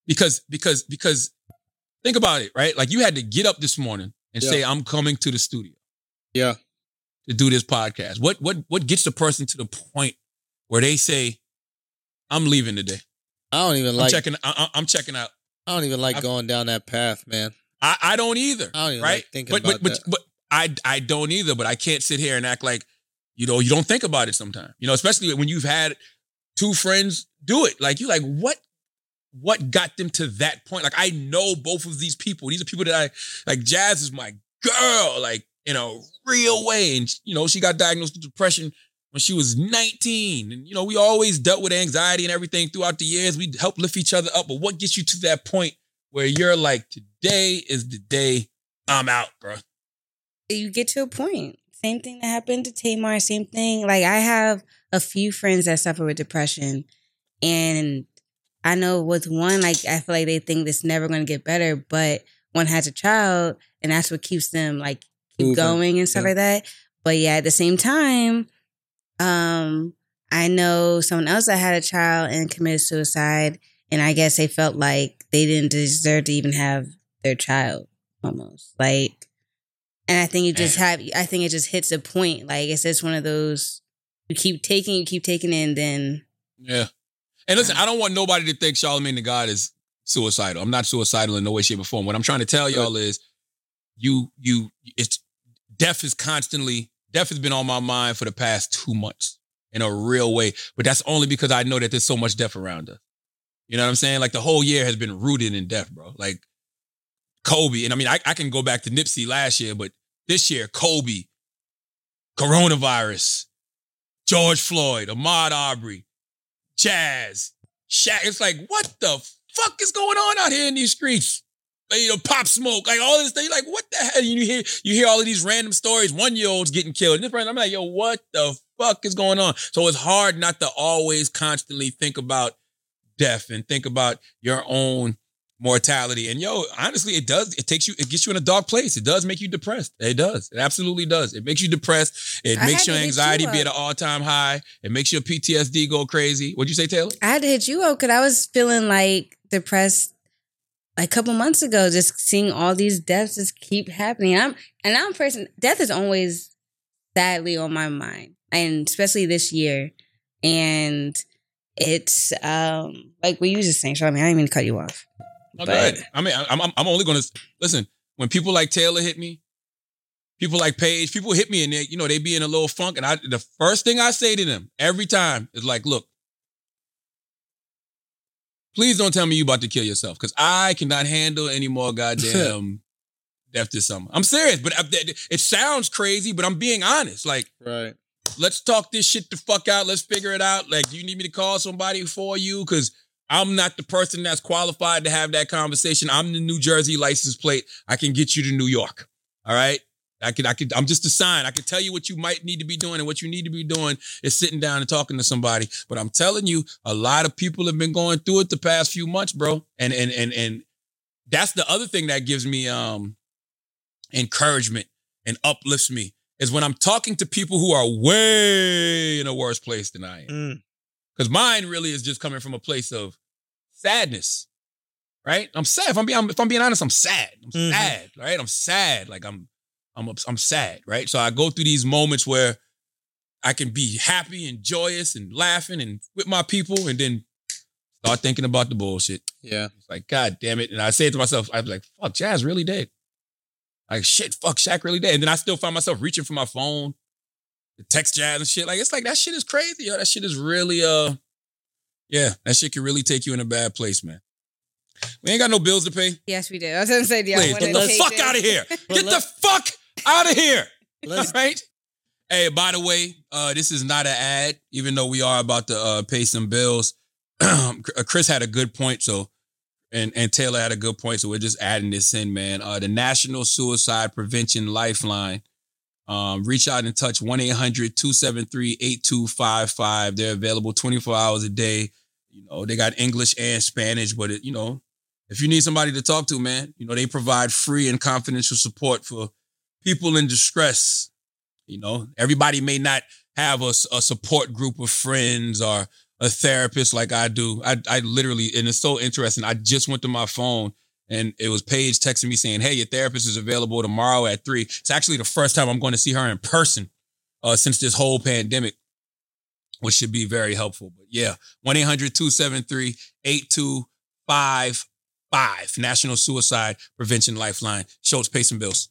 Because, because, because think about it, right? Like you had to get up this morning and Yeah. say, I'm coming to the studio Yeah. to do this podcast. What what what gets the person to the point where they say, I'm leaving today. I don't even I'm like. checking, I, I'm checking out. I don't even like I- going down that path, man. I, I don't either. I don't even right? like thinking but, about but, that. but, but I I don't either, but I can't sit here and act like, you know, you don't think about it sometimes. You know, especially when you've had two friends do it. Like you're like, what what got them to that point? Like I know both of these people. These are people that I like Jazz is my girl, like in a real way. And you know, she got diagnosed with depression when she was 19. And you know, we always dealt with anxiety and everything throughout the years. We helped lift each other up. But what gets you to that point where you're like, today is the day I'm out, bro? you get to a point. Same thing that happened to Tamar. Same thing. Like I have a few friends that suffer with depression, and I know with one, like I feel like they think it's never going to get better, but one has a child, and that's what keeps them like keep Moving. going and stuff Yeah. like that. But yeah, at the same time, um, I know someone else that had a child and committed suicide, and I guess they felt like they didn't deserve to even have their child, almost like. And I think you just have, I think it just hits a point. Like it's just one of those, you keep taking, you keep taking it, and then Yeah. And listen, I don't want nobody to think Charlamagne Tha God is suicidal. I'm not suicidal in no way, shape, or form. What I'm trying to tell y'all is you, you, it's death is constantly, death has been on my mind for the past two months in a real way. But that's only because I know that there's so much death around us. You know what I'm saying? Like the whole year has been rooted in death, bro. Like Kobe. And I mean, I, I can go back to Nipsey last year, but this year, Kobe, coronavirus, George Floyd, Ahmaud Arbery, Jazz, Shaq. It's like, what the fuck is going on out here in these streets? Like, you know, pop smoke, like all this thing. Like, what the hell? You hear you hear all of these random stories. One year olds getting killed. And this person, I'm like, yo, what the fuck is going on? So it's hard not to always constantly think about death and think about your own mortality. And yo, honestly, it does. It takes you. It gets you in a dark place. It does make you depressed. It does. It absolutely does. It makes you depressed. It I makes your anxiety you be at an all time high. It makes your PTSD go crazy. What'd you say, Taylor? I had to hit you up because I was feeling like depressed like a couple months ago, just seeing all these deaths just keep happening. I'm and I'm person. Death is always sadly on my mind, and especially this year. And it's um like what you were just saying, Charlamagne. I didn't mean to cut you off. No, But- I mean, I'm, I'm, I'm only going to listen. When people like Taylor hit me, people like Paige, people hit me and they, you know, they be in a little funk. And I, the first thing I say to them every time is like, look, please don't tell me you about to kill yourself because I cannot handle any more goddamn death this summer. I'm serious, but uh, I, it sounds crazy, but I'm being honest. Like, Right. let's talk this shit the fuck out. Let's figure it out. Like, do you need me to call somebody for you? Because I'm not the person that's qualified to have that conversation. I'm the New Jersey license plate. I can get you to New York. All right. I could, I could, I'm just a sign. I could tell you what you might need to be doing, and what you need to be doing is sitting down and talking to somebody. But I'm telling you, a lot of people have been going through it the past few months, bro. And and and and that's the other thing that gives me um encouragement and uplifts me is when I'm talking to people who are way in a worse place than I am. Mm. Because mine really is just coming from a place of sadness, right? I'm sad. If I'm being, if I'm being honest, I'm sad. I'm Mhm. sad, right? I'm sad. Like I'm, I'm, I'm sad, right? So I go through these moments where I can be happy and joyous and laughing and with my people, and then start thinking about the bullshit. Yeah. It's like, God damn it. And I say it to myself, I was like, fuck, Jazz really dead. Like, shit, fuck, Shaq really dead. And then I still find myself reaching for my phone, to text Jazz and shit. Like, it's like, that shit is crazy, yo. That shit is really, uh, yeah, that shit can really take you in a bad place, man. We ain't got no bills to pay. Yes, we do. I was gonna say, yeah, Please, get the fuck out of here. Get the fuck out of here. Let's All right. Hey, by the way, uh, this is not an ad, even though we are about to uh, pay some bills. Chris had a good point, so and and Taylor had a good point, so we're just adding this in, man. Uh, the National Suicide Prevention Lifeline. Um, reach out and touch 1-800-273-8255. They're available 24 hours a day. You know, they got English and Spanish, but it, you know, if you need somebody to talk to, man, you know, they provide free and confidential support for people in distress. You know, everybody may not have a, a support group of friends or a therapist like I do. I, I literally, and it's so interesting. I just went to my phone and it was Paige texting me saying, Hey, your therapist is available tomorrow at three. It's actually the first time I'm going to see her in person uh, since this whole pandemic, which should be very helpful. But yeah, 1 800 273 8255, National Suicide Prevention Lifeline. Schulz, pay some bills.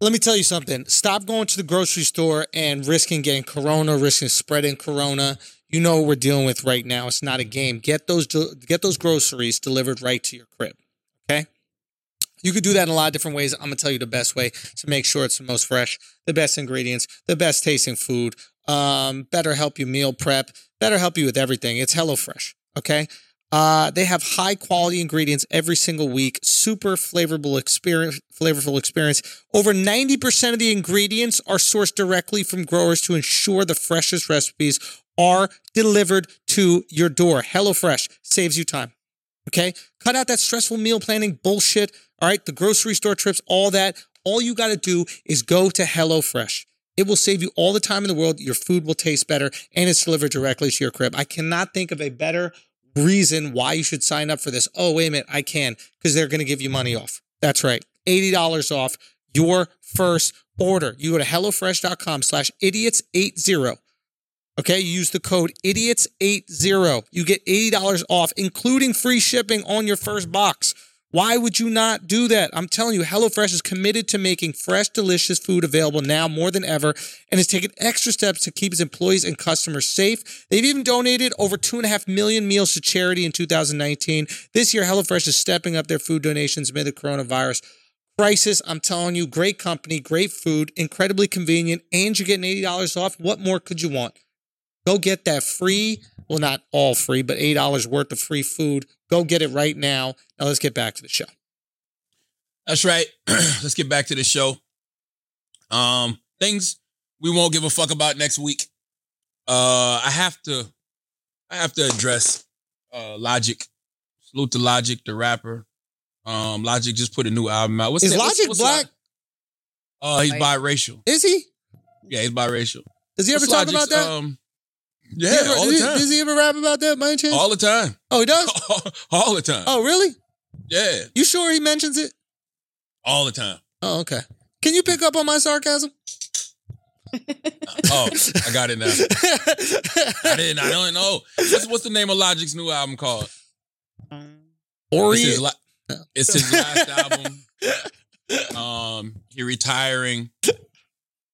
Let me tell you something. Stop going to the grocery store and risking getting corona, risking spreading corona. You know what we're dealing with right now. It's not a game. Get those get those groceries delivered right to your crib. You could do that in a lot of different ways. I'm gonna tell you the best way to make sure it's the most fresh, the best ingredients, the best tasting food. Um, better help you meal prep, better help you with everything. It's HelloFresh. Okay. Uh, they have high quality ingredients every single week, super flavorful experience, flavorful experience. Over 90% of the ingredients are sourced directly from growers to ensure the freshest recipes are delivered to your door. HelloFresh saves you time. Okay. Cut out that stressful meal planning bullshit. All right. The grocery store trips, all that. All you got to do is go to HelloFresh. It will save you all the time in the world. Your food will taste better and it's delivered directly to your crib. I cannot think of a better reason why you should sign up for this. Oh, wait a minute. I can because they're going to give you money off. That's right. $80 off your first order. You go to HelloFresh.com slash idiots80. Okay, you use the code idiots80. You get $80 off, including free shipping on your first box. Why would you not do that? I'm telling you, HelloFresh is committed to making fresh, delicious food available now more than ever and has taken extra steps to keep its employees and customers safe. They've even donated over 2.5 million meals to charity in 2019. This year, HelloFresh is stepping up their food donations amid the coronavirus crisis. I'm telling you, great company, great food, incredibly convenient, and you're getting $80 off. What more could you want? Go get that free, well, not all free, but $8 worth of free food. Go get it right now. Now let's get back to the show. That's right. Let's get back to the show. Um, things we won't give a fuck about next week. Uh, I have to, I have to address uh Logic. Salute to Logic, the rapper. Um, Logic just put a new album out. What's Is that- Logic what's black? Lo- Uh, he's biracial. Is he? Yeah, he's biracial. Does he ever What's talk about that? Um, yeah, ever- all the does- time. Does he ever rap about that by any chance? all the time. oh, he does? all the time. Oh, really? Yeah, You sure he mentions it? all the time. Oh, okay. Can you pick up on my sarcasm? Oh, I got it now. I didn't. I don't know. What's, what's the name of Logic's new album called? It's his, Orient. it's his last album. Um, he retiring.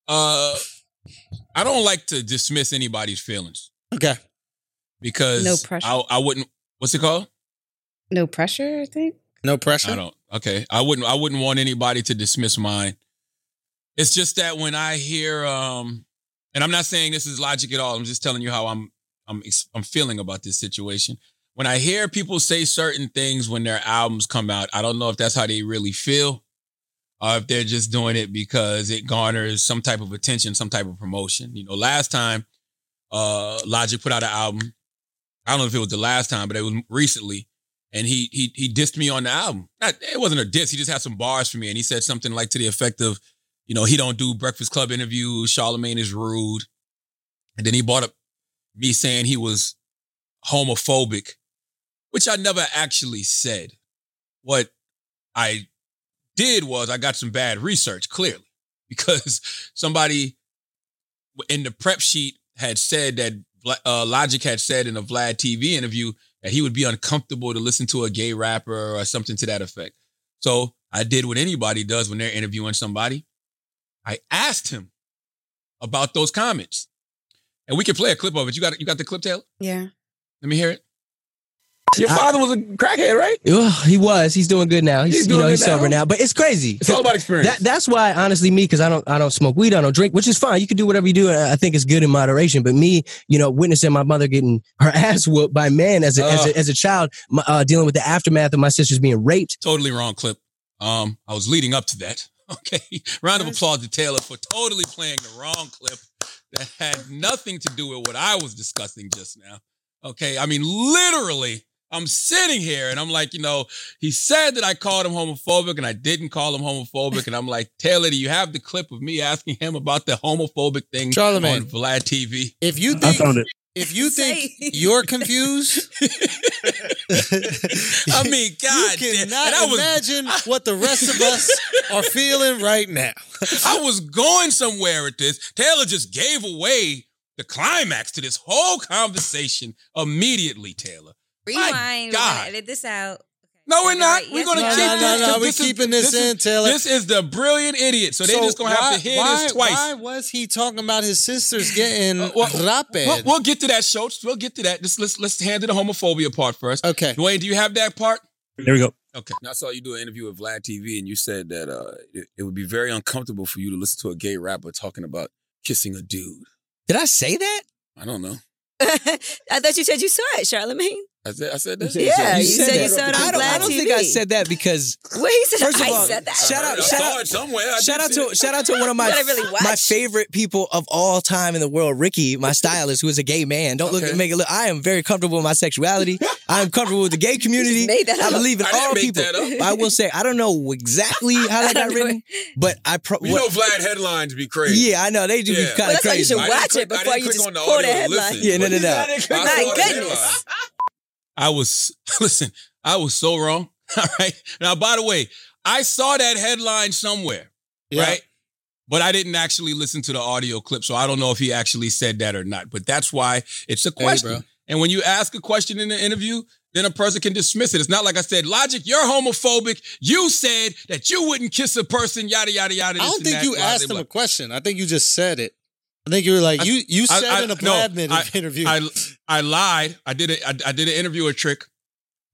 Uh, I don't like to dismiss anybody's feelings Okay. because No pressure. I, I wouldn't. What's it called? No pressure, I think. No pressure. I don't. Okay, I wouldn't. I wouldn't want anybody to dismiss mine. It's just that when I hear, um, and I'm not saying this is logic at all. I'm just telling you how I'm. I'm. I'm feeling about this situation. When I hear people say certain things when their albums come out, I don't know if that's how they really feel. or if they're just doing it because it garners some type of attention, some type of promotion. You know, last time uh Logic put out an album, I don't know if it was the last time, but it was recently, and he he he dissed me on the album. Not, it wasn't a diss. He just had some bars for me, and he said something like to the effect of, you know, he don't do Breakfast Club interviews. Charlamagne is rude, and then he brought up me saying he was homophobic, which I never actually said. What I did was I got some bad research, clearly, because somebody in the prep sheet had said that uh, Logic had said in a Vlad TV interview that he would be uncomfortable to listen to a gay rapper or something to that effect. So I did what anybody does when they're interviewing somebody. I asked him about those comments. And we can play a clip of it. You got you got the clip, Taylor? Yeah. Let me hear it. Your father was a crackhead, right? Ugh, he was. He's doing good now. He's, He's you doing know good he's sober now? now. But it's crazy. It's all about experience. That, that's why, honestly, me because I don't I don't smoke weed. I don't drink, which is fine. You can do whatever you do. and I think it's good in moderation. But me, you know, witnessing my mother getting her ass whooped by men as a as, a, as a child, uh, dealing with the aftermath of my sisters being raped. Totally wrong clip. Um, I was leading up to that. Okay. Round of applause to Taylor for totally playing the wrong clip that had nothing to do with what I was discussing just now. Okay. I mean, literally, I'm sitting here and I'm like, you know, he said that I called him homophobic and I didn't call him homophobic. And I'm like, Taylor, do you have the clip of me asking him about the homophobic thing Charlamagne. on Vlad TV? If you I think found it. if you think Say- you're confused, I mean, God, you damn. cannot And I was, imagine what the rest of us are feeling right now. I was going somewhere with this. Taylor just gave away the climax to this whole conversation immediately, Taylor. Rewind. We're God. gonna edit this out. No, we're not. We're gonna No, keep are. no, no, this. We're keeping this in, is, Taylor. This is the brilliant idiot. So they So just gonna have to hear why, this twice. Why was he talking about his sisters getting Uh, well, raped? We'll, we'll get to that, Schulz. We'll get to that. Just let's let's handle the homophobia part first. okay. Dwayne, do you have that part? There we go. Okay. I saw you do an interview with Vlad TV, and you said that uh, it, it would be very uncomfortable for you to listen to a gay rapper talking about kissing a dude. Did I say that? I don't know. I thought you said you saw it, Charlamagne. I said I said that. Yeah, you said you saw it on I don't, I don't think I said that because Well, he said First of I all, said that. shout out- I shout saw out- it somewhere. I shout out to it. shout out to one of my really my favorite people of all time in the world, Ricky, my stylist, who is a gay man. Don't look make it look. I am very comfortable with my sexuality. I am comfortable with the gay community. made that I believe in I didn't all make people. that up. I will say I don't know exactly how that got written, but I pro- You know Vlad headlines be crazy. yeah, I know they do Yeah. be kind of that's why you should watch it before you just on the quote a headline. Yeah, no, no, no. My goodness. I was listen. I was so wrong. All right. Now, by the way, I saw that headline somewhere, Yeah. right? But I didn't actually listen to the audio clip, so I don't know if he actually said that or not. But that's why it's a question. bro. and when you ask a question in the interview, then a person can dismiss it. It's not like I said, Logic, you're homophobic. You said that you wouldn't kiss a person, yada yada yada. I don't think you asked him a question. I think you just said it. I think you were like I- you. You said I- in a no, Vlad minute I- interview. I I lied. I did a I, I did an interviewer trick.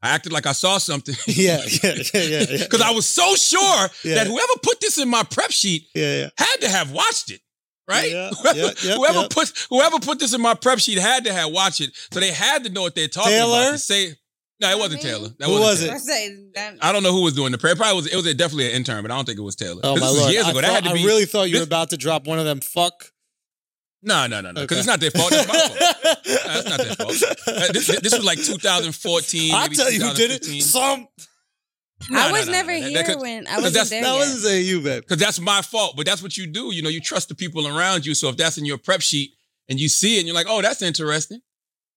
I acted like I saw something. yeah, yeah, yeah, yeah, yeah. Because I was so sure Yeah. that whoever put this in my prep sheet yeah, yeah. had to have watched it. Right? Yeah, whoever yeah, yeah, whoever yeah. put whoever put this in my prep sheet had to have watched it. So they had to know what they're talking Taylor? about. To say no, it wasn't Me? Taylor. That Who wasn't was Taylor. I I don't know who was doing the prep. Probably was it was definitely an intern, but I don't think it was Taylor. Oh this my was lord! years I, ago. that thought- had to be, I be really thought you were about to drop one of them. Fuck. No, no, no, no. Because Okay. it's not their fault. That's my fault. That's not their fault. This, this was like 2014. I maybe tell you who did it. Some. No, I was no, never no. That- here that when I wasn't there That yet. wasn't saying you, babe. Because that's my fault. But that's what you do. You know, you trust the people around you. So if that's in your prep sheet and you see it and you're like, oh, that's interesting.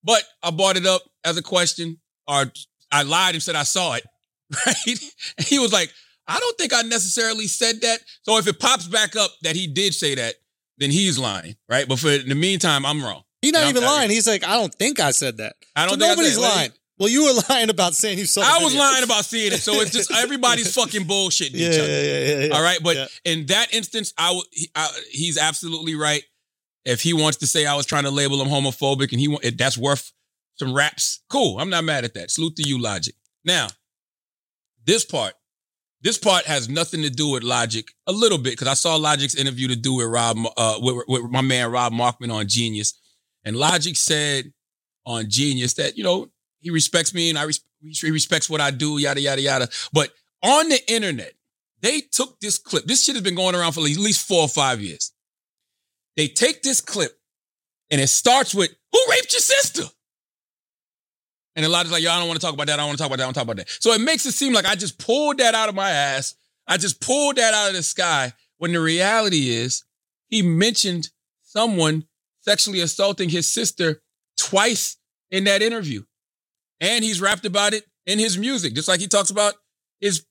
But I brought it up as a question or I lied and said I saw it. Right? And he was like, I don't think I necessarily said that. So if it pops back up that he did say that, then he's lying. Right? But for in the meantime, I'm wrong. He's not And I'm- even lying. He's like, I don't think I said that. I don't so nobody's said it. Well, lying. Well, you were lying about saying you saw. I was lying about seeing it. So it's just everybody's fucking bullshitting Yeah, each other. yeah, yeah, yeah. All right, but Yeah. in that instance, I, w- he, I he's absolutely right. If he wants to say I was trying to label him homophobic and he wa- that's worth some raps, cool. I'm not mad at that. Salute to you, Logic. Now, this part, this part has nothing to do with Logic a little bit because I saw Logic's interview to do with Rob, uh, with, with my man Rob Markman on Genius, and Logic said on Genius that you know he respects me and I res- he respects what I do, yada yada yada. But on the internet, They took this clip. This shit has been going around for at least four or five years. They take this clip and it starts with, Who raped your sister? And a lot of like, yo, I don't want to talk about that. I don't want to talk about that. I don't talk about that. So it makes it seem like I just pulled that out of my ass. I just pulled that out of the sky. When the reality is, he mentioned someone sexually assaulting his sister twice in that interview. And he's rapped about it in his music, just like he talks about his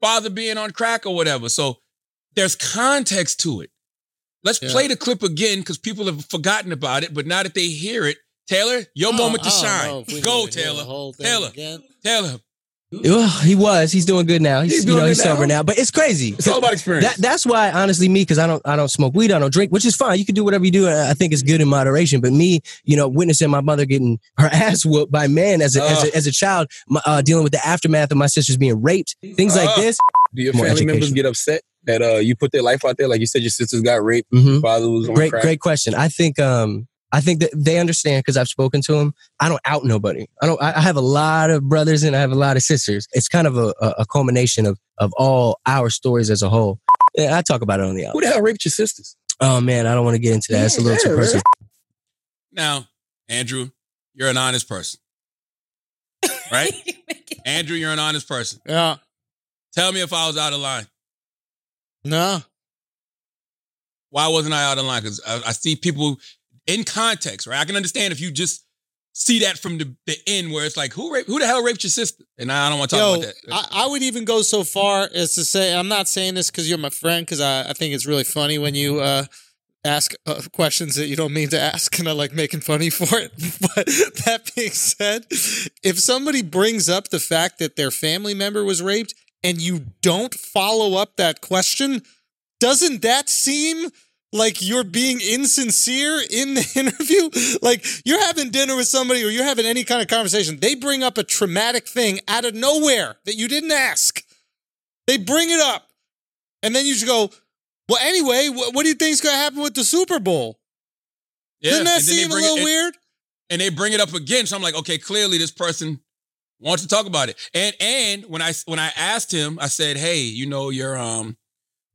father being on crack or whatever. So there's context to it. Let's Yeah. play the clip again because people have forgotten about it. But now that they hear it, Taylor, your I moment to don't- I don't know shine. if we Go, need to hear the Taylor. Taylor. again. Taylor. Well, he was. He's doing good now. He's, He's you doing know he's now? sober now. But it's crazy. It's all about experience. That, that's why, honestly, me, because I don't, I don't smoke weed, I don't drink, which is fine. You can do whatever you do. and I think it's good in moderation. But me, you know, witnessing my mother getting her ass whooped by man as a, as a, as a child, my, uh, dealing with the aftermath of my sisters being raped, things like this. Do your More family members get upset that uh you put their life out there? Like you said, your sisters got raped, Mhm. father was on Great, crack. great question. I think, um, I think that they understand because I've spoken to them. I don't out nobody. I don't. I I have a lot of brothers and I have a lot of sisters. It's kind of a, a, a culmination of of all our stories as a whole. Yeah, I talk about it on the out. Who the hell raped your sisters? Oh man, I don't want to get into that. It's a little too personal. Now, Andrew, you're an honest person. Right? Andrew, you're an honest person. Yeah. Tell me if I was out of line. No. Why wasn't I out of line? Because I, I see people in context, right? I can understand if you just see that from the, the end where it's like, who raped, who the hell raped your sister? And I don't want to talk Yo, about that. I, I would even go so far as to say, I'm not saying this because you're my friend, because I, I think it's really funny when you uh, ask uh, questions that you don't mean to ask, and I like making fun of you for it. But that being said, if somebody brings up the fact that their family member was raped and you don't follow up that question, doesn't that seem like you're being insincere in the interview? Like you're having dinner with somebody or you're having any kind of conversation. They bring up a traumatic thing out of nowhere that you didn't ask. They bring it up. And then you just go, well, anyway, what, what do you think's going to happen with the Super Bowl? Yeah, Doesn't that and then they seem a little it- weird? and they bring it up again. So I'm like, okay, clearly this person wants to talk about it. And and when I when I asked him, I said, hey, you know, your um,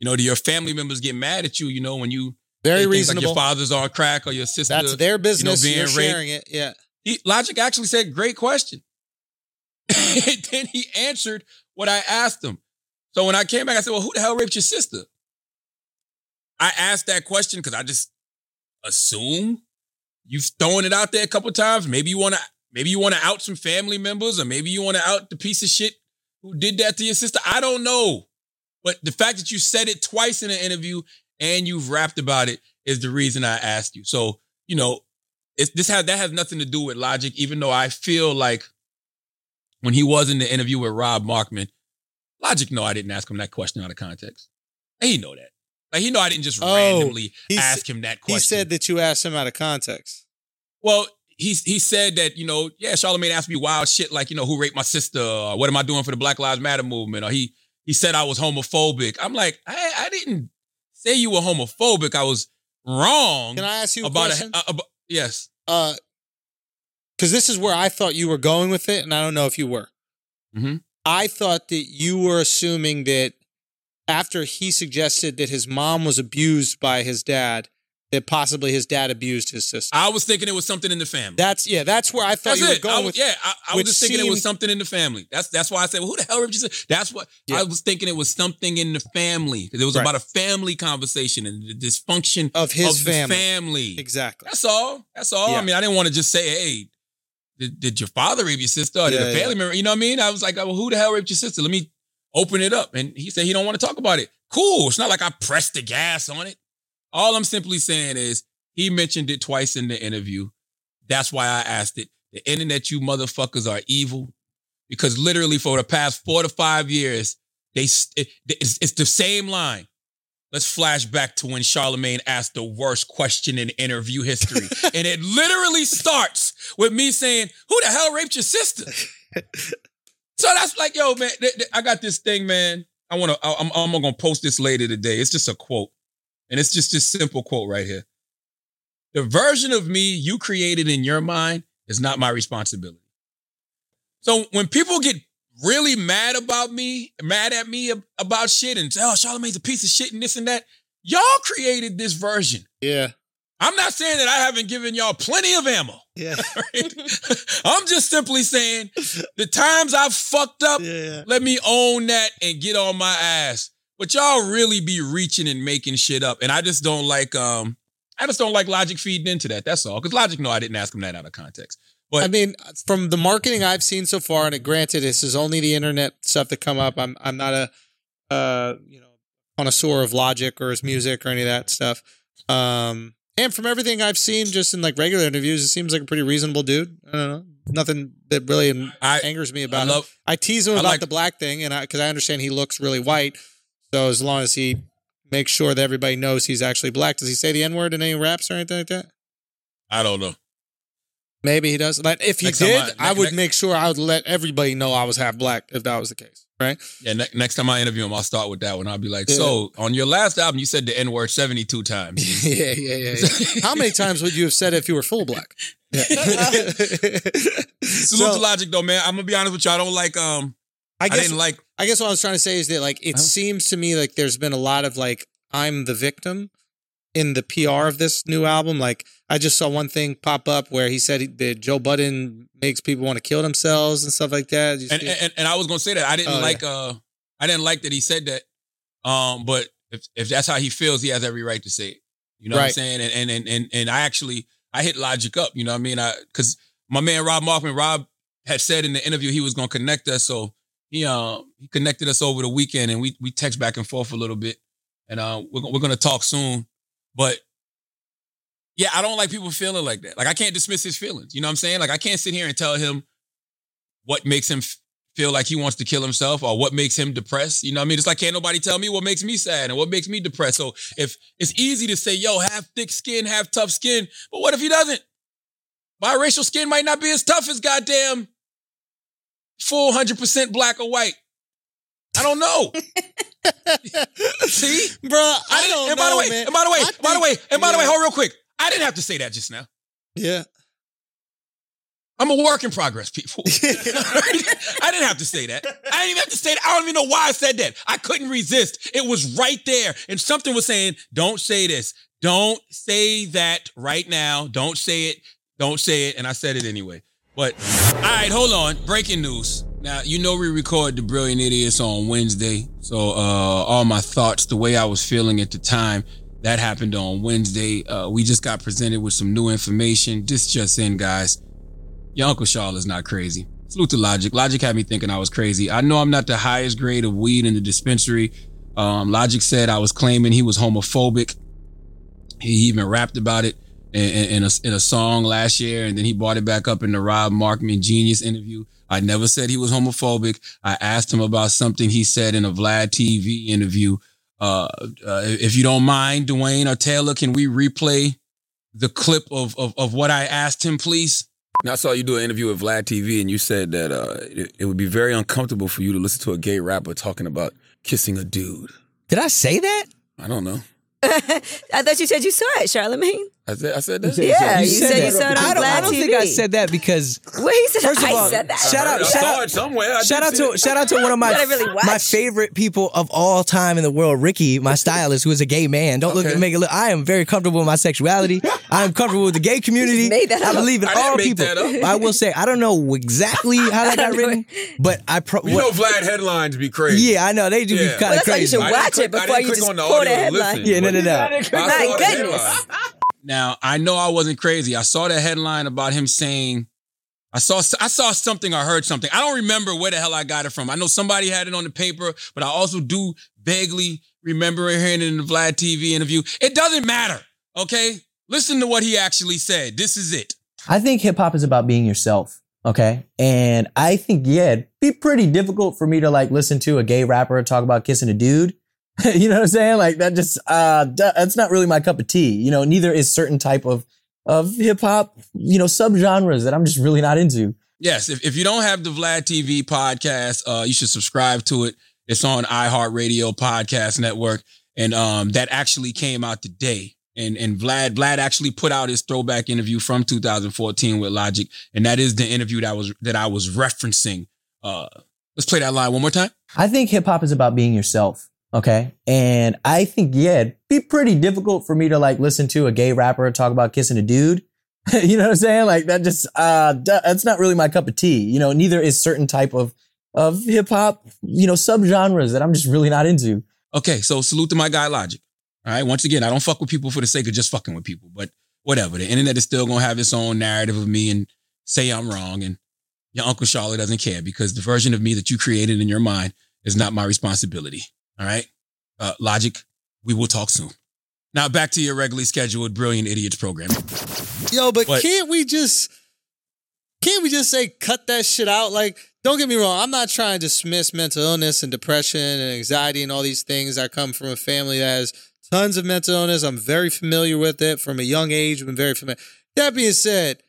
you know, do your family members get mad at you? You know, when you Very things like reasonable. your father's on crack or your sister. That's their business. being You're raped. sharing it. Yeah. He, Logic actually said, great question. then he answered what I asked him. So when I came back, I said, well, who the hell raped your sister? I asked that question because I just assume you've thrown it out there a couple times. Maybe you want to, maybe you want to out some family members, or maybe you want to out the piece of shit who did that to your sister. I don't know. But the fact that you said it twice in an interview and you've rapped about it is the reason I asked you. So, you know, it's this has that has nothing to do with logic, even though I feel like when he was in the interview with Rob Markman, Logic no, I didn't ask him that question out of context. And he know that. Like he know I didn't just Oh, randomly ask him that question. He said that you asked him out of context. Well, he he said that you know, yeah, Charlamagne asked me wild shit like you know who raped my sister, or what am I doing for the Black Lives Matter movement, or he he said I was homophobic. I'm like, I I didn't say you were homophobic. I was wrong. Can I ask you a about question? A, a- about- yes. Uh, because this is where I thought you were going with it, and I don't know if you were. Mhm. I thought that you were assuming that after he suggested that his mom was abused by his dad, that possibly his dad abused his sister. I was thinking it was something in the family. That's yeah. That's where I thought That's you were going I was, with. yeah, I, I was just thinking it was something in the family. That's that's why I said, well, who the hell raped your sister? That's what Yeah. I was thinking. It was something in the family. It was Right. about a family conversation and the dysfunction Of his of family. family. Exactly. That's all. That's all. Yeah. I mean, I didn't want to just say, hey, did, did your father rape your sister? Or did Yeah, a family member? You know what I mean? I was like, well, who the hell raped your sister? Let me open it up. And he said he don't want to talk about it. Cool. It's not like I pressed the gas on it. All I'm simply saying is he mentioned it twice in the interview. That's why I asked it. The internet, you motherfuckers are evil. Because literally for the past four to five years, they it- it's, it's the same line. Let's flash back to when Charlamagne asked the worst question in interview history. and it literally starts with me saying, Who the hell raped your sister? so that's like, yo, man, th- th- I got this thing, man. I wanna I'm, I'm gonna post this later today. It's just a quote. And it's just this simple quote right here. The version of me you created in your mind is not my responsibility. So when people get really mad about me, mad at me about shit, and say, "Oh, Charlamagne's a piece of shit," and this and that. Y'all created this version. Yeah. I'm not saying that I haven't given y'all plenty of ammo. Yeah. right? I'm just simply saying the times I've fucked up, Yeah. let me own that and get on my ass. But y'all really be reaching and making shit up. And I just don't like um I just don't like Logic feeding into that. That's all. Because Logic no, I didn't ask him that out of context. But I mean, from the marketing I've seen so far, and granted, this is only the internet stuff that come up. I'm I'm not a uh you know connoisseur of Logic or his music or any of that stuff. Um, and from everything I've seen, just in like regular interviews, it seems like a pretty reasonable dude. I don't know, nothing that really I angers me about I him. I tease him about like- the black thing, and I because I understand he looks really white. So as long as he makes sure that everybody knows he's actually black, does he say the n word in any raps or anything like that? I don't know. Maybe he does. But if he Next did, I- I, would ne- make sure I would let everybody know I was half black if that was the case, right? Yeah, ne- next time I interview him, I'll start with that one. I'll be like, Yeah. so on your last album, you said the N word 72 times. yeah, yeah, yeah, yeah. How many times would you have said if you were full black? Yeah. Salute to Logic though, man. I'm gonna be honest with you. I don't like um I I, guess didn't like I guess what I was trying to say is that like it Uh-huh. seems to me like there's been a lot of like I'm the victim in the PR of this new album. Like I just saw one thing pop up where he said that Joe Budden makes people want to kill themselves and stuff like that. And, and and I was gonna say that I didn't Oh, yeah. like uh I didn't like that he said that. Um, but if if that's how he feels, he has every right to say it. You know what I'm saying? And and and and, and I actually I hit Logic up. You know what I mean? I because my man Rob Markman, Rob had said in the interview he was gonna connect us, so he uh he connected us over the weekend, and we we text back and forth a little bit, and uh we're we're gonna talk soon, but. Yeah, I don't like people feeling like that. Like I can't dismiss his feelings. You know what I'm saying? Like I can't sit here and tell him what makes him f- feel like he wants to kill himself or what makes him depressed. You know what I mean? It's like can't nobody tell me what makes me sad and what makes me depressed. So if it's easy to say, yo, have thick skin, have tough skin, but what if he doesn't? Biracial skin might not be as tough as goddamn full 100% black or white. I don't know. See? Bro, I, I didn't, don't and by know, the way, man. and by the way, by the way, and by the way, hold real quick. I didn't have to say that just now. Yeah. I'm a work in progress, people. I didn't have to say that. I didn't even have to say that. I don't even know why I said that. I couldn't resist. It was right there. And something was saying, don't say this. Don't say that right now. Don't say it. Don't say it. And I said it anyway. But all right, hold on. Breaking news. Now, you know we record the Brilliant Idiots on Wednesday. So uh all my thoughts, the way I was feeling at the time, that happened on Wednesday. Uh we just got presented with some new information. This just in, guys. Your Uncle Charles is not crazy. Salute to Logic. Logic had me thinking I was crazy. I know I'm not the highest grade of weed in the dispensary. Um, Logic said I was claiming he was homophobic. He even rapped about it in, in, in a, in a song last year, and then he brought it back up in the Rob Markman Genius interview. I never said he was homophobic. I asked him about something he said in a Vlad TV interview. Uh, uh, if you don't mind, Dwayne or Taylor, can we replay the clip of, of, of what I asked him, please? Now, I saw you do an interview with Vlad TV, and you said that uh, it, it would be very uncomfortable for you to listen to a gay rapper talking about kissing a dude. Did I say that? I don't know. I thought you said you saw it, Charlamagne. I said, I said that. Yeah, you said you saw it on I don't, I don't think I said that because Well, he said First of I all, said that. shout out, I shout out, somewhere. I shout out to shout out to one of my really my favorite people of all time in the world, Ricky, my stylist, who is a gay man. Don't look Okay. at make it look. I am very comfortable with my sexuality. I am comfortable with the gay community. made that I up. believe in I didn't all people. that up. I will say I don't know exactly how that got written, but I pro- You know, Vlad headlines be crazy. yeah, I know they do Yeah. be kind of that's why you should watch it before you just on the quote a headline. Yeah, no, no, no. My goodness. Now I know I wasn't crazy. I saw the headline about him saying, I saw I saw something or heard something. I don't remember where the hell I got it from. I know somebody had it on the paper, but I also do vaguely remember hearing it in the Vlad TV interview. It doesn't matter. Okay, listen to what he actually said. This is it. I think hip hop is about being yourself. Okay. And I think, yeah, it'd be pretty difficult for me to like listen to a gay rapper talk about kissing a dude. you know what I'm saying? Like that just, uh, that's not really my cup of tea. You know, neither is certain type of, of hip hop, you know, subgenres that I'm just really not into. Yes, if, if you don't have the Vlad TV podcast, uh, you should subscribe to it. It's on iHeartRadio Podcast Network, and um, that actually came out today. And and Vlad Vlad actually put out his throwback interview from 2014 with Logic, and that is the interview that was that I was referencing uh, Let's play that line one more time. I think hip hop is about being yourself. Okay. And I think, yeah, it'd be pretty difficult for me to like listen to a gay rapper talk about kissing a dude. you know what I'm saying? Like that just, uh, that's not really my cup of tea. You know, neither is certain type of, of hip hop, you know, subgenres that I'm just really not into. Okay, so salute to my guy Logic. All right, once again, I don't fuck with people for the sake of just fucking with people, but whatever. The internet is still gonna have its own narrative of me and say I'm wrong, and your Uncle Charlotte doesn't care because the version of me that you created in your mind is not my responsibility. All right, uh, Logic, we will talk soon. Now back to your regularly scheduled Brilliant Idiots program. Yo, but What? can't we just can't we just say cut that shit out? Like, don't get me wrong, I'm not trying to dismiss mental illness and depression and anxiety and all these things. I come from a family that has tons of mental illness. I'm very familiar with it from a young age. I've been very familiar. That being said,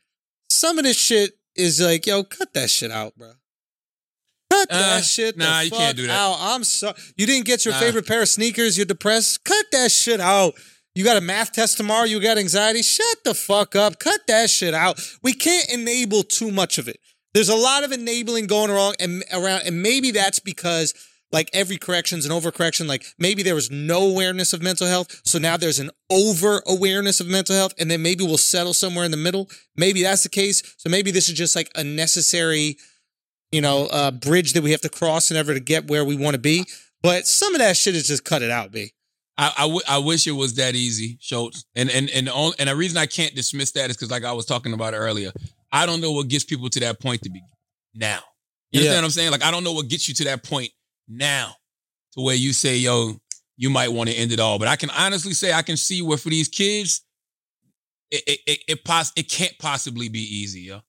some of this shit is like, yo, cut that shit out, bro. Cut Uh, that shit nah, you can't do that. out. I'm sorry. You didn't get your Nah. favorite pair of sneakers. You're depressed. Cut that shit out. You got a math test tomorrow. You got anxiety. Shut the fuck up. Cut that shit out. We can't enable too much of it. There's a lot of enabling going wrong and around, and maybe that's because like every correction's an overcorrection. Like maybe there was no awareness of mental health, so now there's an over awareness of mental health, and then maybe we'll settle somewhere in the middle. Maybe that's the case. So maybe this is just like a necessary, you know, uh, bridge that we have to cross in order to get where we want to be. But some of that shit is just cut it out, b. I, I, w- I wish it was that easy, Schulz. And and and the only, and the reason I can't dismiss that is because, like I was talking about earlier, I don't know what gets people to that point to be now. You Yeah. understand what I'm saying? Like I don't know what gets you to that point now, to where you say, "Yo, you might want to end it all." But I can honestly say I can see where for these kids, it it it, it, pos- it can't possibly be easy, yo.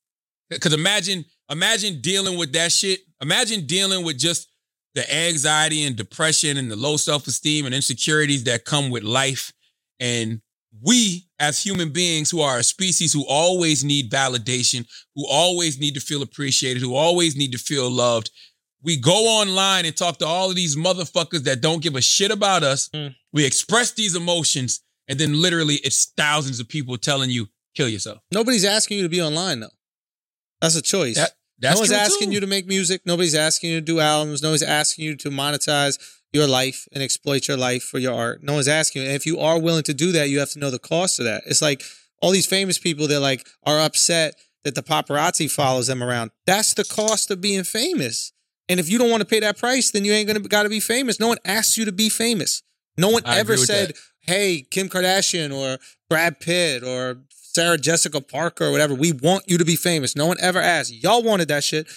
Because imagine imagine dealing with that shit. Imagine dealing with just the anxiety and depression and the low self-esteem and insecurities that come with life and we as human beings who are a species who always need validation who always need to feel appreciated who always need to feel loved we go online and talk to all of these motherfuckers that don't give a shit about us Mm. we express these emotions and then literally it's thousands of people telling you kill yourself Nobody's asking you to be online though. That's a choice. That- that's no one's asking too. you to make music. Nobody's asking you to do albums. Nobody's asking you to monetize your life and exploit your life for your art. No one's asking you. And if you are willing to do that, you have to know the cost of that. It's like all these famous people that like are upset that the paparazzi follows them around. That's the cost of being famous. And if you don't want to pay that price, then you ain't gonna gotta be famous. No one asks you to be famous. No one I ever said, that. hey, Kim Kardashian or Brad Pitt or Sarah Jessica Parker or whatever, we want you to be famous. No one ever asked. Y'all wanted that shit.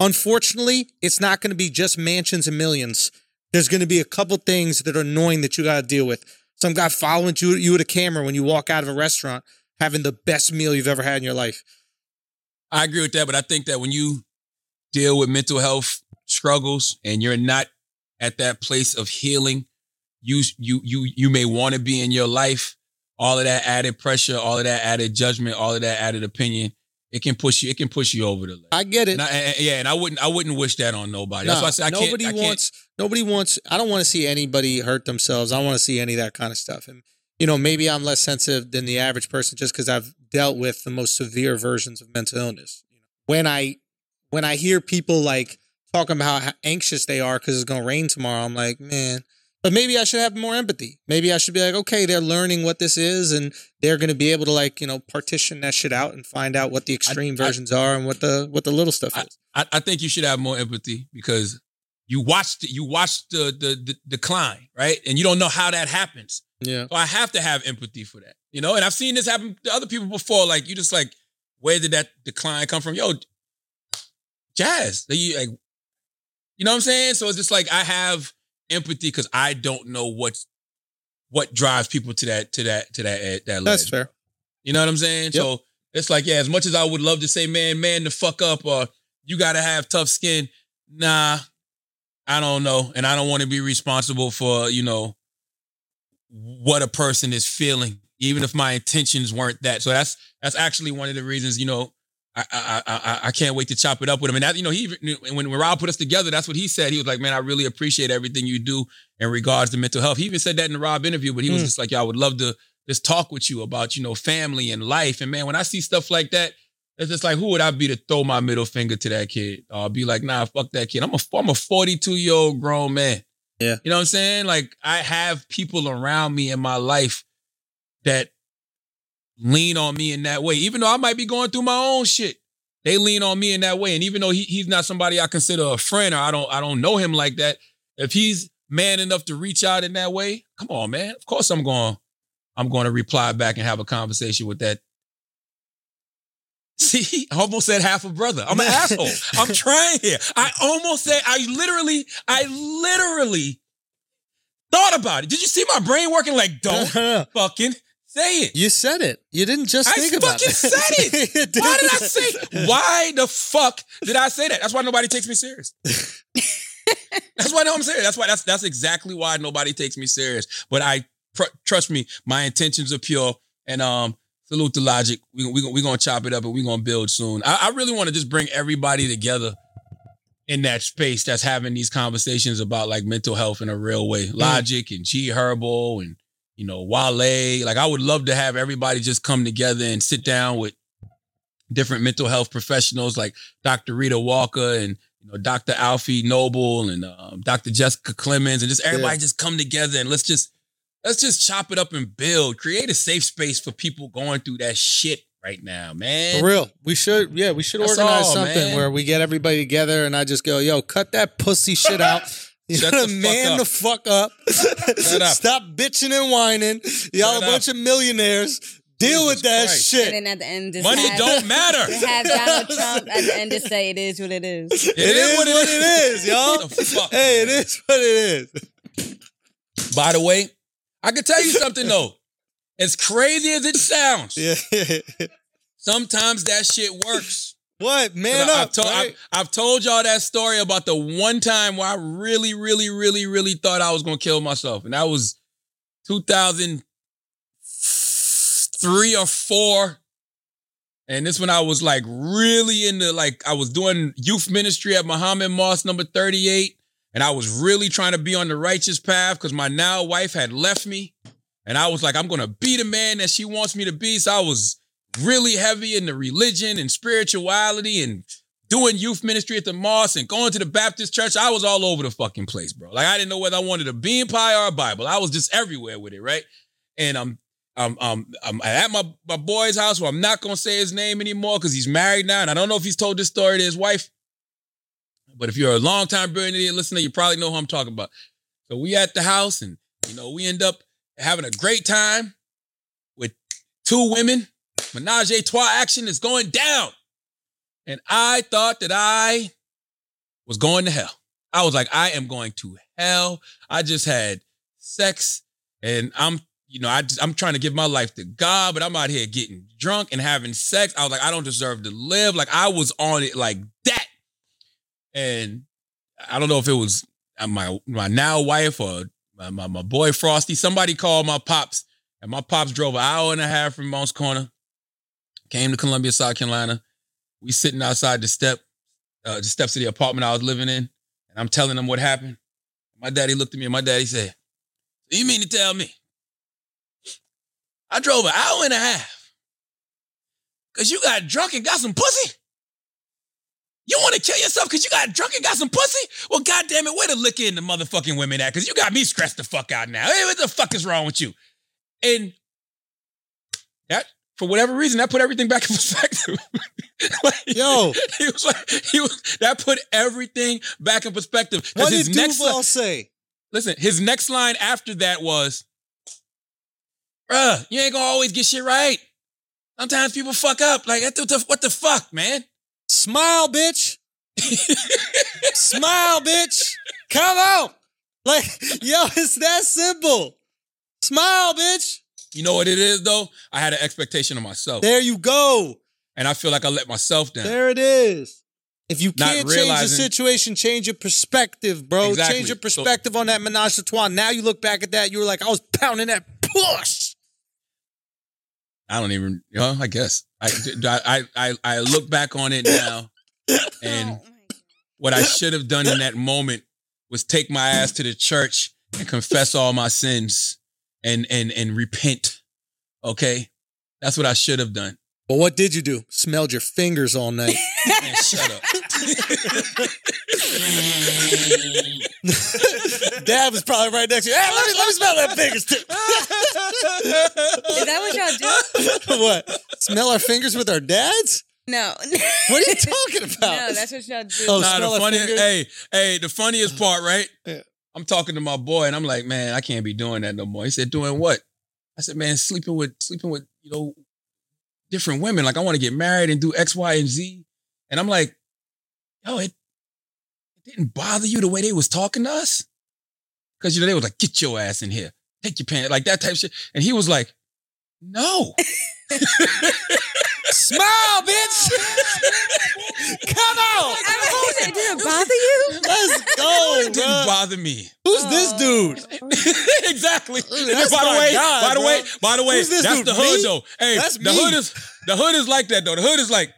Unfortunately, it's not going to be just mansions and millions. There's going to be a couple things that are annoying that you got to deal with. Some guy following you, you with a camera when you walk out of a restaurant, having the best meal you've ever had in your life. I agree with that, but I think that when you deal with mental health struggles and you're not at that place of healing, you you you you may want to be in your life. All of that added pressure, all of that added judgment, all of that added opinion, it can push you. It can push you over the ledge. I get it. And I- and- yeah, and I wouldn't I wouldn't wish that on nobody. That's why I say I can't. nobody can't- wants nobody wants I don't want to see anybody hurt themselves. I don't want to see any of that kind of stuff. And you know, maybe I'm less sensitive than the average person just because I've dealt with the most severe versions of mental illness. When I when I hear people like talking about how anxious they are because it's gonna rain tomorrow, I'm like, man. But maybe I should have more empathy. Maybe I should be like, okay, they're learning what this is, and they're going to be able to like, you know, partition that shit out and find out what the extreme versions are and what the what the little stuff is. I, I think you should have more empathy because you watched you watched the, the the decline, right? And you don't know how that happens. Yeah. So I have to have empathy for that, you know. And I've seen this happen to other people before. Like you just like, where did that decline come from? Yo, jazz. You like, you know what I'm saying? So it's just like I have empathy because I don't know what's what drives people to that to that to that eh, that That's ledge. fair. You know what I'm saying? So it's like, yeah, as much as I would love to say, man, man, the fuck up, or you gotta have tough skin. Nah, I don't know. And I don't want to be responsible for, you know, what a person is feeling, even if my intentions weren't that. So that's that's actually one of the reasons, you know, I I I, I can't wait to chop it up with him. And that, you know, he even- when when Rob put us together, that's what he said. He was like, man, I really appreciate everything you do in regards to mental health. He even said that in the Rob interview, but he was Mm. just like, yeah, I would love to just talk with you about, you know, family and life. And man, when I see stuff like that, It's just like, who would I be to throw my middle finger to that kid? I'll be like, nah, fuck that kid. I'm a I'm a 42 year old grown man. Yeah. You know what I'm saying? Like I have people around me in my life that lean on me in that way. Even though I might be going through my own shit. They lean on me in that way. And even though he, he's not somebody I consider a friend or I don't I don't know him like that, if he's man enough to reach out in that way, come on, man. Of course I'm going I'm going to reply back and have a conversation with that. See, I almost said half a brother. I'm an asshole. I'm trying here. I almost said, I literally, I literally thought about it. Did you see my brain working like, don't fucking say it? You said it. You didn't just I think about it. I fucking said it. Why did I say? Why the fuck did I say that? That's why nobody takes me serious. that's why no, I'm serious. That's why that's that's exactly why nobody takes me serious. But I pr- trust me, my intentions are pure. And um, salute to Logic. We we we gonna chop it up and we gonna build soon. I, I really want to just bring everybody together in that space that's having these conversations about like mental health in a real way. Logic and G Herbo and you know Wale. Like I would love to have everybody just come together and sit down with different mental health professionals like Dr. Rheeda Walker and you know Dr. Alfiee Noble and um, Dr. Jessica Clemons and just everybody Yeah. just come together and let's just let's just chop it up and build, create a safe space for people going through that shit right now, man. For real. We should, yeah, we should That's organize all, something man. where we get everybody together and I just go, yo, cut that pussy shit out. You Shut know, the fuck man up. the fuck up. up. Stop bitching and whining. Y'all Shut a bunch of millionaires. Deal with that Christ. shit. And then at the end, just Money have, don't matter. have Donald Trump at the end to say it is what it is. It, It is what it is, y'all. Hey, it is what it is. By the way, I can tell you something though. As crazy as it sounds, Yeah. sometimes that shit works. What? Man up. I've, told? I've, I've told y'all that story about the one time where I really, really, really, really thought I was gonna kill myself, and that was 2003 or four. And this when I was like really into like I was doing youth ministry at Muhammad Mosque number 38. And I was really trying to be on the righteous path because my now wife had left me. And I was like, I'm gonna be the man that she wants me to be. So I was really heavy into religion and spirituality and doing youth ministry at the mosque and going to the Baptist church. I was all over the fucking place, bro. Like I didn't know whether I wanted a bean pie or a Bible. I was just everywhere with it, right? And I'm I'm I'm I'm at my, my boy's house where I'm not gonna say his name anymore because he's married now. And I don't know if he's told this story to his wife. But if you're a long time Billionaire listener, you probably know who I'm talking about. So we at the house and you know, we end up having a great time with two women. Menage a trois action is going down. And I thought that I was going to hell. I was like, I am going to hell. I just had sex and I'm, you know, I I'm trying to give my life to God, but I'm out here getting drunk and having sex. I was like, I don't deserve to live. Like I was on it like that. And I don't know if it was my my now wife or my, my, my boy Frosty. Somebody called my pops, and my pops drove an hour and a half from Moncks Corner, came to Columbia, South Carolina. We sitting outside the step, uh, the steps of the apartment I was living in, and I'm telling them what happened. My daddy looked at me, and my daddy said, "You mean to tell me I drove an hour and a half because you got drunk and got some pussy?" You want to kill yourself because you got drunk and got some pussy? Well, goddamn it, where the liquor in the motherfucking women at? Because you got me stressed the fuck out now. Hey, what the fuck is wrong with you? And that, for whatever reason, that put everything back in perspective. Like, Yo. he was like, he was that put everything back in perspective. What did his next Duval li- say? listen, his next line after that was, "Bruh, you ain't gonna always get shit right. Sometimes people fuck up. Like, what the, what the fuck, man?" Smile, bitch. Smile, bitch. Come out. Like, yo, it's that simple. Smile, bitch. You know what it is though? I had an expectation of myself. There you go. And I feel like I let myself down. There it is. If you Not can't change the situation, change your perspective, bro. Exactly. Change your So- perspective on that menage a trois. Now you look back at that, you were like, I was pounding that push. I don't even, you know, I guess. I, I, I, I look back on it now and oh what I should have done in that moment was take my ass to the church and confess all my sins and, and, and repent. Okay. That's what I should have done. But what did you do? Smelled your fingers all night. Man, shut up. Dad was probably right next to you. Hey, let me let me smell that fingers too. Is that what y'all do? what? Smell our fingers with our dads? No. What are you talking about? No, that's what y'all do. Oh, nah, smell the our funny, fingers? hey, hey, the funniest part, right? Yeah. I'm talking to my boy, and I'm like, man, I can't be doing that no more. He said, doing what? I said, man, sleeping with sleeping with you know different women. Like I want to get married and do X, Y, and Z. And I'm like, yo, it, it didn't bother you the way they was talking to us, because you know they was like, get your ass in here, take your pants, like that type of shit. And he was like, no. Smile, bitch. Come on. it didn't bother you? Let's go, it didn't bro. bother me. Who's this oh. dude? exactly. that's by the way, guy, by the bro. way, by the way, Who's this that's dude? the hood Me? though. Hey, That's the me. hood is the hood is like that though. The hood is like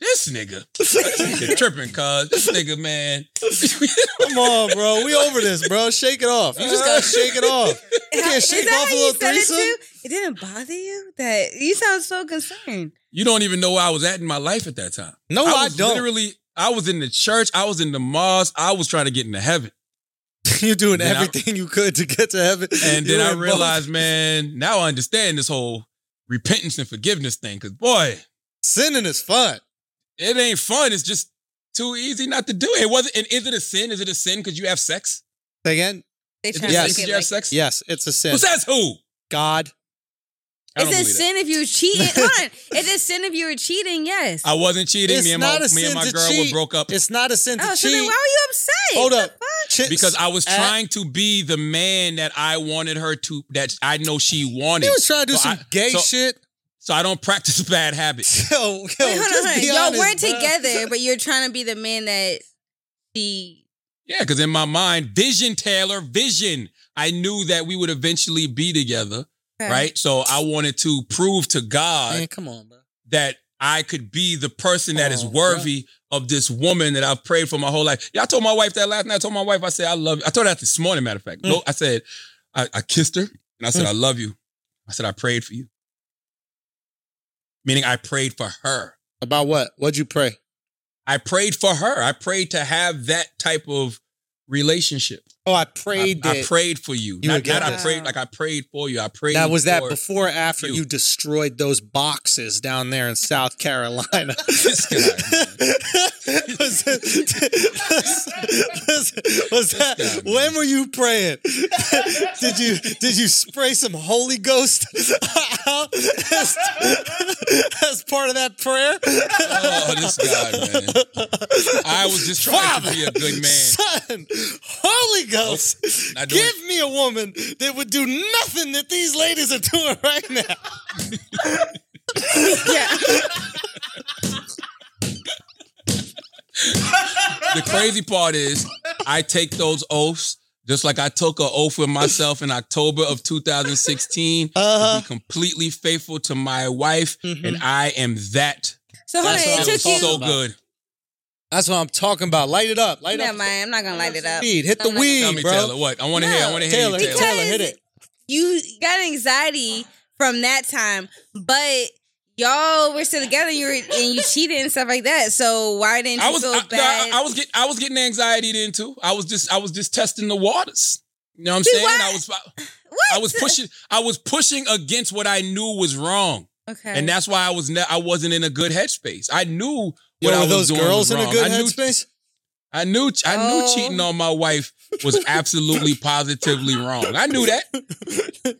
this nigga. This nigga tripping, cuz this nigga, man. Come on, bro. We over this, bro. Shake it off. You just gotta shake it off. You can't Is shake that off a how you little said it threesome. too? It didn't bother you? That you sound so concerned. You don't even know where I was at in my life at that time. No, I, was don't. Literally, I was in the church. I was in the mosque. I was trying to get into heaven. You're doing Then I- everything you could to get to heaven. And then I in both. realized, man, now I understand this whole repentance and forgiveness thing. Cause boy, sinning is fun. it ain't fun. It's just too easy not to do it. It wasn't. And is it a sin? Is it a sin because you have sex? Say Again, They Is try it a to sin Yes. 'cause make it you have sex? yes, it's a sin. Who says who? God. I don't it's a believe that. sin if you were cheating. Hold on. It's a sin if you were cheating, yes. I wasn't cheating. It's me and not my a me and my girl cheat. were broke up It's not a sin to oh, so cheat. then why were you upset? Hold The up. fuck? Because I was at- trying to be the man that I wanted her to. That I know she wanted. He was trying to do So some I- gay so- shit. So I don't practice bad habits. Yo, yo, Wait, hold just on. be Y'all honest, weren't bro. together, but you're trying to be the man that she. Yeah, because in my mind, vision, Taylor, vision. I knew that we would eventually be together, Okay. right? So I wanted to prove to God Man, come on, bro. that I could be the person that is Oh, worthy of this woman that I've prayed for my whole life. Yeah, I told my wife that last night. I told my wife, I said, I love you. I told her that this morning, matter of fact. Mm. No, I said, I, I kissed her and I said, I love you. I said, I prayed for you. Meaning I prayed for her. About what? What'd you pray? I prayed for her. I prayed to have that type of relationship. Oh, I I, prayed I that. prayed for you. You not not I prayed like I prayed for you. I prayed. now, was that for before or after you. you. destroyed those boxes down there in South Carolina? This guy, was, it- was, was that guy, when were you praying? did you did you spray some Holy Ghost out as, as part of that prayer? Oh, this guy, man. I was just trying to be a good man. Son, Holy Ghost, Not doing- give me a woman that would do nothing that these ladies are doing right now. the crazy part is I take those oaths just like I took an oath with myself in October of 2016 Uh-huh. to be completely faithful to my wife, and I am that. So hold on, it I took was you. So good. That's what I'm talking about. Light it up. Light Never up. mind. I'm not gonna light it up. Weed. Hit the I'm not weed, Tell me, bro. Taylor, what? I want to hear. I want to hear Taylor, you, hit Taylor. Taylor, hit it. You got anxiety from that time, but y'all were still together. You were and you cheated and stuff like that. So why didn't you I was, feel I, bad? I, I was getting, I was getting anxiety then too. I was just, I was just testing the waters. You know what I'm See, saying? why- I was, what? I was pushing, I was pushing against what I knew was wrong. Okay. And that's why I was ne- I wasn't in a good headspace. I knew Yo, what I were was those doing girls was in a wrong. good I knew, headspace? I knew I Oh. knew cheating on my wife was absolutely positively wrong. I knew that.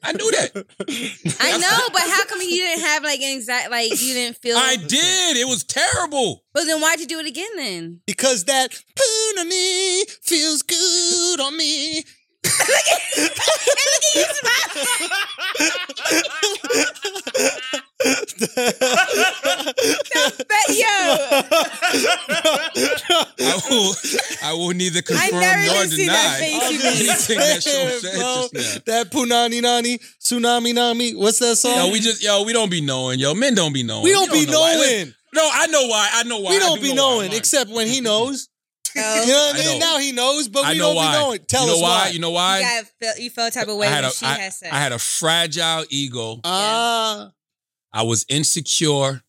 I knew that. I know, but how come you didn't have like anxiety? Like you didn't feel? I did. It was terrible. But then why'd you do it again then? Because that poon on me feels good on me. But yo, I will I will neither confirm never nor even seen that deny face anything that show said Bro, just now. that punani nani tsunami nami. What's that song? Yo, we just yo, we don't be knowing, yo. Men don't be knowing. We don't be know why. knowing. No, I know why. I know why. we don't do be know knowing, except when he knows. You know what I I mean? know. Now he knows, but I we know don't why. be knowing. Tell you know us why? why. You know you why? got you felt type of I way had a she I- had sex. I had a fragile ego. Ah, I was insecure.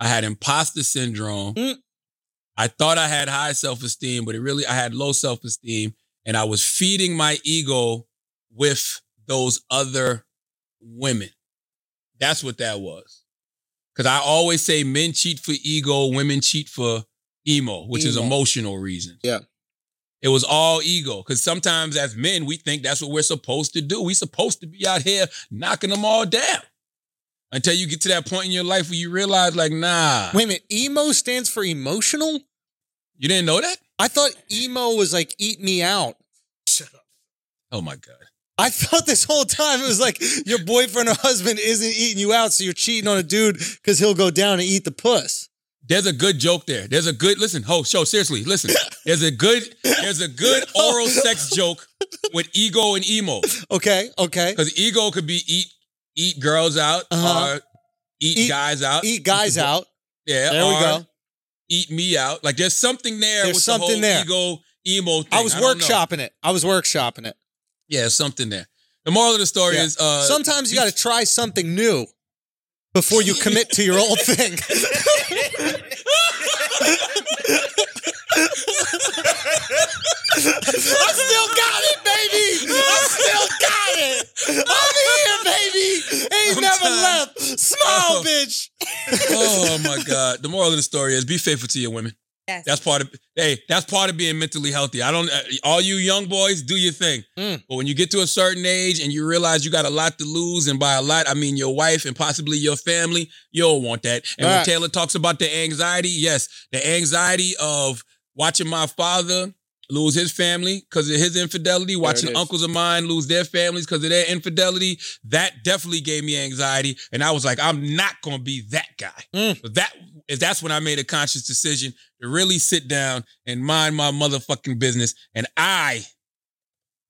I had imposter syndrome. Mm. I thought I had high self esteem, but it really, I had low self esteem. And I was feeding my ego with those other women. That's what that was. Because I always say men cheat for ego, women cheat for emo, which is emotional reasons. Yeah. It was all ego. Because sometimes as men, we think that's what we're supposed to do. We're supposed to be out here knocking them all down. Until you get to that point in your life where you realize, like, nah. Wait a minute. Emo stands for emotional? You didn't know that? I thought emo was like eat me out. Shut up. Oh my God. I thought this whole time it was like your boyfriend or husband isn't eating you out, so you're cheating on a dude because he'll go down and eat the puss. There's a good joke there. There's a good listen. Ho, show seriously. Listen. There's a good. There's a good oral sex joke with ego and emo. Okay, okay. Because ego could be eat eat girls out Uh-huh. or eat, guys out. Eat guys out. Yeah. There we go. Eat me out. Like there's something there There's something the there. ego emo thing. I was know. workshopping it. I was workshopping it. Yeah, something there. The moral of the story Yeah. is uh Sometimes you got to try something new before you commit to your old thing. I still got it, baby. I still got it. I'm here, baby. Ain't never left. Smile, bitch. oh my God. The moral of the story is be faithful to your women. Yes. That's part of hey, that's part of being mentally healthy. I don't uh, all you young boys do your thing. Mm. But when you get to a certain age and you realize you got a lot to lose, and by a lot, I mean your wife and possibly your family, you don't want that. And when Right. Taylor talks about the anxiety, yes, the anxiety of watching my father lose his family because of his infidelity, watching uncles of mine lose their families because of their infidelity, that definitely gave me anxiety. And I was like, I'm not gonna be that guy. Mm. But that that's when I made a conscious decision to really sit down and mind my motherfucking business. And I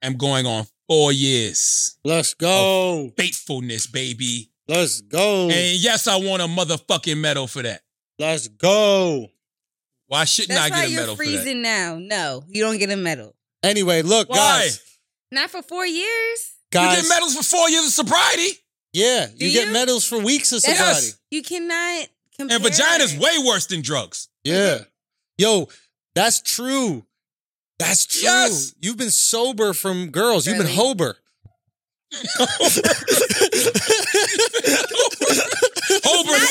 am going on four years. Let's go. Faithfulness, baby. Let's go. And yes, I want a motherfucking medal for that. Let's go. Why shouldn't That's I why get a you're medal for that? freezing now. No, you don't get a medal. Anyway, look, Why? guys. Not for four years. You Guys. get medals for four years of sobriety. Yeah, Do you get medals for weeks of That's- sobriety. You cannot compare. And vagina's way worse than drugs. Yeah. Mm-hmm. Yo, that's true. That's true. Yes. You've been sober from girls. You've been Really? hober.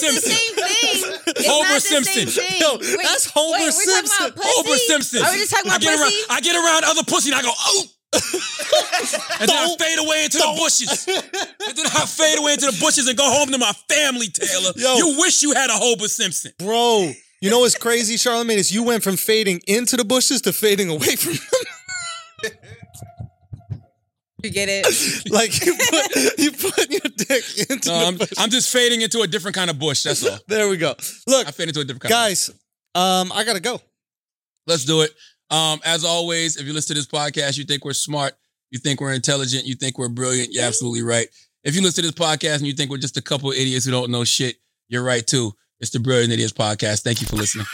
Homer Not the Simpson. same thing. Homer Simpson. Yo, that's Homer wait, Simpson. About? Homer Simpson. Are we just talking I get pussy? around, I get around other pussy and I go, oh. and then I fade away into the bushes. and then I fade away into the bushes and go home to my family, Taylor. Yo. You wish you had a Homer Simpson. Bro, you know what's crazy, Charlamagne, is you went from fading into the bushes to fading away from them. You get it? like you put, you put your dick into No, the I'm, bush. I'm just fading into a different kind of bush. That's all. There we go. Look, I fade into a different kind of bush. guys, um, I gotta go. Let's do it. Um, as always, if you listen to this podcast, you think we're smart, you think we're intelligent, you think we're brilliant, you're absolutely right. If you listen to this podcast and you think we're just a couple of idiots who don't know shit, you're right too. It's the Brilliant Idiots Podcast. Thank you for listening.